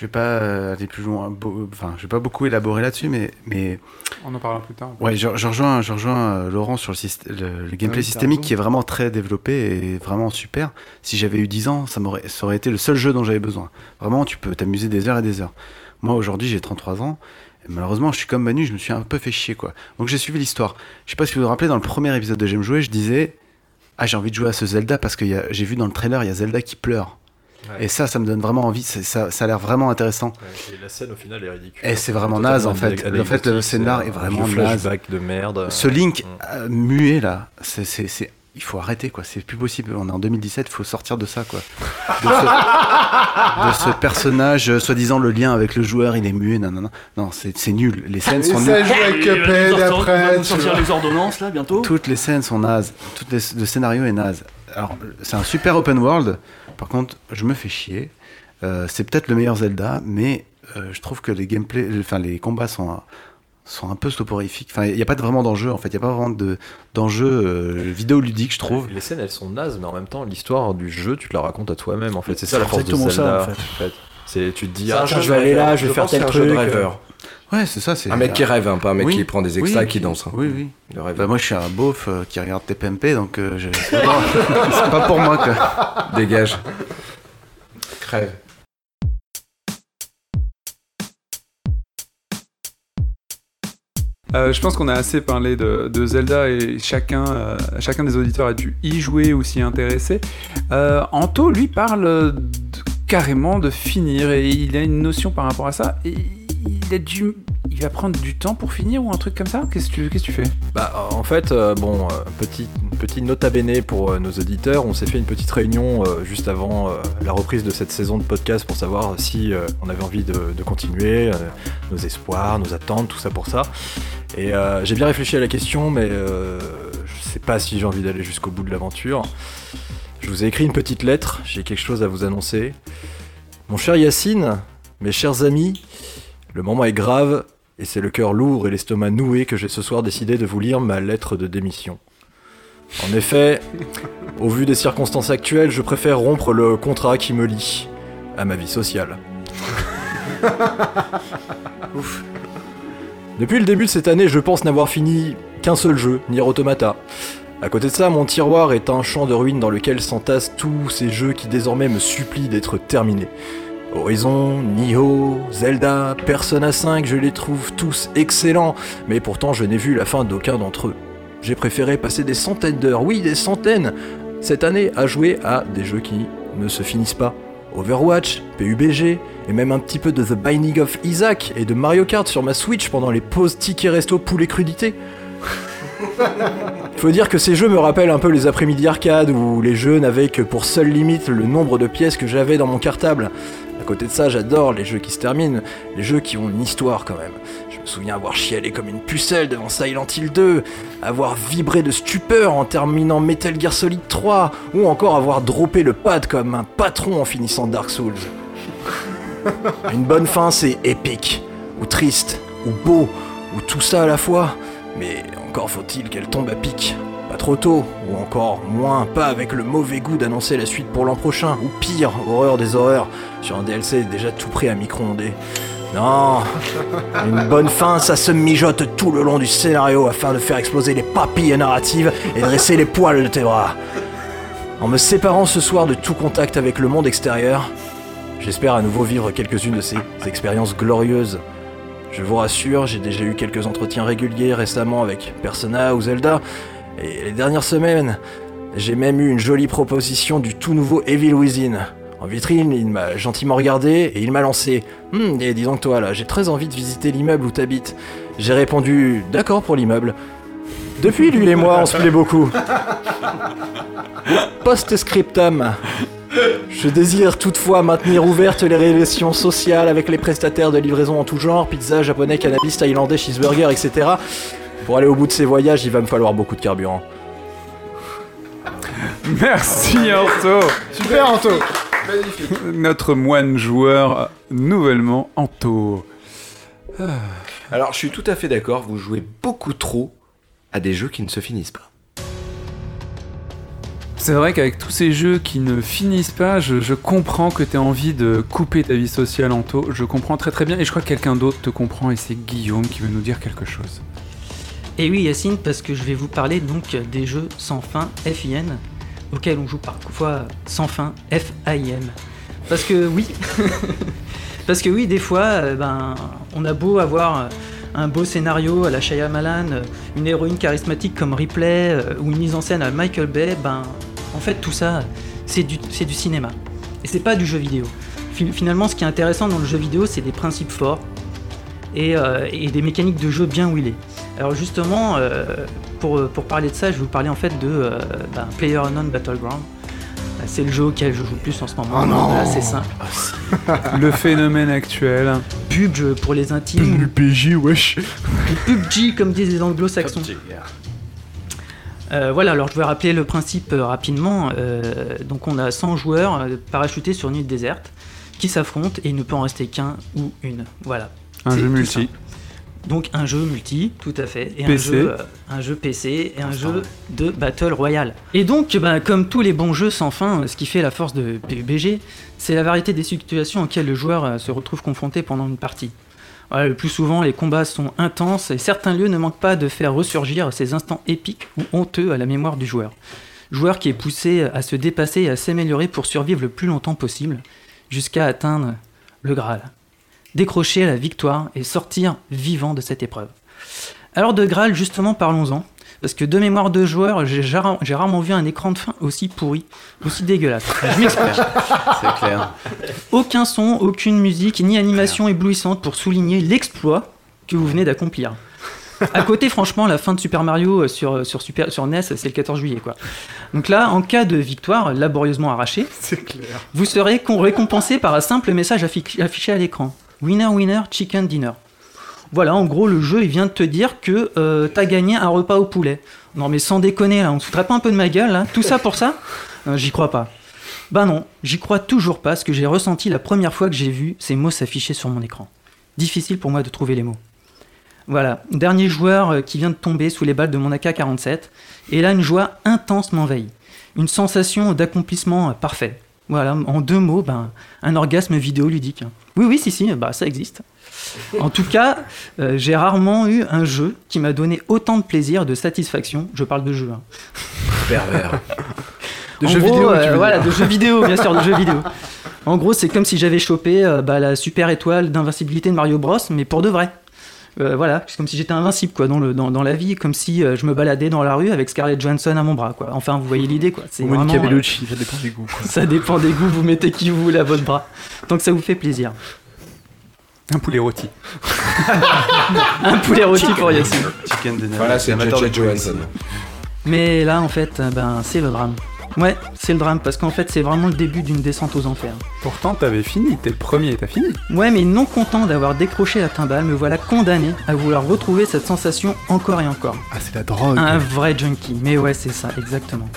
Je vais pas euh, aller plus loin, enfin, je vais pas beaucoup élaborer là-dessus, mais, mais On en parlera plus tard. ouais, je, je rejoins, je rejoins euh, Laurent sur le, syst- le, le gameplay oui, systémique qui est vraiment très développé et vraiment super. Si j'avais eu 10 ans, ça, m'aurait, ça aurait été le seul jeu dont j'avais besoin. Vraiment, tu peux t'amuser des heures et des heures. Moi, aujourd'hui, j'ai 33 ans. Et malheureusement, je suis comme Manu, je me suis un peu fait chier, quoi. Donc, j'ai suivi l'histoire. Je sais pas si vous vous rappelez, dans le premier épisode de J'aime jouer, je disais Ah, j'ai envie de jouer à ce Zelda parce que a- j'ai vu dans le trailer, il y a Zelda qui pleure. Ouais. Et ça, ça me donne vraiment envie. c'est- Ça, ça a l'air vraiment intéressant. Et la scène au final est ridicule. Et c'est vraiment naze en fait. En fait, le scénar est vraiment naze. flashback de merde. Ce Link Mm. euh, muet là, c'est, c'est, c'est- il faut arrêter quoi. C'est plus possible. On est en 2017, il faut sortir de ça quoi. De ce, de ce personnage, euh, soi-disant le lien avec le joueur, il est muet. Non, non, non. Non, c'est, c'est nul. Les scènes sont ça nulles. après. sortir les ordonnances, là, bientôt. Toutes les scènes sont nazes. Toutes les, le scénario est naze. Alors, c'est un super open world. Par contre, je me fais chier. Euh, c'est peut-être le meilleur Zelda, mais euh, je trouve que les gameplay, enfin les combats sont sont un peu soporifiques. Enfin, il n'y a pas de- vraiment d'enjeu en fait. Il n'y a pas vraiment de d'enjeu euh, vidéoludique, je trouve. Les scènes elles sont nazes, mais en même temps l'histoire du jeu tu te la racontes à toi-même en fait. C'est ça C'est la force de exactement ça, Zelda. en fait. C'est tu te dis ah, je vais aller là, je vais faire tel c'est un jeu de truc. Ouais, c'est ça. C'est Un mec qui rêve, hein, pas un mec Oui. qui prend des Oui, extras et qui danse. hein. Oui, oui. Le rêve. Bah, moi, je suis un beauf euh, qui regarde TPMP, donc euh, je- c'est pas, c'est pas pour moi quoi. Dégage. Crève. Euh, je pense qu'on a assez parlé de, de Zelda et chacun, euh, chacun des auditeurs a dû y jouer ou s'y intéresser. Euh, Anto, lui, parle de- carrément de finir et il a une notion par rapport à ça. Et il va prendre du temps pour finir ou un truc comme ça? Qu'est-ce que tu, fais? Bah, en fait, euh, bon, euh, petit, petit nota bene pour euh, nos auditeurs. On s'est fait une petite réunion euh, juste avant la reprise de cette saison de podcast pour savoir si on avait envie de, continuer, nos espoirs, nos attentes, tout ça pour ça. Et j'ai bien réfléchi à la question, mais je sais pas si j'ai envie d'aller jusqu'au bout de l'aventure. Je vous ai écrit une petite lettre, j'ai quelque chose à vous annoncer. Mon cher Yacine, mes chers amis, le moment est grave et c'est le cœur lourd et l'estomac noué que j'ai ce soir décidé de vous lire ma lettre de démission. En effet, au vu des circonstances actuelles, je préfère rompre le contrat qui me lie à ma vie sociale. Ouf. Depuis le début de cette année, je pense n'avoir fini qu'un seul jeu, Nier Automata. À côté de ça, mon tiroir est un champ de ruines dans lequel s'entassent tous ces jeux qui désormais me supplient d'être terminés. Horizon, Nioh, Zelda, Persona 5, je les trouve tous excellents, mais pourtant je n'ai vu la fin d'aucun d'entre eux. J'ai préféré passer des centaines d'heures, oui des centaines, cette année à jouer à des jeux qui ne se finissent pas. Overwatch, PUBG, et même un petit peu de The Binding of Isaac et de Mario Kart sur ma Switch pendant les pauses tickets resto poulet crudité. Faut dire que ces jeux me rappellent un peu les après-midi arcade où les jeux n'avaient que pour seule limite le nombre de pièces que j'avais dans mon cartable. À côté de ça, j'adore les jeux qui se terminent, les jeux qui ont une histoire quand même. Je me souviens avoir chialé comme une pucelle devant Silent Hill 2, avoir vibré de stupeur en terminant Metal Gear Solid 3, ou encore avoir droppé le pad comme un patron en finissant Dark Souls. Une bonne fin, c'est épique, ou triste, ou beau, ou tout ça à la fois, mais encore faut-il qu'elle tombe à pic. Pas trop tôt, ou encore moins, pas avec le mauvais goût d'annoncer la suite pour l'an prochain, ou pire, horreur des horreurs, sur un DLC déjà tout prêt à micro-onder. Non, une bonne fin, ça se mijote tout le long du scénario afin de faire exploser les papilles narratives et dresser les poils de tes bras. En me séparant ce soir de tout contact avec le monde extérieur, j'espère à nouveau vivre quelques-unes de ces expériences glorieuses. Je vous rassure, j'ai déjà eu quelques entretiens réguliers récemment avec Persona ou Zelda, et les dernières semaines, j'ai même eu une jolie proposition du tout nouveau Evil Within. En vitrine, il m'a gentiment regardé et il m'a lancé Hum, et dis donc toi là, j'ai très envie de visiter l'immeuble où t'habites. J'ai répondu D'accord pour l'immeuble. Depuis, lui et moi, on se plaît beaucoup. Post-scriptum. Je désire toutefois maintenir ouvertes les relations sociales avec les prestataires de livraison en tout genre, pizza, japonais, cannabis, thaïlandais, cheeseburger, etc. Pour aller au bout de ces voyages, il va me falloir beaucoup de carburant. Merci Anto Super Anto Notre moine joueur nouvellement Anto. Alors, je suis tout à fait d'accord, vous jouez beaucoup trop à des jeux qui ne se finissent pas. C'est vrai qu'avec tous ces jeux qui ne finissent pas, je, je comprends que tu as envie de couper ta vie sociale, Anto. Je comprends très très bien et je crois que quelqu'un d'autre te comprend et c'est Guillaume qui veut nous dire quelque chose. Et oui, Yacine, parce que je vais vous parler donc des jeux sans fin FIN, auxquels on joue parfois sans fin FIM. Parce que oui, parce que oui, des fois, euh, ben, on a beau avoir un beau scénario à la Shyamalan, une héroïne charismatique comme Ripley euh, ou une mise en scène à Michael Bay, ben, en fait, tout ça, c'est du, cinéma. Et c'est pas du jeu vidéo. Fin- Finalement, ce qui est intéressant dans le jeu vidéo, c'est des principes forts et, euh, des mécaniques de jeu bien huilées. Alors justement, euh, pour, pour parler de ça, je vais vous parler en fait de euh, ben, PlayerUnknown Battleground. Euh, C'est le jeu auquel je joue le plus en ce moment. Oh non c'est simple. Le phénomène actuel. Pub jeu pour les intimes. PG, wesh PUBG comme disent les anglo-saxons. Euh, voilà, alors je vais rappeler le principe rapidement. Euh, donc on a 100 joueurs parachutés sur une île déserte qui s'affrontent et il ne peut en rester qu'un ou une. Voilà. Un jeu multi. simple. Donc un jeu multi, tout à fait, et un PC. jeu, euh, un jeu PC et un jeu de Battle Royale. Et donc, bah, comme tous les bons jeux sans fin, ce qui fait la force de PUBG, c'est la variété des situations auxquelles le joueur euh, se retrouve confronté pendant une partie. Le plus souvent, les combats sont intenses et certains lieux ne manquent pas de faire ressurgir ces instants épiques ou honteux à la mémoire du joueur. Joueur qui est poussé à se dépasser et à s'améliorer pour survivre le plus longtemps possible, jusqu'à atteindre le Graal. Décrocher la victoire et sortir vivant de cette épreuve. Alors de Graal, justement, parlons-en. Parce que de mémoire de joueur, j'ai rarement vu un écran de fin aussi pourri, aussi dégueulasse. Je m'explique. C'est clair. Aucun son, aucune musique, ni animation éblouissante pour souligner l'exploit que vous venez d'accomplir. À côté, franchement, la fin de Super Mario euh, sur, sur, Super, sur NES, c'est le 14 juillet. Quoi. Donc là, en cas de victoire laborieusement arrachée, vous serez récompensé par un simple message affi- affiché à l'écran. Winner, winner, chicken dinner. Voilà, en gros, le jeu, il vient de te dire que euh, t'as gagné un repas au poulet. Non mais sans déconner, là, on se foutrait pas un peu de ma gueule, là Tout ça pour ça? Euh, J'y crois pas. Bah non, j'y crois toujours pas, ce que j'ai ressenti la première fois que j'ai vu ces mots s'afficher sur mon écran. Difficile pour moi de trouver les mots. Voilà, dernier joueur euh, qui vient de tomber sous les balles de mon AK-47, et là une joie intense m'envahit. Une sensation d'accomplissement parfait. Voilà, en deux mots, ben, un orgasme vidéoludique. Oui, oui, si, si, bah, ça existe. En tout cas, euh, j'ai rarement eu un jeu qui m'a donné autant de plaisir, de satisfaction. Je parle de jeu. hein. Pervers. De En jeux gros, vidéo, euh, voilà, de jeux vidéo, bien sûr, de jeux vidéo. En gros, c'est comme si j'avais chopé euh, bah, la super étoile d'invincibilité de Mario Bros, mais pour de vrai. Euh, voilà, c'est comme si j'étais invincible quoi, dans, le, dans, dans la vie, comme si euh, je me baladais dans la rue avec Scarlett Johansson à mon bras. Quoi. Enfin, vous voyez l'idée. quoi. C'est vraiment, euh, Bellucci, ça dépend des goûts. quoi. ça dépend des goûts, vous mettez qui vous voulez à votre bras. Tant que ça vous fait plaisir. Un poulet rôti. Un poulet rôti pour. Chicken dinner. Voilà, c'est amateur de. Johansson. Mais là, en fait, ben, c'est le drame. Ouais, c'est le drame, parce qu'en fait, c'est vraiment le début d'une descente aux enfers. Pourtant, t'avais fini, t'es le premier, t'as fini. Ouais, mais non content d'avoir décroché la timbale, me voilà condamné à vouloir retrouver cette sensation encore et encore. Ah, c'est la drogue. Un vrai junkie. Mais ouais, c'est ça, exactement.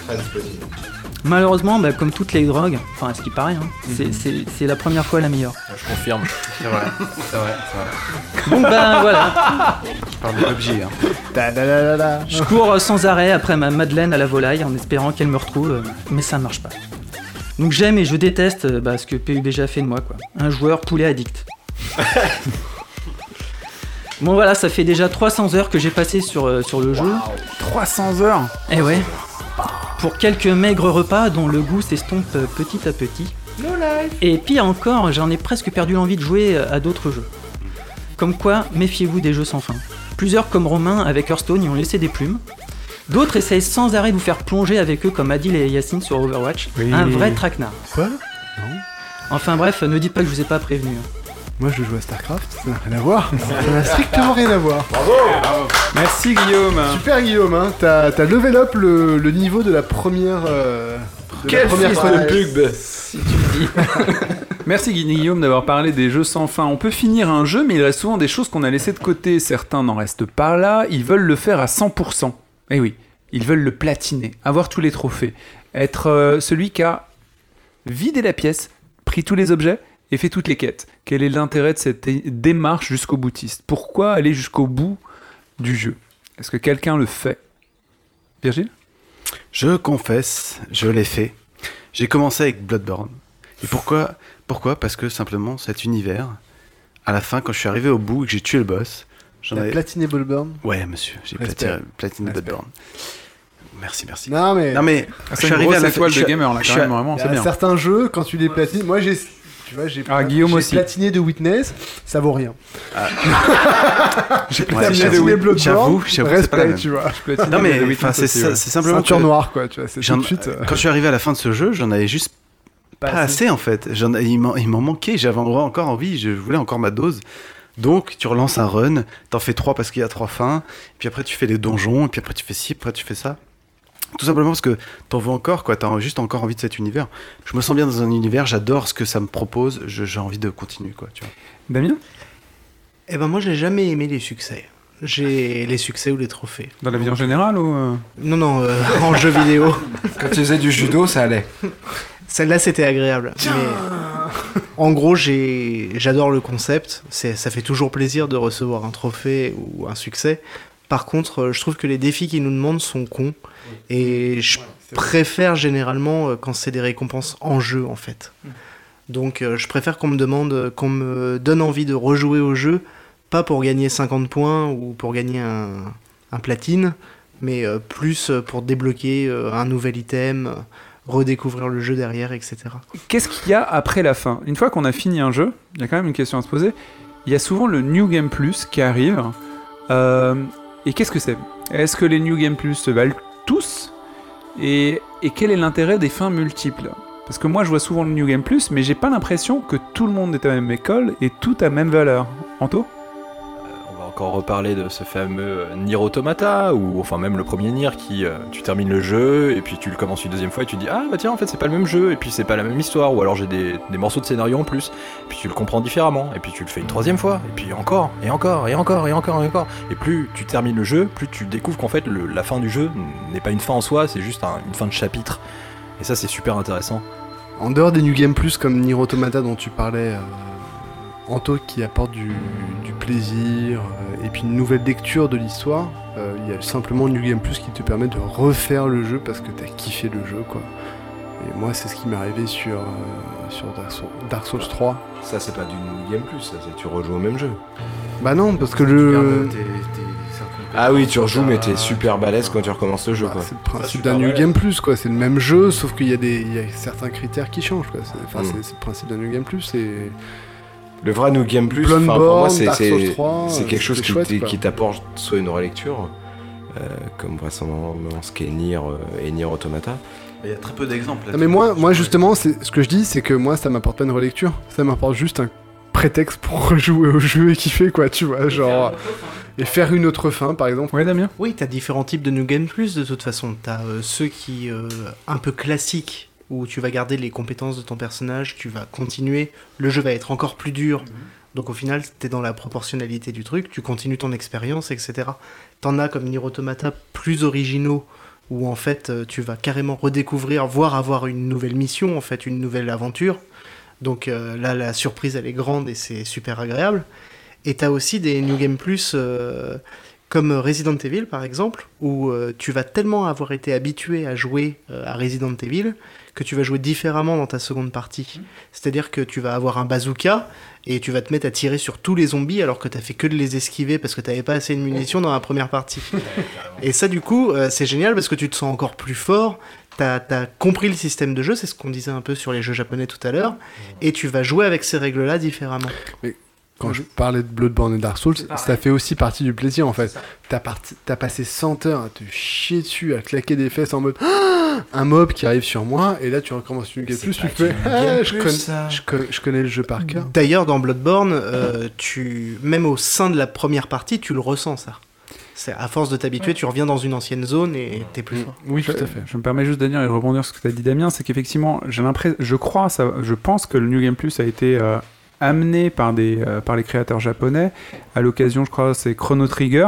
Malheureusement, bah, comme toutes les drogues, enfin, à ce qui paraît, hein, c'est- c'est c'est la première fois la meilleure. Je confirme. C'est vrai, c'est vrai, c'est vrai. Donc ben voilà, Je parle de PUBG. Hein. Da, da, da, da, da. je cours sans arrêt après ma Madeleine à la volaille en espérant qu'elle me retrouve, euh, mais ça marche pas. Donc j'aime et je déteste euh, bah, ce que PUBG a fait de moi, quoi. Un joueur poulet addict. bon voilà, ça fait déjà 300 heures que j'ai passé sur, euh, sur le jeu. 300 heures Eh ouais. Pour quelques maigres repas dont le goût s'estompe petit à petit. Et pire encore, j'en ai presque perdu l'envie de jouer à d'autres jeux. Comme quoi, méfiez-vous des jeux sans fin. Plusieurs comme Romain avec Hearthstone y ont laissé des plumes. D'autres essayent sans arrêt de vous faire plonger avec eux comme Adil et Yacine sur Overwatch. Oui. Un vrai traquenard. Quoi? Enfin bref, ne dites pas que je vous ai pas prévenu. Moi, je joue à StarCraft, ça n'a rien à voir. ça n'a strictement rien à voir. Merci Guillaume Super Guillaume, hein. t'as t'as level up le, le niveau de la première. euh, de la Quel première fils de pub Merci Guillaume d'avoir parlé des jeux sans fin. On peut finir un jeu, mais il reste souvent des choses qu'on a laissées de côté. Certains n'en restent pas là, ils veulent le faire à 100%. Eh oui, ils veulent le platiner, avoir tous les trophées, être euh, celui qui a vidé la pièce, pris tous les objets et fait toutes les quêtes. Quel est l'intérêt de cette démarche jusqu'au boutiste? Pourquoi aller jusqu'au bout du jeu? Est-ce que quelqu'un le fait? Virgile? Je confesse, je l'ai fait. J'ai commencé avec Bloodborne. Et pourquoi Pourquoi? Parce que simplement cet univers, à la fin, quand je suis arrivé au bout et que j'ai tué le boss, j'en avais. platiné Bullburn Ouais, monsieur, j'ai platiné. Bloodborne. Merci, merci. Non, mais. Non mais, Ah, je C'est suis une arrivé grosse à la étoile je de gamer là, quand même, vraiment, Il y c'est a bien. certains jeux, quand tu les platines. Moi, j'ai. Tu vois, j'ai. Ah, Guillaume j'ai aussi. platiné de Witness, ça vaut rien. J'ai Ouais, T'as j'avoue, platiné Bloodborne, j'avoue, j'avoue, c'est pas la respect, tu vois. Non mais, enfin, c'est simplement Ceinture que noire, quoi, tu vois. C'est tout de suite. euh, quand je suis arrivé à la fin de ce jeu, j'en avais juste pas, assez en fait. J'en- il m'en il m'en manquait, j'avais encore envie, je voulais encore ma dose. Donc tu relances un run, t'en fais trois parce qu'il y a trois fins, puis après tu fais les donjons, et puis après tu fais ci, puis après tu fais ça. Tout simplement parce que t'en veux encore, quoi. T'as juste encore envie de cet univers. Je me sens bien dans un univers, j'adore ce que ça me propose, j'ai envie de continuer, quoi. Tu vois. Damien? Eh ben moi j'ai jamais aimé les succès. J'ai les succès ou les trophées. Dans la vie en général ou euh? Non non, euh, en jeu vidéo. Quand tu faisais du judo, ça allait. Celle-là c'était agréable. Mais en gros j'ai j'adore le concept. C'est ça fait toujours plaisir de recevoir un trophée ou un succès. Par contre, euh, je trouve que les défis qu'ils nous demandent sont cons. Et je préfère généralement euh, quand c'est des récompenses en jeu en fait. Donc euh, je préfère qu'on me demande, qu'on me donne envie de rejouer au jeu, pas pour gagner 50 points ou pour gagner un, un platine, mais plus pour débloquer un nouvel item, redécouvrir le jeu derrière, etc. Qu'est-ce qu'il y a après la fin? Une fois qu'on a fini un jeu, il y a quand même une question à se poser. Il y a souvent le New Game Plus qui arrive. Euh, et qu'est-ce que c'est? Est-ce que les New Game Plus se valent tous? Et, quel est l'intérêt des fins multiples? Parce que moi je vois souvent le New Game Plus, mais j'ai pas l'impression que tout le monde est à la même école et tout à même valeur. Anto? Encore reparler de ce fameux Nier Automata, ou enfin même le premier Nier qui, euh, tu termines le jeu, et puis tu le commences une deuxième fois, et tu dis ah bah tiens en fait c'est pas le même jeu, et puis c'est pas la même histoire, ou alors j'ai des, des morceaux de scénario en plus, et puis tu le comprends différemment, et puis tu le fais une troisième fois, et puis encore, et encore, et encore, et encore, et encore, et plus tu termines le jeu, plus tu découvres qu'en fait la fin du jeu n'est pas une fin en soi, c'est juste un- une fin de chapitre, et ça c'est super intéressant. En dehors des New Game Plus comme Nier Automata dont tu parlais, euh, Anto qui apporte du, du plaisir euh, et puis une nouvelle lecture de l'histoire, euh, il y a simplement New Game Plus qui te permet de refaire le jeu parce que t'as kiffé le jeu quoi. Et moi c'est ce qui m'est arrivé sur, euh, sur Dark, Souls, Dark Souls 3. Ça, c'est pas du New Game Plus, ça, c'est tu rejoues au même jeu. Bah non parce que le... Ah oui, tu rejoues, mais t'es super balèze quand tu recommences le jeu, quoi. C'est le principe d'un New Game Plus quoi, c'est le même jeu sauf qu'il y, a des- il y a certains critères qui changent quoi. C'est, enfin, Mm. le principe d'un New Game Plus et... Le vrai New Game Plus, Bloodborne, pour moi, c'est Dark c'est- Souls 3, c'est quelque euh, chose qui, chouette, t- quoi. qui t'apporte soit une relecture, euh, comme vraisemblablement ce qu'est Nier euh, et Nier Automata. Il y a très peu d'exemples. Non mais moi, moi justement, c'est ce que je dis, c'est que moi, ça m'apporte pas une relecture. Ça m'apporte juste un prétexte pour rejouer au jeu et kiffer, quoi, tu vois, genre... Et faire une autre fin, par exemple. Ouais, Damien? Oui, t'as différents types de New Game Plus de toute façon. T'as euh, ceux qui, euh, un peu classiques, où tu vas garder les compétences de ton personnage, tu vas continuer, le jeu va être encore plus dur. Donc au final, t'es dans la proportionnalité du truc, tu continues ton expérience, etc. T'en as comme Nier Automata plus originaux, où en fait euh, tu vas carrément redécouvrir, voire avoir une nouvelle mission, en fait, une nouvelle aventure. Donc euh, là, la surprise, elle est grande et c'est super agréable. Et t'as aussi des New Game Plus euh, comme Resident Evil par exemple, où euh, tu vas tellement avoir été habitué à jouer à Resident Evil que tu vas jouer différemment dans ta seconde partie. C'est-à-dire que tu vas avoir un bazooka et tu vas te mettre à tirer sur tous les zombies alors que t'as fait que de les esquiver parce que t'avais pas assez de munitions dans la première partie. et ça du coup, euh, c'est génial parce que tu te sens encore plus fort. T'as as compris le système de jeu, c'est ce qu'on disait un peu sur les jeux japonais tout à l'heure, et tu vas jouer avec ces règles-là différemment. Mais quand je parlais de Bloodborne et Dark Souls, ça fait aussi partie du plaisir en fait. T'as parti- t'as passé 100 heures à te chier dessus, à claquer des fesses en mode Ah un mob qui arrive sur moi, et là tu recommences une game plus, tu fais Ah, je, connais, je, connais, je connais le jeu par cœur. D'ailleurs, dans Bloodborne, euh, tu, même au sein de la première partie, tu le ressens ça. C'est à force de t'habituer, tu reviens dans une ancienne zone et t'es plus fort. Oui, tout à fait. Je me permets juste de dire et de rebondir sur ce que tu as dit, Damien, c'est qu'effectivement, j'ai l'impression, je crois, ça, je pense que le New Game Plus a été euh, amené par, des, euh, par les créateurs japonais à l'occasion, je crois, c'est Chrono Trigger.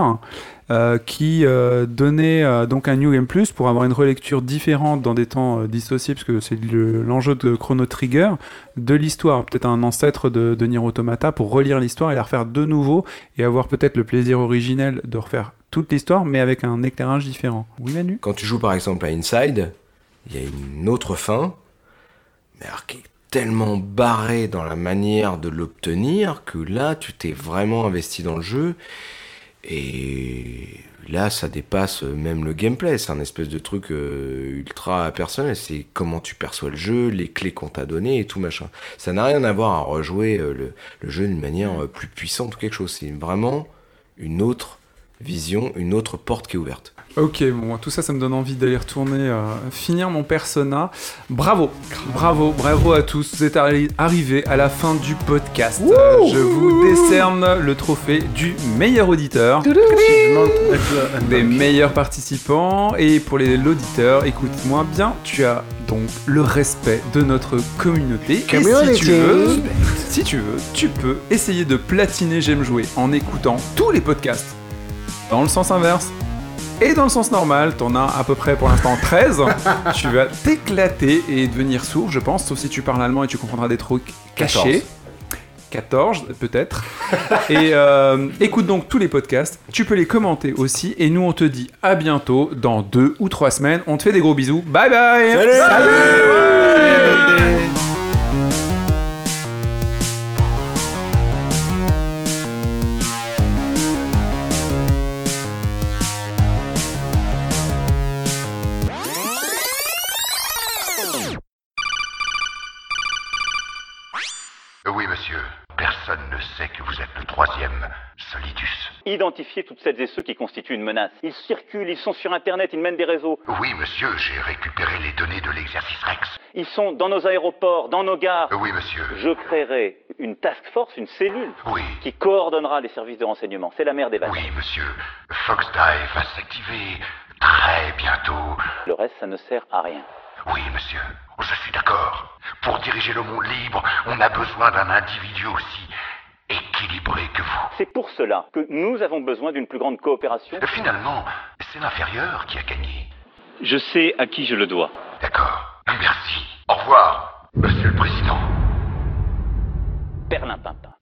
euh, qui euh, donnait donc un New Game Plus pour avoir une relecture différente dans des temps dissociés, parce que c'est le- l'enjeu de Chrono Trigger, de l'histoire, peut-être un ancêtre de, de Nier Automata, pour relire l'histoire et la refaire de nouveau, et avoir peut-être le plaisir originel de refaire toute l'histoire, mais avec un éclairage différent. Oui, Manu? Quand tu joues par exemple à Inside, il y a une autre fin, mais tellement barrée dans la manière de l'obtenir que là, tu t'es vraiment investi dans le jeu. Et là, ça dépasse même le gameplay. C'est un espèce de truc euh, ultra personnel. C'est comment tu perçois le jeu, les clés qu'on t'a données et tout machin. Ça n'a rien à voir à rejouer euh, le, le jeu d'une manière euh, plus puissante ou quelque chose. C'est vraiment une autre vision, une autre porte qui est ouverte. Ok, bon, tout ça, ça me donne envie d'aller retourner euh, finir mon persona. Bravo, bravo, bravo à tous. Vous êtes arri- arrivés à la fin du podcast. Euh, je vous décerne le trophée du meilleur auditeur, des meilleurs participants. Et pour les- l'auditeur, écoute-moi bien, tu as donc le respect de notre communauté. Et si tu Community. veux, si tu veux, tu peux essayer de platiner J'aime jouer en écoutant tous les podcasts dans le sens inverse. Et dans le sens normal, t'en as à peu près pour l'instant 13. tu vas t'éclater et devenir sourd, je pense, sauf si tu parles allemand et tu comprendras des trucs cachés. 14 peut-être. et euh, écoute donc tous les podcasts. Tu peux les commenter aussi. Et nous, on te dit à bientôt dans deux ou trois semaines. On te fait des gros bisous. Bye bye. Monsieur. Personne identifier toutes celles et ceux qui constituent une menace. Ils circulent, ils sont sur Internet, ils mènent des réseaux. Oui, monsieur, j'ai récupéré les données de l'exercice Rex. Ils sont dans nos aéroports, dans nos gares. Oui, monsieur. Je créerai une task force, une cellule, Oui. qui coordonnera les services de renseignement. C'est la mère des vagues. Oui, monsieur. Fox Dive va s'activer très bientôt. Le reste, ça ne sert à rien. Oui, monsieur. Je suis d'accord. Pour diriger le monde libre, on a besoin d'un individu aussi équilibré que vous. C'est pour cela que nous avons besoin d'une plus grande coopération. Finalement, c'est l'inférieur qui a gagné. Je sais à qui je le dois. D'accord. Merci. Au revoir, monsieur le président. Perlimpinpin.